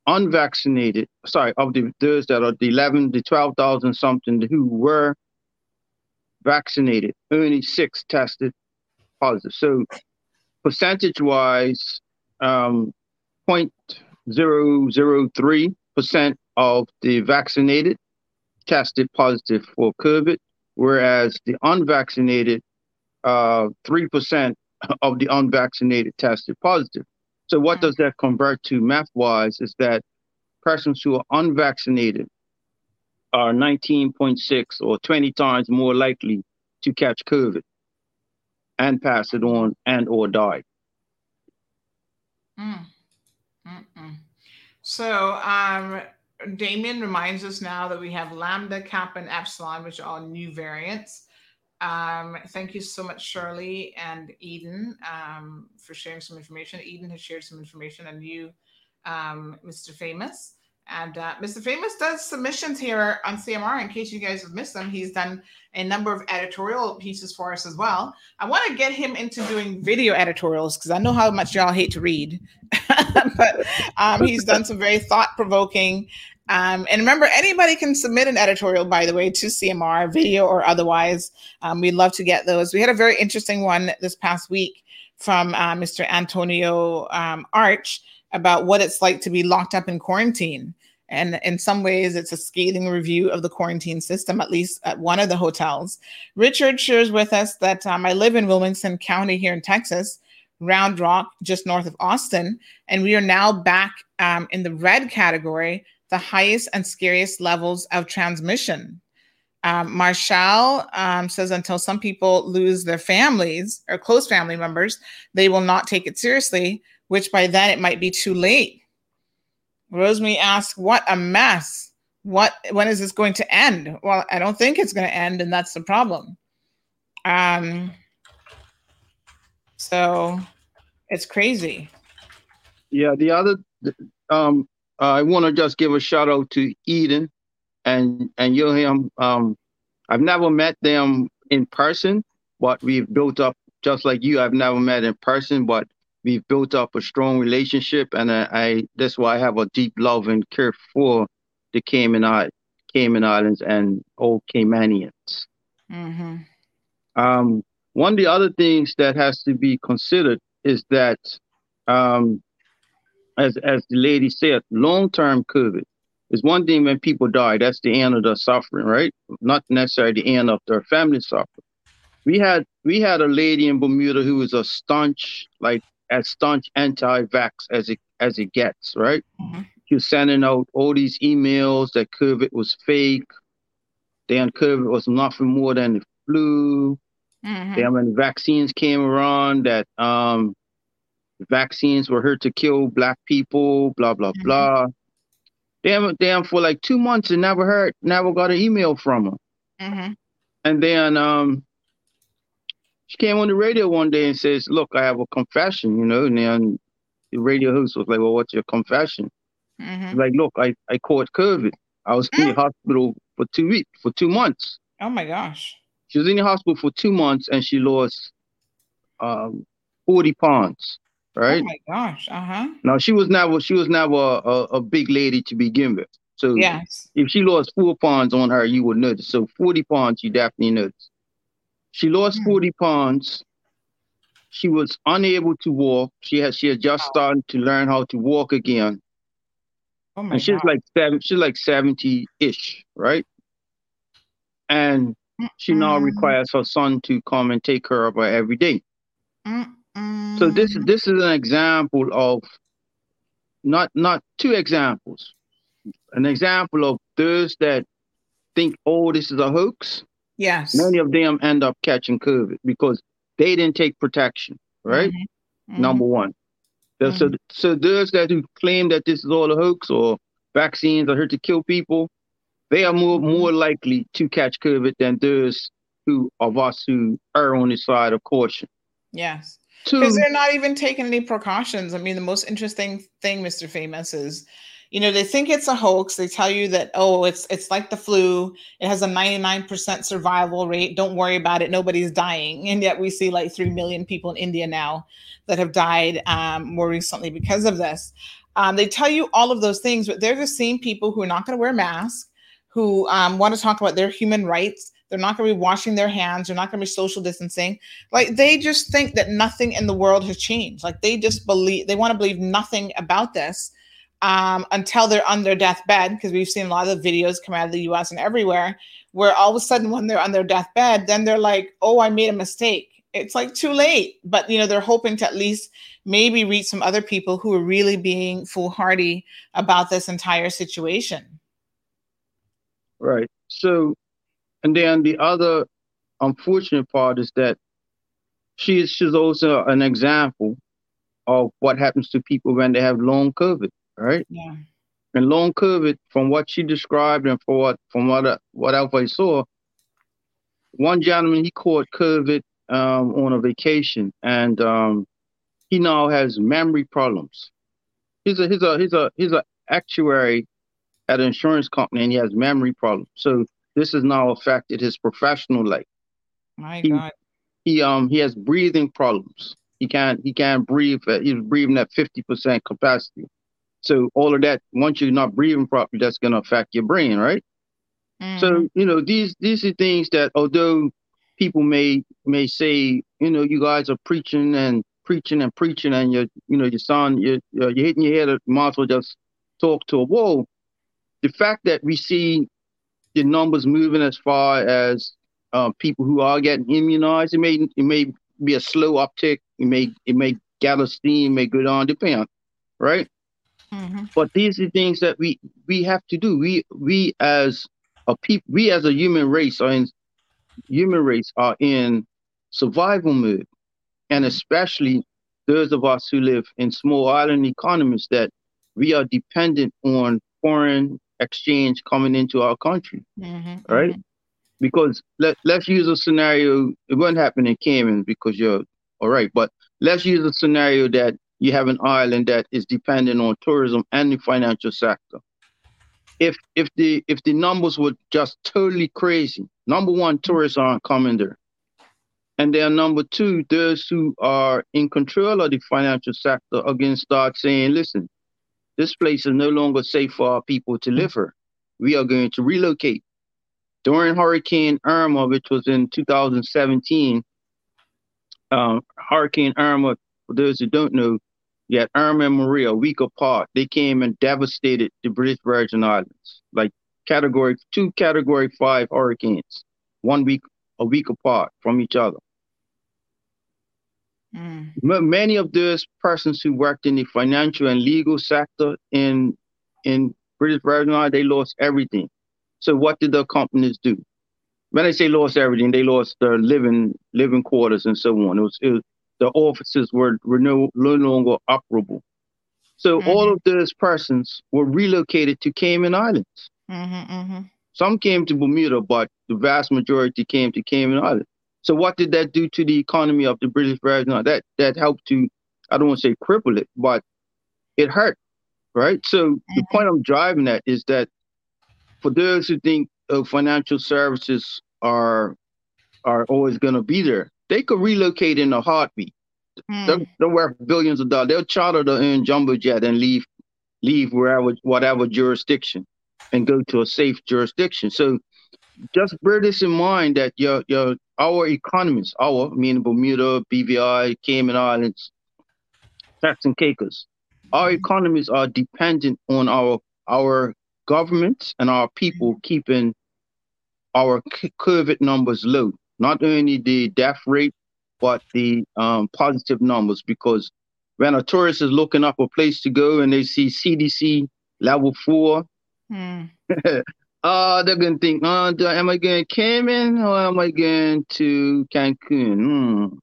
unvaccinated, sorry, of the those that are the 11, the 12,000 something who were vaccinated, only six tested positive. So percentage wise, um, 0.003% of the vaccinated tested positive for COVID, whereas the unvaccinated uh, 3% of the unvaccinated tested positive. So, what does that convert to math wise is that persons who are unvaccinated are 19.6 or 20 times more likely to catch COVID and pass it on and or die. Mm. So, um, Damien reminds us now that we have Lambda, Kappa, and Epsilon, which are all new variants. Um, thank you so much, Shirley and Eden, um, for sharing some information. Eden has shared some information on you, um, Mr. Famous. And uh, Mr. Famous does submissions here on CMR. In case you guys have missed them, he's done a number of editorial pieces for us as well. I want to get him into doing video editorials because I know how much y'all hate to read. but um, he's done some very thought provoking. Um, and remember, anybody can submit an editorial, by the way, to CMR, video or otherwise. Um, we'd love to get those. We had a very interesting one this past week from uh, Mr. Antonio um, Arch about what it's like to be locked up in quarantine. And in some ways, it's a scathing review of the quarantine system, at least at one of the hotels. Richard shares with us that um, I live in Williamson County here in Texas, Round Rock, just north of Austin. And we are now back um, in the red category, the highest and scariest levels of transmission. Um, Marshall um, says until some people lose their families or close family members, they will not take it seriously, which by then it might be too late. Rosemary asks, "What a mess! What? When is this going to end?" Well, I don't think it's going to end, and that's the problem. Um, so it's crazy. Yeah, the other, um, I want to just give a shout out to Eden and and Yoham. Um, I've never met them in person, but we've built up just like you. I've never met in person, but we've built up a strong relationship, and I, I that's why I have a deep love and care for the Cayman Islands, Cayman Islands, and old Caymanians. Mm-hmm. Um, one of the other things that has to be considered is that, um, as as the lady said, long term COVID is one thing when people die. That's the end of their suffering, right? Not necessarily the end of their family suffering. We had we had a lady in Bermuda who was a staunch, like as staunch anti-vax as it as it gets, right? She was sending out all these emails that COVID was fake. Then COVID was nothing more than the flu. Mhm. Then when vaccines came around, that um, vaccines were here to kill black people, blah blah blah. Damn, damn, for like two months, and never heard, never got an email from her. Mm-hmm. And then um, she came on the radio one day and says, "Look, I have a confession," you know. And then the radio host was like, "Well, what's your confession?" Mm-hmm. Like, "Look, I I caught COVID. I was in the hospital for two weeks, for two months. Oh my gosh. She was in the hospital for two months, and she lost um, forty pounds. Right Oh my gosh. Uh huh. now, she was never she was never a, a, a big lady to begin with. So Yes. if she lost four pounds on her, you would notice. So 40 pounds, you definitely notice. She lost 40 pounds. She was unable to walk. She had she had just started to learn how to walk again. Oh my And she's God. like seven, she's like 70-ish, right? And she now requires her son to come and take care of her every day. So this Mm. this is an example of not not two examples. An example of those that think, oh, this is a hoax. Yes. Many of them end up catching COVID because they didn't take protection, right? Mm-hmm. Number one. The- So so those that who claim that this is all a hoax or vaccines are here to kill people, they are more Mm-hmm. more likely to catch COVID than those who of us who are on the side of caution. Yes. Because they're not even taking any precautions. I mean, the most interesting thing, Mr. Famous, is you know, they think it's a hoax. They tell you that, oh, it's it's like the flu, it has a 99% survival rate. Don't worry about it. Nobody's dying. And yet we see like three million people in India now that have died um, more recently because of this. Um, they tell you all of those things, but they're the same people who are not going to wear masks, who um, want to talk about their human rights. They're not going to be washing their hands. They're not going to be social distancing. Like they just think that nothing in the world has changed. Like they just believe they want to believe nothing about this um, until they're on their deathbed. Because we've seen a lot of videos come out of the U.S. and everywhere, where all of a sudden when they're on their deathbed, then they're like, "Oh, I made a mistake. it's like too late. But you know, they're hoping to at least maybe reach some other people who are really being foolhardy about this entire situation. Right. So, and then the other unfortunate part is that she is, she's also an example of what happens to people when they have long COVID, right? Yeah. And long COVID, from what she described and for what from what what I saw, one gentleman he caught COVID um, on a vacation, and um, he now has memory problems. He's a he's a he's a he's a actuary at an insurance company, and he has memory problems. So this has now affected his professional life. My He- God. He um he has breathing problems. He can't he can't breathe. At, he's breathing at fifty percent capacity. So all of that, once you're not breathing properly, that's going to affect your brain, right? Mhm. So you know these these are things that although people may may say you know you guys are preaching and preaching and preaching and you're you know your son you're you're you're hitting your head you might as well just talk to a wall. The fact that we see the numbers moving as far as uh, people who are getting immunized, it may it may be a slow uptick. It may it may gather steam, may go down, depend, right? Mhm. But these are things that we we have to do. We we as a people, we as a human race are in human race are in survival mode, and especially those of us who live in small island economies that we are dependent on foreign exchange coming into our country, Mhm. right? Mhm. Because let let's use a scenario. It won't happen in Cayman because you're all right, but let's use a scenario that you have an island that is dependent on tourism and the financial sector. If if the if the numbers were just totally crazy, number one, tourists aren't coming there. And then number two, those who are in control of the financial sector to start saying, listen, this place is no longer safe for our people to live here. We are going to relocate. During Hurricane Irma, which was in 2017, um, Hurricane Irma, for those who don't know, you had Irma and Maria a week apart. They came and devastated the British Virgin Islands, like category two, category five hurricanes, one week, a week apart from each other. Mm. Many of those persons who worked in the financial and legal sector in in British Virgin Islands, they lost everything. So what did the companies do? When I say lost everything, they lost their living living quarters and so on. It was, it was the offices were were no, no longer operable. So all of those persons were relocated to Cayman Islands. Mhm. Mhm. Some came to Bermuda, but the vast majority came to Cayman Islands. So what did that do to the economy of the British Virgin Islands? That that helped to, I don't want to say cripple it, but it hurt, right? So the point I'm driving at is that for those who think uh, financial services are are always going to be there, they could relocate in a heartbeat. They're, they're worth billions of dollars. They'll charter the uh, jumbo jet and leave leave wherever whatever jurisdiction and go to a safe jurisdiction. So just bear this in mind that your your our economies, our meaning Bermuda, BVI, Cayman Islands, Turks and Caicos, our economies are dependent on our our governments and our people keeping our COVID numbers low. Not only the death rate, but the um, positive numbers. Because when a tourist is looking up a place to go and they see CDC level four, Mm. uh, they're gonna think, uh, am I going to Cayman or am I going to Cancun? Hmm.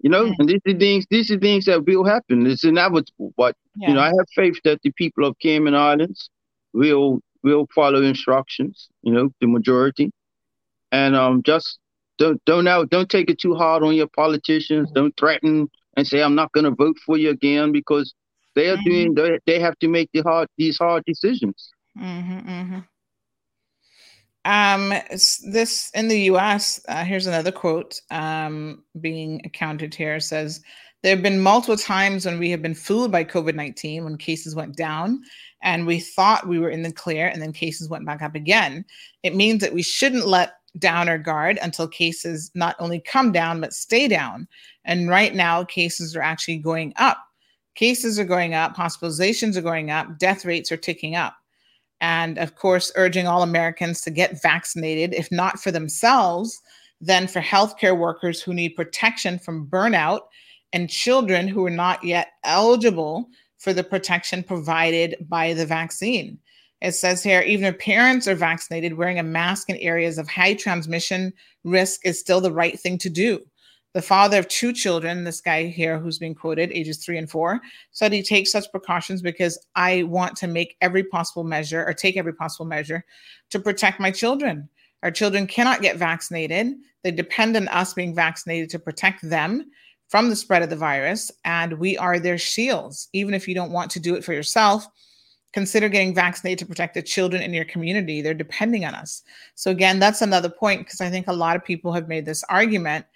You know, and these are things. These are things that will happen. It's inevitable. But you know, I have faith that the people of Cayman Islands will will follow instructions. You know, the majority, and um, just don't don't out don't take it too hard on your politicians. Don't threaten and say I'm not going to vote for you again because they are doing they, they have to make the hard these hard decisions. Mm-hmm, mm-hmm. Um, this in the U.S. Uh, here's another quote um, being accounted here. Says there have been multiple times when we have been fooled by COVID nineteen when cases went down, and we thought we were in the clear, and then cases went back up again. It means that we shouldn't let down our guard until cases not only come down but stay down. And right now, cases are actually going up. Cases are going up, hospitalizations are going up, death rates are ticking up and of course urging all americans to get vaccinated if not for themselves then for healthcare workers who need protection from burnout and children who are not yet eligible for the protection provided by the vaccine. It says here even if parents are vaccinated, wearing a mask in areas of high transmission risk is still the right thing to do. The father of two children, this guy here who's being quoted, ages three and four, said he takes such precautions because I want to make every possible measure or take every possible measure to protect my children. Our children cannot get vaccinated. They depend on us being vaccinated to protect them from the spread of the virus, and we are their shields. Even if you don't want to do it for yourself, consider getting vaccinated to protect the children in your community. They're depending on us. So, again, that's another point because I think a lot of people have made this argument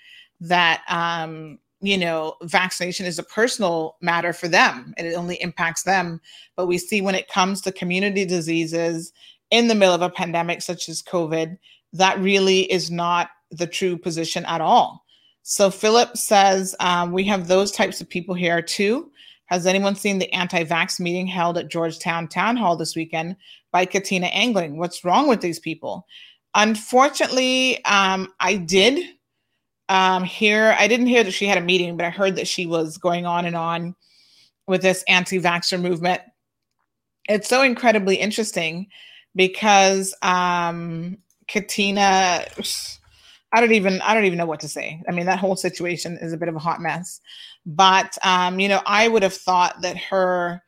that um, you know vaccination is a personal matter for them and it only impacts them. But we see when it comes to community diseases in the middle of a pandemic such as covid that really is not the true position at all. So philip says um, we have those types of people here too. Has anyone seen the anti-vax meeting held at georgetown town hall this weekend by katina anglin what's wrong with these people? Unfortunately um, i did um, here. I didn't hear that she had a meeting, but I heard that she was going on and on with this anti-vaxxer movement. It's so incredibly interesting because um, Katina, I don't even I don't even know what to say. I mean, that whole situation is a bit of a hot mess. But um, you know, I would have thought that her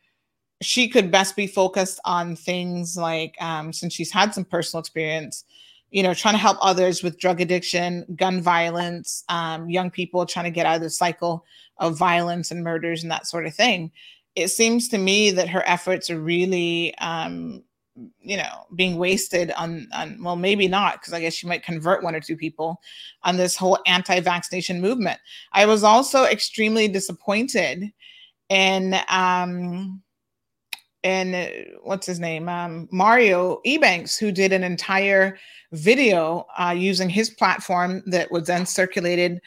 she could best be focused on things like um, since she's had some personal experience you know, trying to help others with drug addiction, gun violence, um, young people trying to get out of the cycle of violence and murders and that sort of thing. It seems to me that her efforts are really, um, you know, being wasted on, on well, maybe not, because I guess she might convert one or two people on this whole anti vaccination movement. I was also extremely disappointed in, um, and uh, what's his name um, mario ebanks who did an entire video uh, using his platform that was then circulated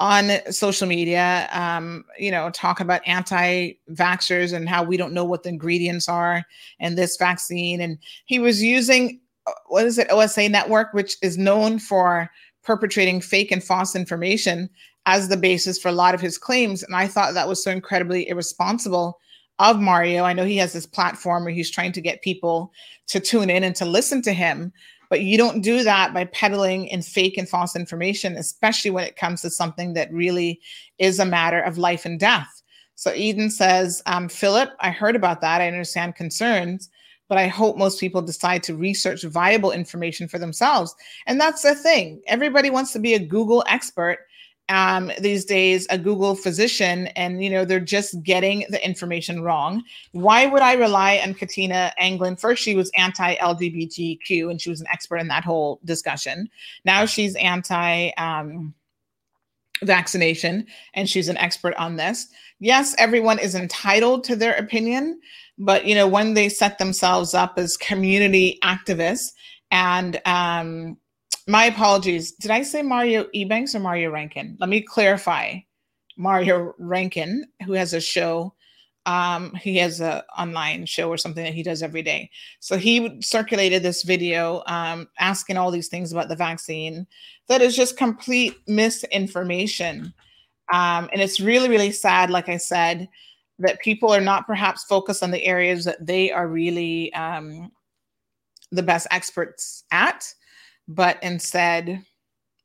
on social media um, you know talking about anti-vaxxers and how we don't know what the ingredients are in this vaccine. And he was using uh, what is it osa network which is known for perpetrating fake and false information as the basis for a lot of his claims. And i thought that was so incredibly irresponsible of Mario. I know he has this platform where he's trying to get people to tune in and to listen to him, but you don't do that by peddling in fake and false information, especially when it comes to something that really is a matter of life and death. So Eden says, um, Philip, I heard about that. I understand concerns, but I hope most people decide to research viable information for themselves. And that's the thing. Everybody wants to be a Google expert um, these days a Google physician, and you know they're just getting the information wrong. Why would I rely on Katina Anglin? First, she was anti-LGBTQ, and she was an expert in that whole discussion. Now she's anti. Um, vaccination and she's an expert on this yes everyone is entitled to their opinion but you know when they set themselves up as community activists and um, my apologies. Did I say Mario Ebanks or Mario Rankin? Let me clarify. Mario Rankin, who has a show, um, he has a online show or something that he does every day. So he circulated this video um, asking all these things about the vaccine that is just complete misinformation. Um, and it's really, really sad, like I said, that people are not perhaps focused on the areas that they are really um, the best experts at but instead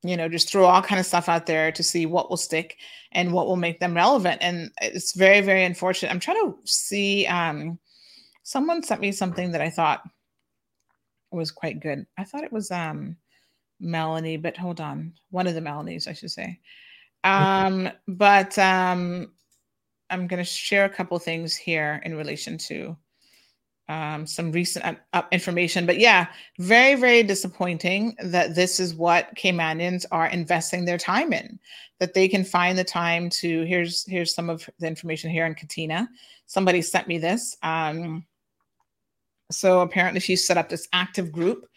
you know just throw all kind of stuff out there to see what will stick and what will make them relevant. And it's very very unfortunate. I'm trying to see um someone sent me something that i thought was quite good. I thought it was um melanie but hold on. One of the melanies i should say. Um but um i'm going to share a couple things here in relation to um, some recent uh, information. But yeah, very, very disappointing that this is what Caymanians are investing their time in. That they can find the time to. Here's here's some of the information here on Katina. Somebody sent me this. Um, so apparently, she set up this active group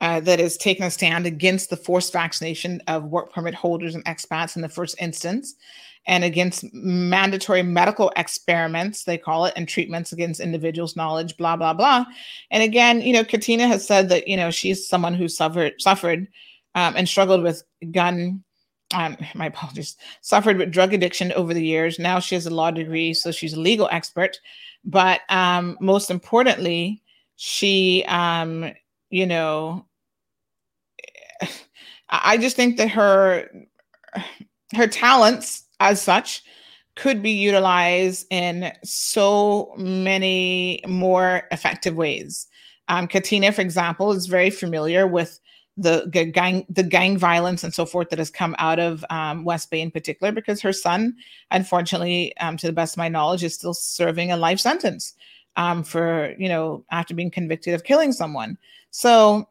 uh, that is taking a stand against the forced vaccination of work permit holders and expats in the first instance and against mandatory medical experiments, they call it, and treatments against individuals' knowledge, blah, blah, blah. And again, you know, Katina has said that, you know, she's someone who suffered, suffered um, and struggled with gun. Um, my apologies. Suffered with drug addiction over the years. Now she has a law degree, so she's a legal expert. But um, most importantly, she, um, you know, I just think that her her talents as such could be utilized in so many more effective ways. Um, Katina, for example, is very familiar with the, the gang the gang violence and so forth that has come out of um, West Bay in particular, because her son, unfortunately, um, to the best of my knowledge, is still serving a life sentence um, for you know after being convicted of killing someone. So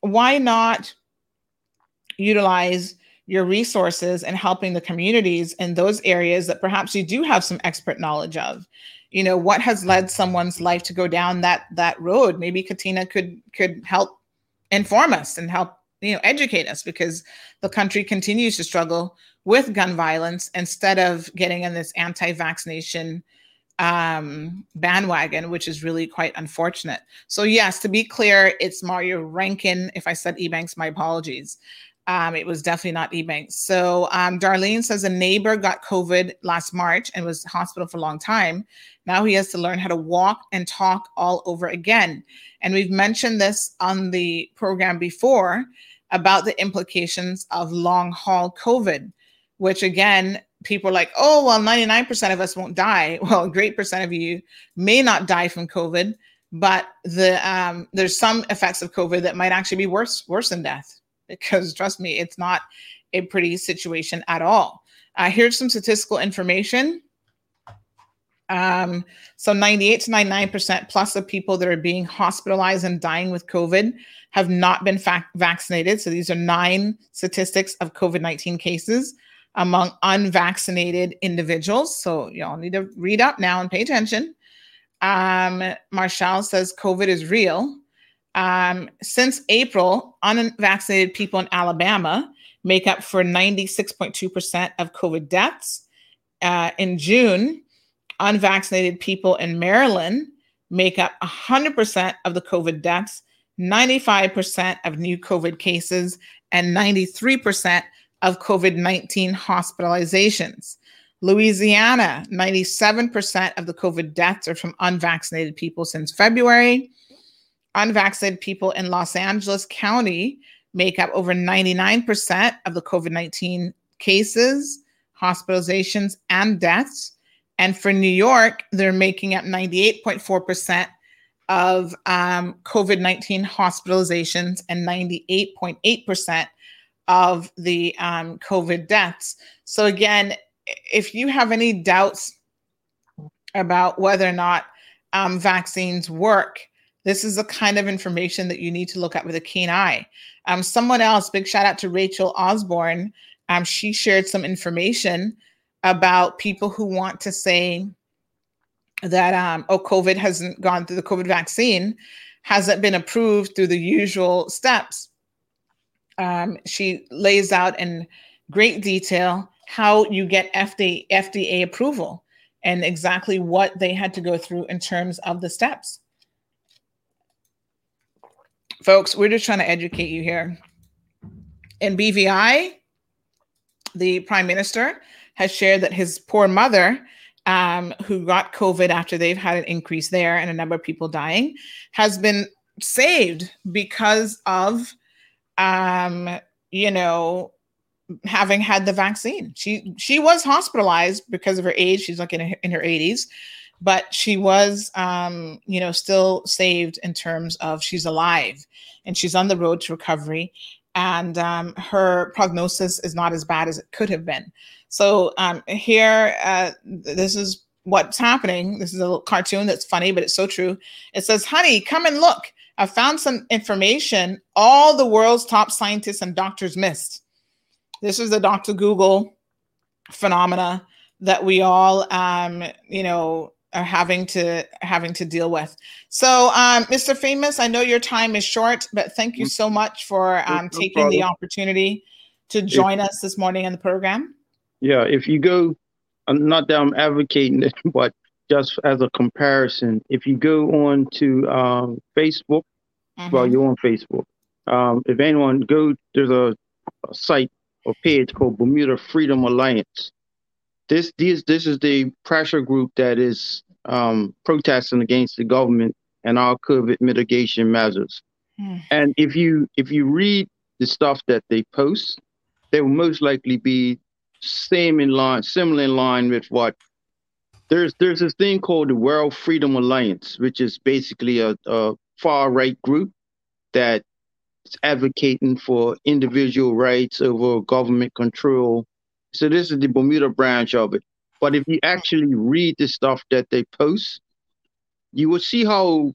why not utilize your resources and helping the communities in those areas that perhaps you do have some expert knowledge of. You know what has led someone's life to go down that that road? Maybe katina could could help inform us and help you know educate us because the country continues to struggle with gun violence instead of getting in this anti-vaccination um bandwagon which is really quite unfortunate. So yes to be clear it's mario rankin. If i said ebanks my apologies um, it was definitely not Ebanks. So um, Darlene says a neighbor got COVID last March and was hospital for a long time. Now he has to learn how to walk and talk all over again. And we've mentioned this on the program before about the implications of long haul COVID, which again, people are like, oh, well, 99% of us won't die. Well, a great percent of you may not die from COVID, but the um, there's some effects of COVID that might actually be worse worse than death because trust me, it's not a pretty situation at all. Uh, here's some statistical information. Um, so 98 to 99% plus of people that are being hospitalized and dying with COVID have not been vaccinated. So these are nine statistics of COVID 19 cases among unvaccinated individuals. So y'all need to read up now and pay attention. Um, Marshall says COVID is real. Um, since April, unvaccinated people in Alabama make up for 96.2% of COVID deaths. Uh, in June, unvaccinated people in Maryland make up 100% of the COVID deaths, 95% of new COVID cases, and 93% of COVID 19 hospitalizations. Louisiana, 97% of the COVID deaths are from unvaccinated people since February unvaccinated people in Los Angeles County make up over 99% of the COVID 19 cases, hospitalizations, and deaths. And for New York, they're making up 98.4% of um, COVID 19 hospitalizations and 98.8% of the um, COVID deaths. So, again, if you have any doubts about whether or not um, vaccines work, this is the kind of information that you need to look at with a keen eye. Um, someone else, big shout out to Rachel Osborne. Um, she shared some information about people who want to say that um, oh, COVID hasn't gone through the COVID vaccine, hasn't been approved through the usual steps. Um, she lays out in great detail how you get FDA, FDA approval and exactly what they had to go through in terms of the steps folks, we're just trying to educate you here. In BVI, the prime minister has shared that his poor mother, um, who got COVID after they've had an increase there and a number of people dying, has been saved because of, um, you know, having had the vaccine. She she was hospitalized because of her age. She's like in, in her 80s, but she was um, you know still saved in terms of she's alive and she's on the road to recovery. And um, her prognosis is not as bad as it could have been. So um, here uh, this is what's happening. This is a little cartoon that's funny but it's so true. It says honey come and look. I found some information all the world's top scientists and doctors missed. This is the dr google phenomena that we all um, you know are having to having to deal with. So, um, Mr. Famous, I know your time is short, but thank you Mm. so much for um, No taking the opportunity to join us this morning on the program. Yeah, if you go, I'm not that I'm advocating it, but just as a comparison, if you go on to um, Facebook, well, Mhm. you're on Facebook. Um, if anyone go, there's a, a site or page called Bermuda Freedom Alliance. This this this is the pressure group that is um, protesting against the government and our COVID mitigation measures. Hmm. And if you if you read the stuff that they post, they will most likely be same in line, similar in line with what there's there's this thing called the World Freedom Alliance, which is basically a, a far right group that is advocating for individual rights over government control. So this is the Bermuda branch of it. But if you actually read the stuff that they post, you will see how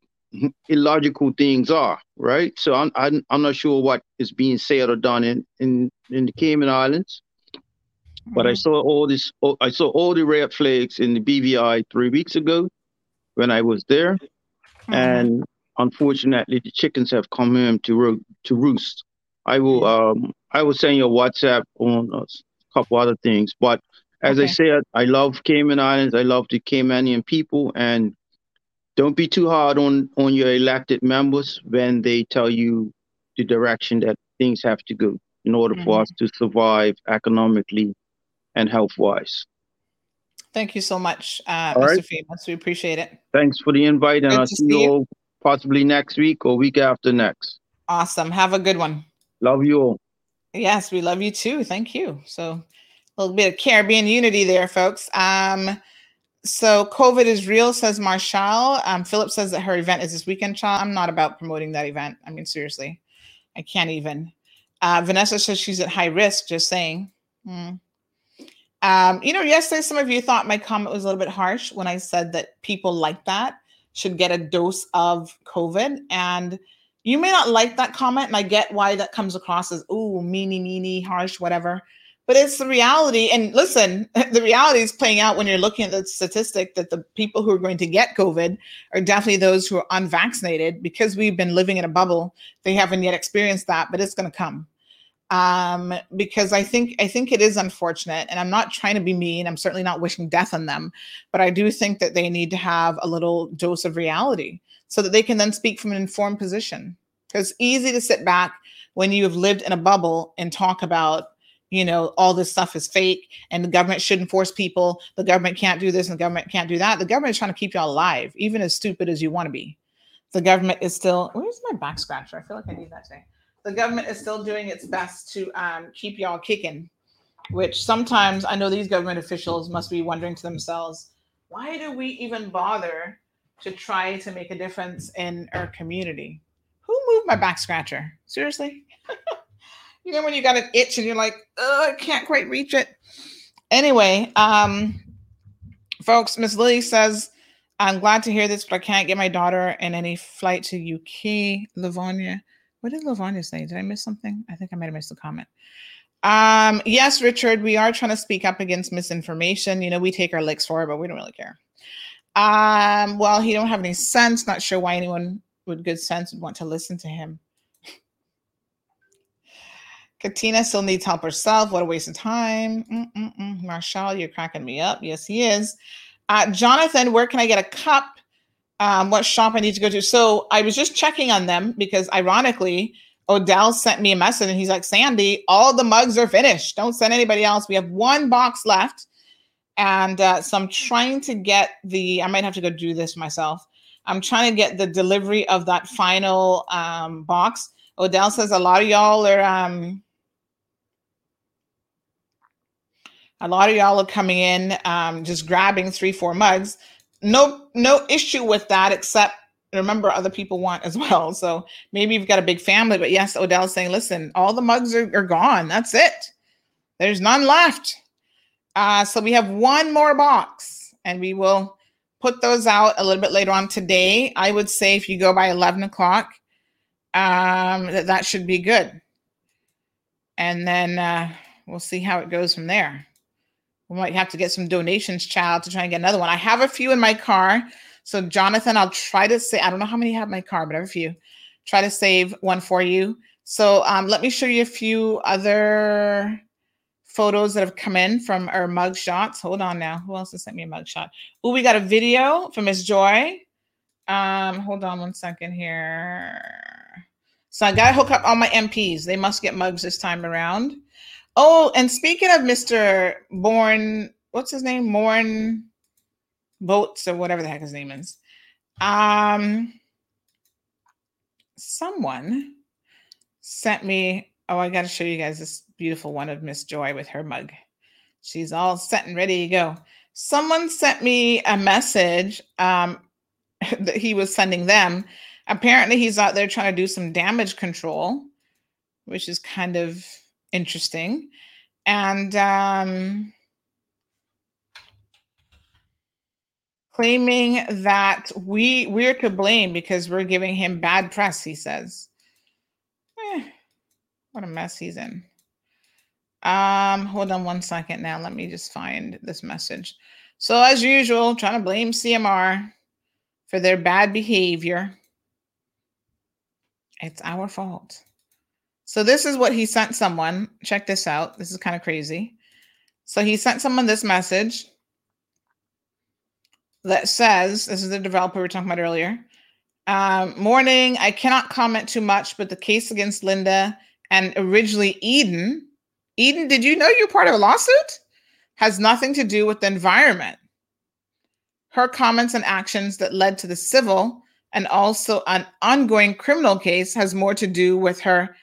illogical things are, right? So I'm I'm, I'm not sure what is being said or done in in, in the Cayman Islands, but I mm-hmm. saw all this. I saw all the red flags in the BVI three weeks ago when I was there, mm-hmm. and unfortunately, the chickens have come home to ro- to roost. I will mm-hmm. um I will send you a WhatsApp on a couple other things, but as I Okay. said, I love Cayman Islands. I love the Caymanian people, and don't be too hard on on your elected members when they tell you the direction that things have to go in order Mm-hmm. for us to survive economically and health wise. Thank you so much, uh, Mr. right. Famous. We appreciate it. Thanks for the invite, and Good I'll see see you you. all possibly next week or week after next. Awesome. Have a good one. Love you all. Yes, we love you too. Thank you. So a little bit of Caribbean unity there, folks. Um, so COVID is real, says Marshall. Um, Philip says that her event is this weekend, child. I'm not about promoting that event. I mean, seriously, I can't even. Uh, Vanessa says she's at high risk, just saying. Hmm. Um, you know, yesterday some of you thought my comment was a little bit harsh when I said that people like that should get a dose of COVID. And you may not like that comment, and I get why that comes across as, ooh, meanie, meanie, harsh, whatever. But it's the reality. And listen, the reality is playing out when you're looking at the statistic that the people who are going to get COVID are definitely those who are unvaccinated because we've been living in a bubble. They haven't yet experienced that, but it's going to come um, because I think I think it is unfortunate, and I'm not trying to be mean. I'm certainly not wishing death on them, but I do think that they need to have a little dose of reality so that they can then speak from an informed position. Because it's easy to sit back when you have lived in a bubble and talk about, you know, all this stuff is fake and the government shouldn't force people. The government can't do this and the government can't do that. The government is trying to keep y'all alive, even as stupid as you want to be. The government is still. Where's my back scratcher? I feel like I need that today the government is still doing its best to um, keep y'all kicking, which sometimes I know these government officials must be wondering to themselves, why do we even bother to try to make a difference in our community? Who moved my back scratcher? Seriously? You know when you got an itch and you're like, oh, I can't quite reach it. Anyway, um, folks, Miss Lily says, I'm glad to hear this, but I can't get my daughter in any flight to UK, Livonia. What did Lavanya say? Did I miss something? I think I might have missed a comment. Um, yes, Richard, we are trying to speak up against misinformation. You know, we take our licks for it, but we don't really care. Um, well, he don't have any sense. Not sure why anyone with good sense would want to listen to him. Katina still needs help herself. What a waste of time. Mm-mm-mm. Marshall, you're cracking me up. Yes, he is. Uh, Jonathan, where can I get a cup? um, what shop I need to go to. So I was just checking on them because ironically, Odell sent me a message and he's like, Sandy, all the mugs are finished. Don't send anybody else. We have one box left. And uh, so I'm trying to get the, I might have to go do this myself. I'm trying to get the delivery of that final um, box. Odell says a lot of y'all are, um, a lot of y'all are coming in, um, just grabbing three, four mugs. No no issue with that except remember other people want as well. So maybe you've got a big family but yes odell's saying listen all the mugs are, are gone. That's it. There's none left. Uh, so we have one more box and we will put those out a little bit later on today. I would say if you go by 11 o'clock um, that, that should be good. And then uh, we'll see how it goes from there we might have to get some donations, child, to try and get another one. I have a few in my car. So, Jonathan, I'll try to say, I don't know how many have in my car, but I have a few. Try to save one for you. So, um, let me show you a few other photos that have come in from our mug shots. Hold on now. Who else has sent me a mug shot? Oh, we got a video from Miss Joy. Um, hold on one second here. So I gotta hook up all my MPs. They must get mugs this time around. Oh, and speaking of Mr. Born, what's his name? Morn Boats or whatever the heck his name is. Um someone sent me. Oh, I gotta show you guys this beautiful one of Miss Joy with her mug. She's all set and ready to go. Someone sent me a message um, that he was sending them. Apparently, he's out there trying to do some damage control, which is kind of interesting. And um, claiming that we we're to blame because we're giving him bad press. He says, Eh, "What a mess he's in." Um, hold on one second now. Let me just find this message. So, as usual, trying to blame CMR for their bad behavior. It's our fault. So, this is what he sent someone. Check this out. This is kind of crazy. So, he sent someone this message that says this is the developer we were talking about earlier. Um, morning, I cannot comment too much, but the case against Linda and originally Eden. Eden, did you know you're part of a lawsuit? Has nothing to do with the environment. Her comments and actions that led to the civil and also an ongoing criminal case has more to do with her,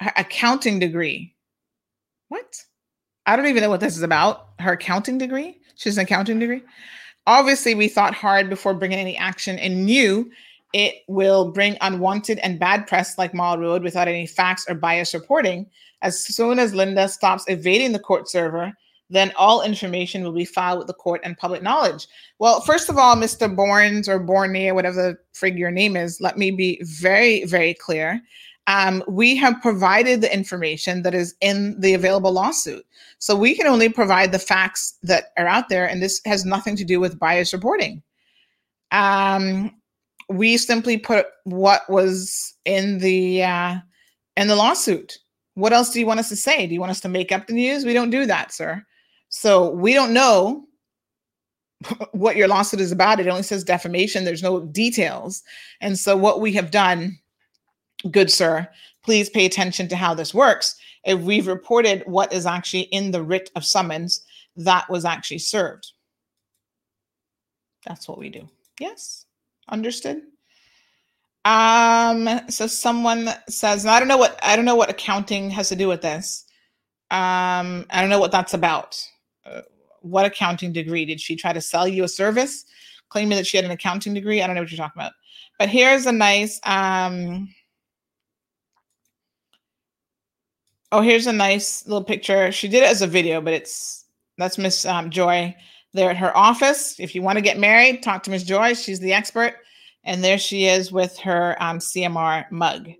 her accounting degree. What? I don't even know what this is about. Her accounting degree? She's an accounting degree. Obviously, we thought hard before bringing any action and knew it will bring unwanted and bad press like Marl Road without any facts or bias reporting. As soon as Linda stops evading the court server, then all information will be filed with the court and public knowledge. Well, first of all, Mr. Borns or Bornea, whatever the frig your name is, let me be very, very clear. Um, we have provided the information that is in the available lawsuit. So we can only provide the facts that are out there, and this has nothing to do with bias reporting. Um, we simply put what was in the uh, in the lawsuit. What else do you want us to say? Do you want us to make up the news? We don't do that, sir. So we don't know what your lawsuit is about. It only says defamation. There's no details. And so what we have done, good sir, please pay attention to how this works. If we've reported what is actually in the writ of summons that was actually served. That's what we do. Yes. Understood? Um, so someone says, I don't know what I don't know what accounting has to do with this. Um, I don't know what that's about. Uh, what accounting degree did she try to sell you a service, claiming that she had an accounting degree? I don't know what you're talking about. But here's a nice um Oh, here's a nice little picture. She did it as a video, but it's that's Miss um, Joy there at her office. If you want to get married, talk to Miss Joy. She's the expert. And there she is with her um, CMR mug.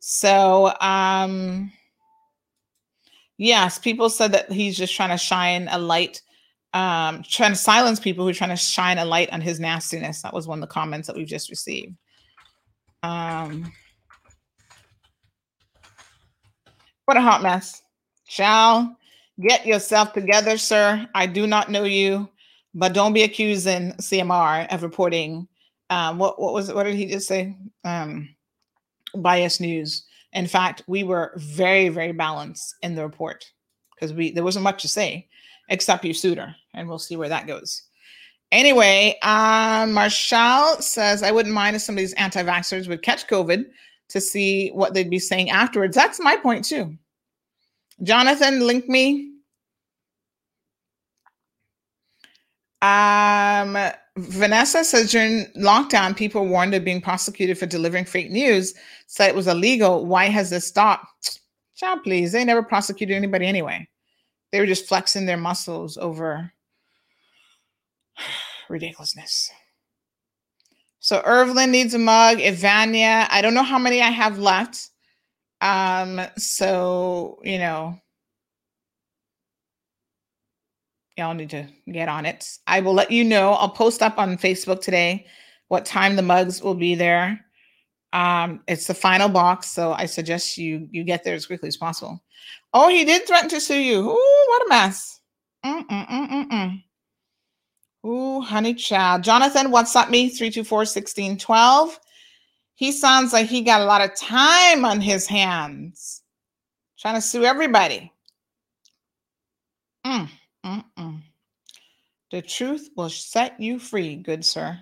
So, um, yes, people said that he's just trying to shine a light, um, trying to silence people who are trying to shine a light on his nastiness. That was one of the comments that we've just received. Um, what a hot mess. Shall get yourself together, sir. I do not know you, but don't be accusing CMR of reporting um, what what was? What did he just say? Um, bias news. In fact, we were very very balanced in the report because we there wasn't much to say except you her, and we'll see where that goes. Anyway, um, Marshall says I wouldn't mind if some of these anti-vaxxers would catch COVID to see what they'd be saying afterwards. That's my point too. Jonathan, link me. Um, Vanessa says during lockdown, people warned of being prosecuted for delivering fake news, said it was illegal. Why has this stopped? Child, please. They never prosecuted anybody anyway. They were just flexing their muscles over ridiculousness. So Irvlin needs a mug. Ivania, I don't know how many I have left. Um, so you know, y'all need to get on it. I will let you know. I'll post up on Facebook today what time the mugs will be there. Um, it's the final box, so I suggest you you get there as quickly as possible. Oh, he did threaten to sue you. Ooh, what a mess. Mm-mm-mm-mm-mm. Ooh, honey child. Jonathan, WhatsApp me 324-1612. He sounds like he got a lot of time on his hands, trying to sue everybody. Mm, mm, mm. The truth will set you free, good sir.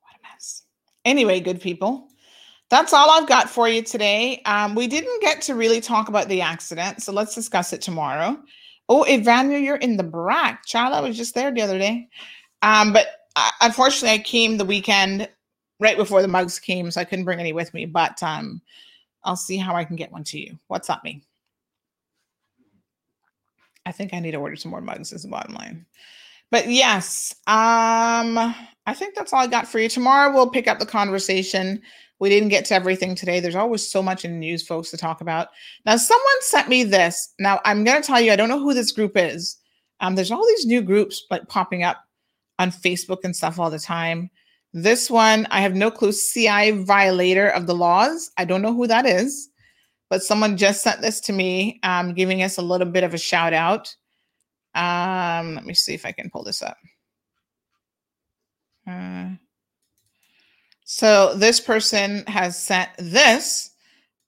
What a mess. Anyway, good people, that's all I've got for you today. Um, we didn't get to really talk about the accident, so let's discuss it tomorrow. Oh, Ivania, you're in the BRAC. Child, I was just there the other day. Um, but uh, unfortunately, I came the weekend right before the mugs came, so I couldn't bring any with me. But um, I'll see how I can get one to you. What's up, me? I think I need to order some more mugs. Is the bottom line. But yes, um, I think that's all I got for you. Tomorrow we'll pick up the conversation. We didn't get to everything today. There's always so much in the news, folks, to talk about. Now, someone sent me this. Now, I'm going to tell you, I don't know who this group is. Um, there's all these new groups like popping up on Facebook and stuff all the time. This one, I have no clue. CI violator of the laws. I don't know who that is, but someone just sent this to me, um, giving us a little bit of a shout out. Um, let me see if I can pull this up. Uh, so this person has sent this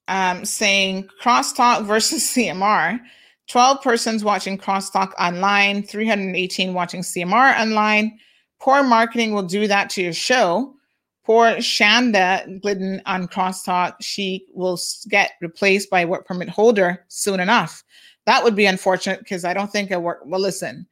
um, saying crosstalk versus CMR. 12 persons watching crosstalk online, 318 watching CMR online. Poor marketing will do that to your show. Poor Shanda Glidden on crosstalk, she will get replaced by work permit holder soon enough. That would be unfortunate because I don't think a work. Well, listen,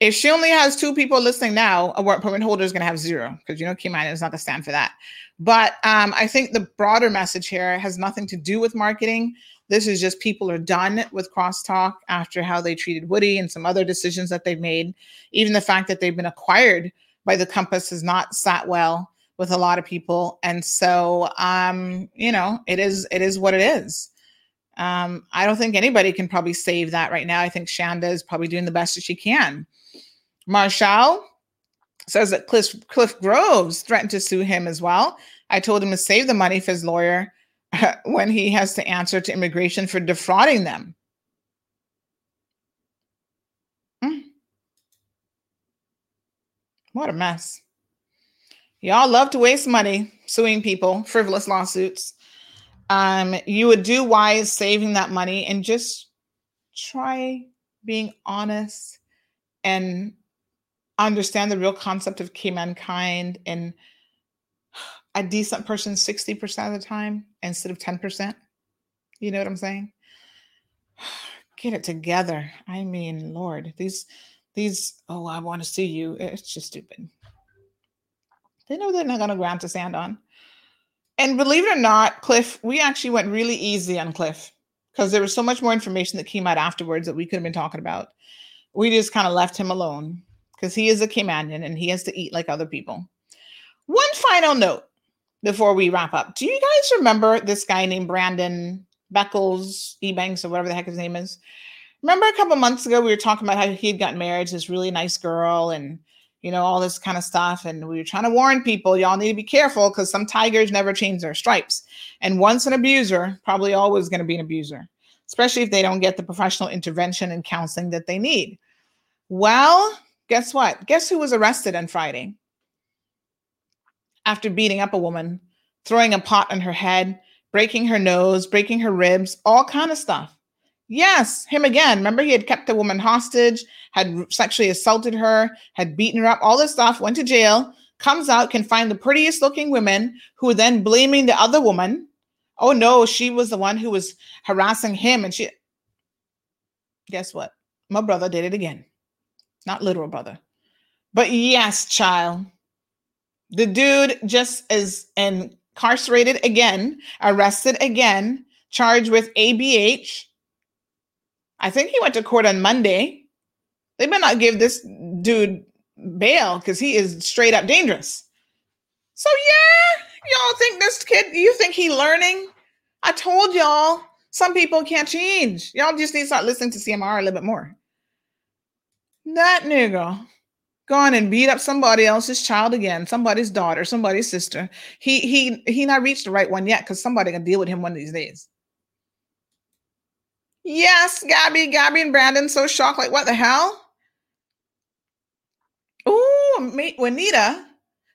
if she only has two people listening now, a work permit holder is going to have zero because you know key Keyman is not going to stand for that. But um, I think the broader message here has nothing to do with marketing. This is just people are done with crosstalk after how they treated Woody and some other decisions that they've made. Even the fact that they've been acquired by the Compass has not sat well with a lot of people, and so um, you know it is it is what it is. Um, I don't think anybody can probably save that right now. I think Shanda is probably doing the best that she can. Marshall says that Cliff, Cliff Groves threatened to sue him as well. I told him to save the money for his lawyer when he has to answer to immigration for defrauding them. Mm. What a mess. Y'all love to waste money suing people, frivolous lawsuits. Um, you would do wise saving that money and just try being honest and understand the real concept of Caymankind and a decent person 60% of the time instead of 10%. You know what I'm saying? Get it together. I mean, Lord, these these oh, I want to see you. It's just stupid. They know they're not gonna grant to stand on. And believe it or not, Cliff, we actually went really easy on Cliff because there was so much more information that came out afterwards that we could have been talking about. We just kind of left him alone because he is a Caymanian and he has to eat like other people. One final note before we wrap up. Do you guys remember this guy named Brandon Beckles, Ebanks, or whatever the heck his name is? Remember a couple months ago we were talking about how he had gotten married to this really nice girl and you know all this kind of stuff and we were trying to warn people y'all need to be careful because some tigers never change their stripes and once an abuser probably always going to be an abuser especially if they don't get the professional intervention and counseling that they need well guess what guess who was arrested on friday after beating up a woman throwing a pot on her head breaking her nose breaking her ribs all kind of stuff Yes, him again. Remember, he had kept the woman hostage, had sexually assaulted her, had beaten her up, all this stuff, went to jail, comes out, can find the prettiest looking women who then blaming the other woman. Oh no, she was the one who was harassing him. And she, guess what? My brother did it again. Not literal brother. But yes, child. The dude just is incarcerated again, arrested again, charged with ABH I think he went to court on Monday. They better not give this dude bail because he is straight up dangerous. So yeah, y'all think this kid? You think he learning? I told y'all some people can't change. Y'all just need to start listening to CMR a little bit more. That nigga gone and beat up somebody else's child again, somebody's daughter, somebody's sister. He he he not reached the right one yet because somebody gonna deal with him one of these days. Yes, Gabby, Gabby and Brandon so shocked. Like, what the hell? Ooh, me, Juanita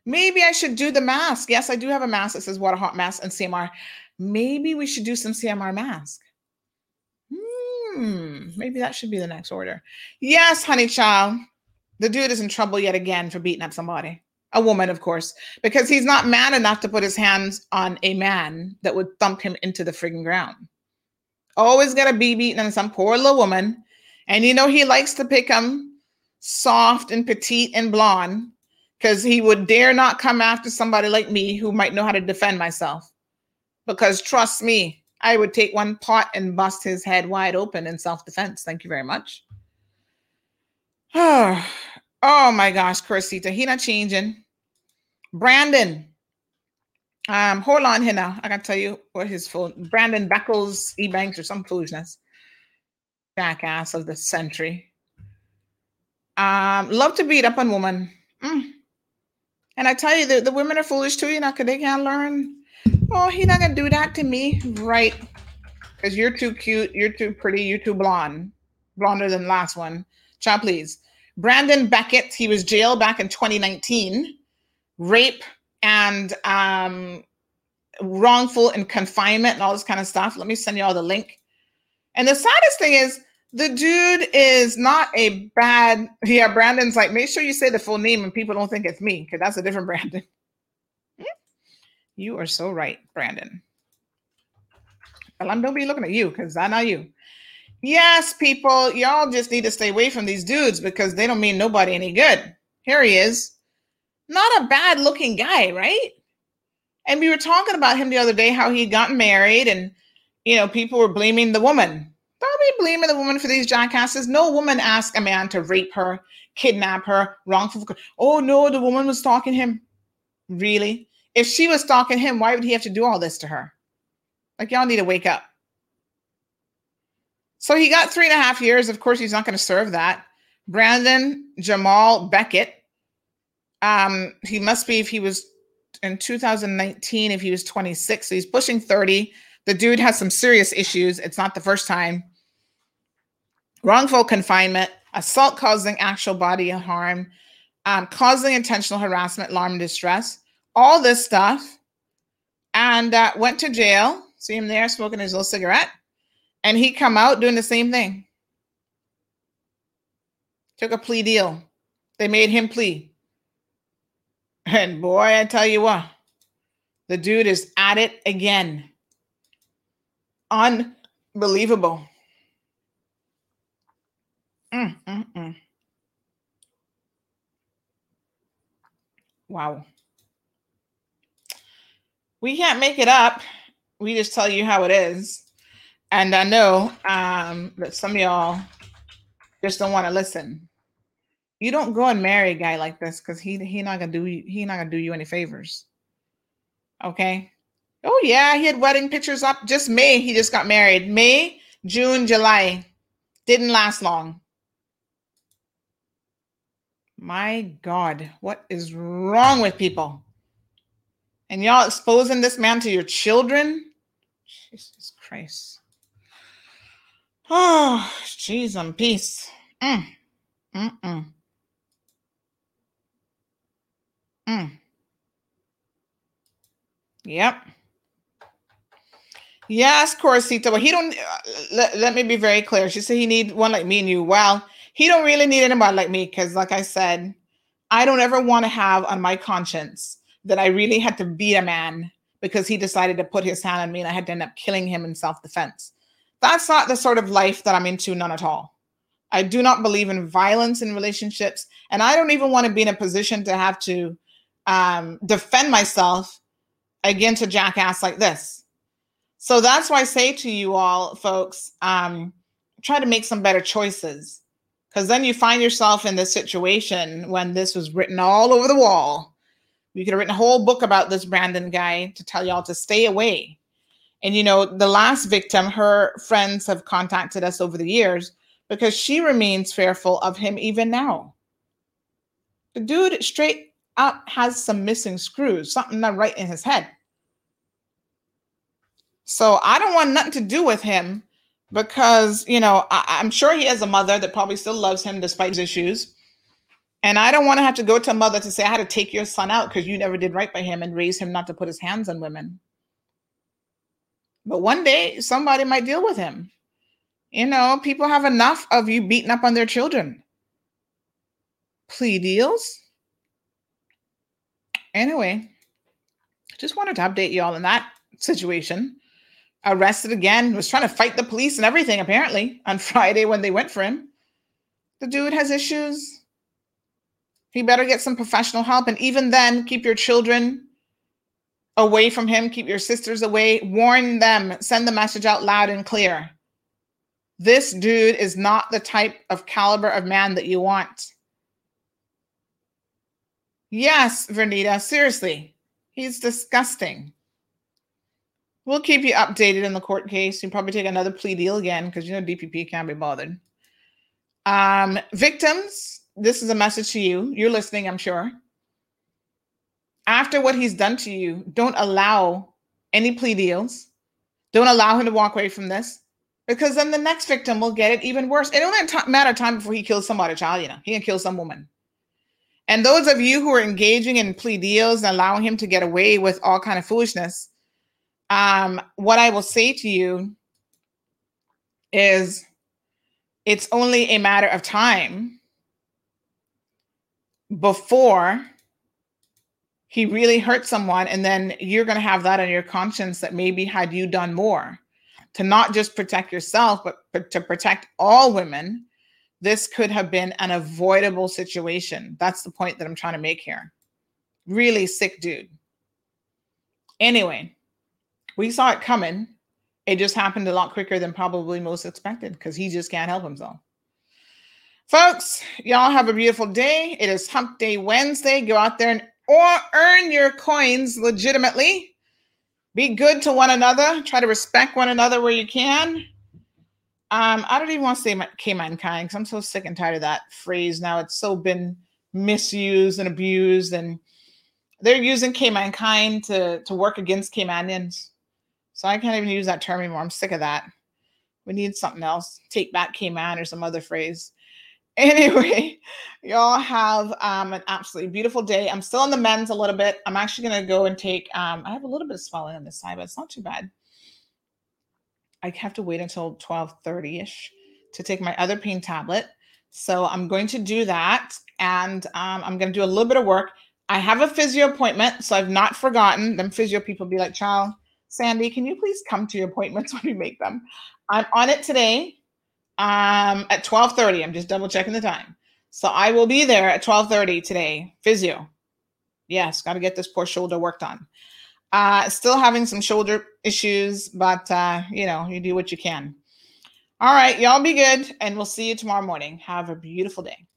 Maybe I should do the mask. Yes, I do have a mask that says water hot mask and CMR. Maybe we should do some CMR mask. Hmm, maybe that should be the next order. Yes, honey child. The dude is in trouble yet again for beating up somebody. A woman, of course, because he's not man enough to put his hands on a man that would thump him into the frigging ground. Always got to be beaten on some poor little woman. And you know, he likes to pick him soft and petite and blonde because he would dare not come after somebody like me who might know how to defend myself. Because trust me, I would take one pot and bust his head wide open in self defense. Thank you very much. Oh, my gosh, Corsita, he not changing. Brandon, um, hold on here now. I gotta tell you what his full Brandon Beckles Ebanks or some foolishness. Jackass of the century. Um, love to beat up on woman. Mm. And I tell you, the, the women are foolish too, you know, because they can't learn. Oh, he's not gonna do that to me. Right. Because you're too cute, you're too pretty, you're too blonde. Blonder than last one. Child, please. Brandon Beckett, he was jailed back in 2019. Rape and um wrongful and confinement and all this kind of stuff. Let me send you all the link. And the saddest thing is the dude is not a bad. Yeah, Brandon's like, make sure you say the full name and people don't think it's me because that's a different Brandon. You are so right, Brandon. Well, I'm don't be looking at you because I know you. Yes, people, y'all just need to stay away from these dudes because they don't mean nobody any good. Here he is. Not a bad looking guy, right? And we were talking about him the other day, how he got married, and you know, people were blaming the woman. Don't be blaming the woman for these jackasses. No woman asked a man to rape her, kidnap her, wrongful. Oh no, the woman was stalking him. Really? If she was stalking him, why would he have to do all this to her? Like y'all need to wake up. So he got three and a half years. Of course, he's not going to serve that. Brandon Jamal Beckett. Um, he must be if he was in 2019, if he was 26, so he's pushing 30. The dude has some serious issues. It's not the first time. Wrongful confinement, assault causing actual body harm, um, causing intentional harassment, alarm, and distress, all this stuff. And uh, went to jail. See him there smoking his little cigarette. And he come out doing the same thing. Took a plea deal. They made him plea. And boy, I tell you what, the dude is at it again. Unbelievable. Mm, mm, mm. Wow. We can't make it up. We just tell you how it is. And I know um, that some of y'all just don't want to listen. You don't go and marry a guy like this because he he not gonna do you, he not gonna do you any favors. Okay. Oh yeah, he had wedding pictures up. Just May, he just got married. May, June, July. Didn't last long. My God, what is wrong with people? And y'all exposing this man to your children? Jesus Christ. Oh, jeez, and peace. Mm. Mm-mm. Mm. Yep. Yes, Corsita. Well, he don't. Uh, let, let me be very clear. She said he need one like me and you. Well, he don't really need anybody like me because, like I said, I don't ever want to have on my conscience that I really had to beat a man because he decided to put his hand on me and I had to end up killing him in self defense. That's not the sort of life that I'm into, none at all. I do not believe in violence in relationships, and I don't even want to be in a position to have to um, defend myself against a jackass like this. So that's why I say to you all, folks, um, try to make some better choices. Because then you find yourself in this situation when this was written all over the wall. You could have written a whole book about this Brandon guy to tell y'all to stay away. And you know, the last victim, her friends have contacted us over the years because she remains fearful of him even now. The dude straight up has some missing screws, something not right in his head. So I don't want nothing to do with him because, you know, I, am sure he has a mother that probably still loves him despite his issues. And I don't want to have to go to mother to say, I had to take your son out because you never did right by him and raise him not to put his hands on women. But one day somebody might deal with him. You know, people have enough of you beating up on their children. Plea deals. Anyway, just wanted to update you all in that situation. Arrested again, was trying to fight the police and everything, apparently, on Friday when they went for him. The dude has issues. He better get some professional help. And even then, keep your children away from him, keep your sisters away, warn them, send the message out loud and clear. This dude is not the type of caliber of man that you want. Yes, Vernita, seriously. He's disgusting. We'll keep you updated in the court case. You'll probably take another plea deal again because you know DPP can't be bothered. Um, victims, this is a message to you. You're listening, I'm sure. After what he's done to you, don't allow any plea deals. Don't allow him to walk away from this because then the next victim will get it even worse. It only matter of time before he kills somebody child, you know. He can kill some woman. And those of you who are engaging in plea deals and allowing him to get away with all kind of foolishness, um, what I will say to you is it's only a matter of time before he really hurt someone and then you're going to have that on your conscience that maybe had you done more to not just protect yourself but to protect all women this could have been an avoidable situation. That's the point that i'm trying to make here. Really sick dude. Anyway we saw it coming. It just happened a lot quicker than probably most expected because he just can't help himself folks y'all have a beautiful day it is hump day wednesday go out there and or earn your coins legitimately. Be good to one another. Try to respect one another where you can. Um, I don't even want to say my, Caymankind because I'm so sick and tired of that phrase now. It's so been misused and abused, and they're using Caymankind to to work against Caymanians. So I can't even use that term anymore. I'm sick of that. We need something else. Take back Cayman or some other phrase. Anyway, y'all have um, an absolutely beautiful day. I'm still on the men's a little bit. I'm actually going to go and take, um, I have a little bit of swelling on this side, but it's not too bad. I have to wait until 1230-ish to take my other pain tablet. So I'm going to do that. And um, I'm going to do a little bit of work. I have a physio appointment, so I've not forgotten. Them physio people be like, child, Sandy, can you please come to your appointments when we make them? I'm on it today um at 12:30. I'm just double checking the time. So I will be there at 12:30 today. Physio. Yes, got to get this poor shoulder worked on. Uh still having some shoulder issues, but uh you know, you do what you can. All right, y'all be good and we'll see you tomorrow morning. Have a beautiful day.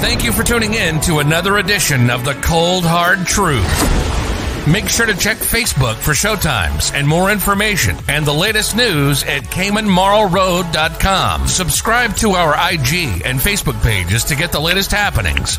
Thank you for tuning in to another edition of The Cold Hard Truth. Make sure to check Facebook for showtimes and more information and the latest news at CaymanMarlRoad.com. Subscribe to our IG and Facebook pages to get the latest happenings.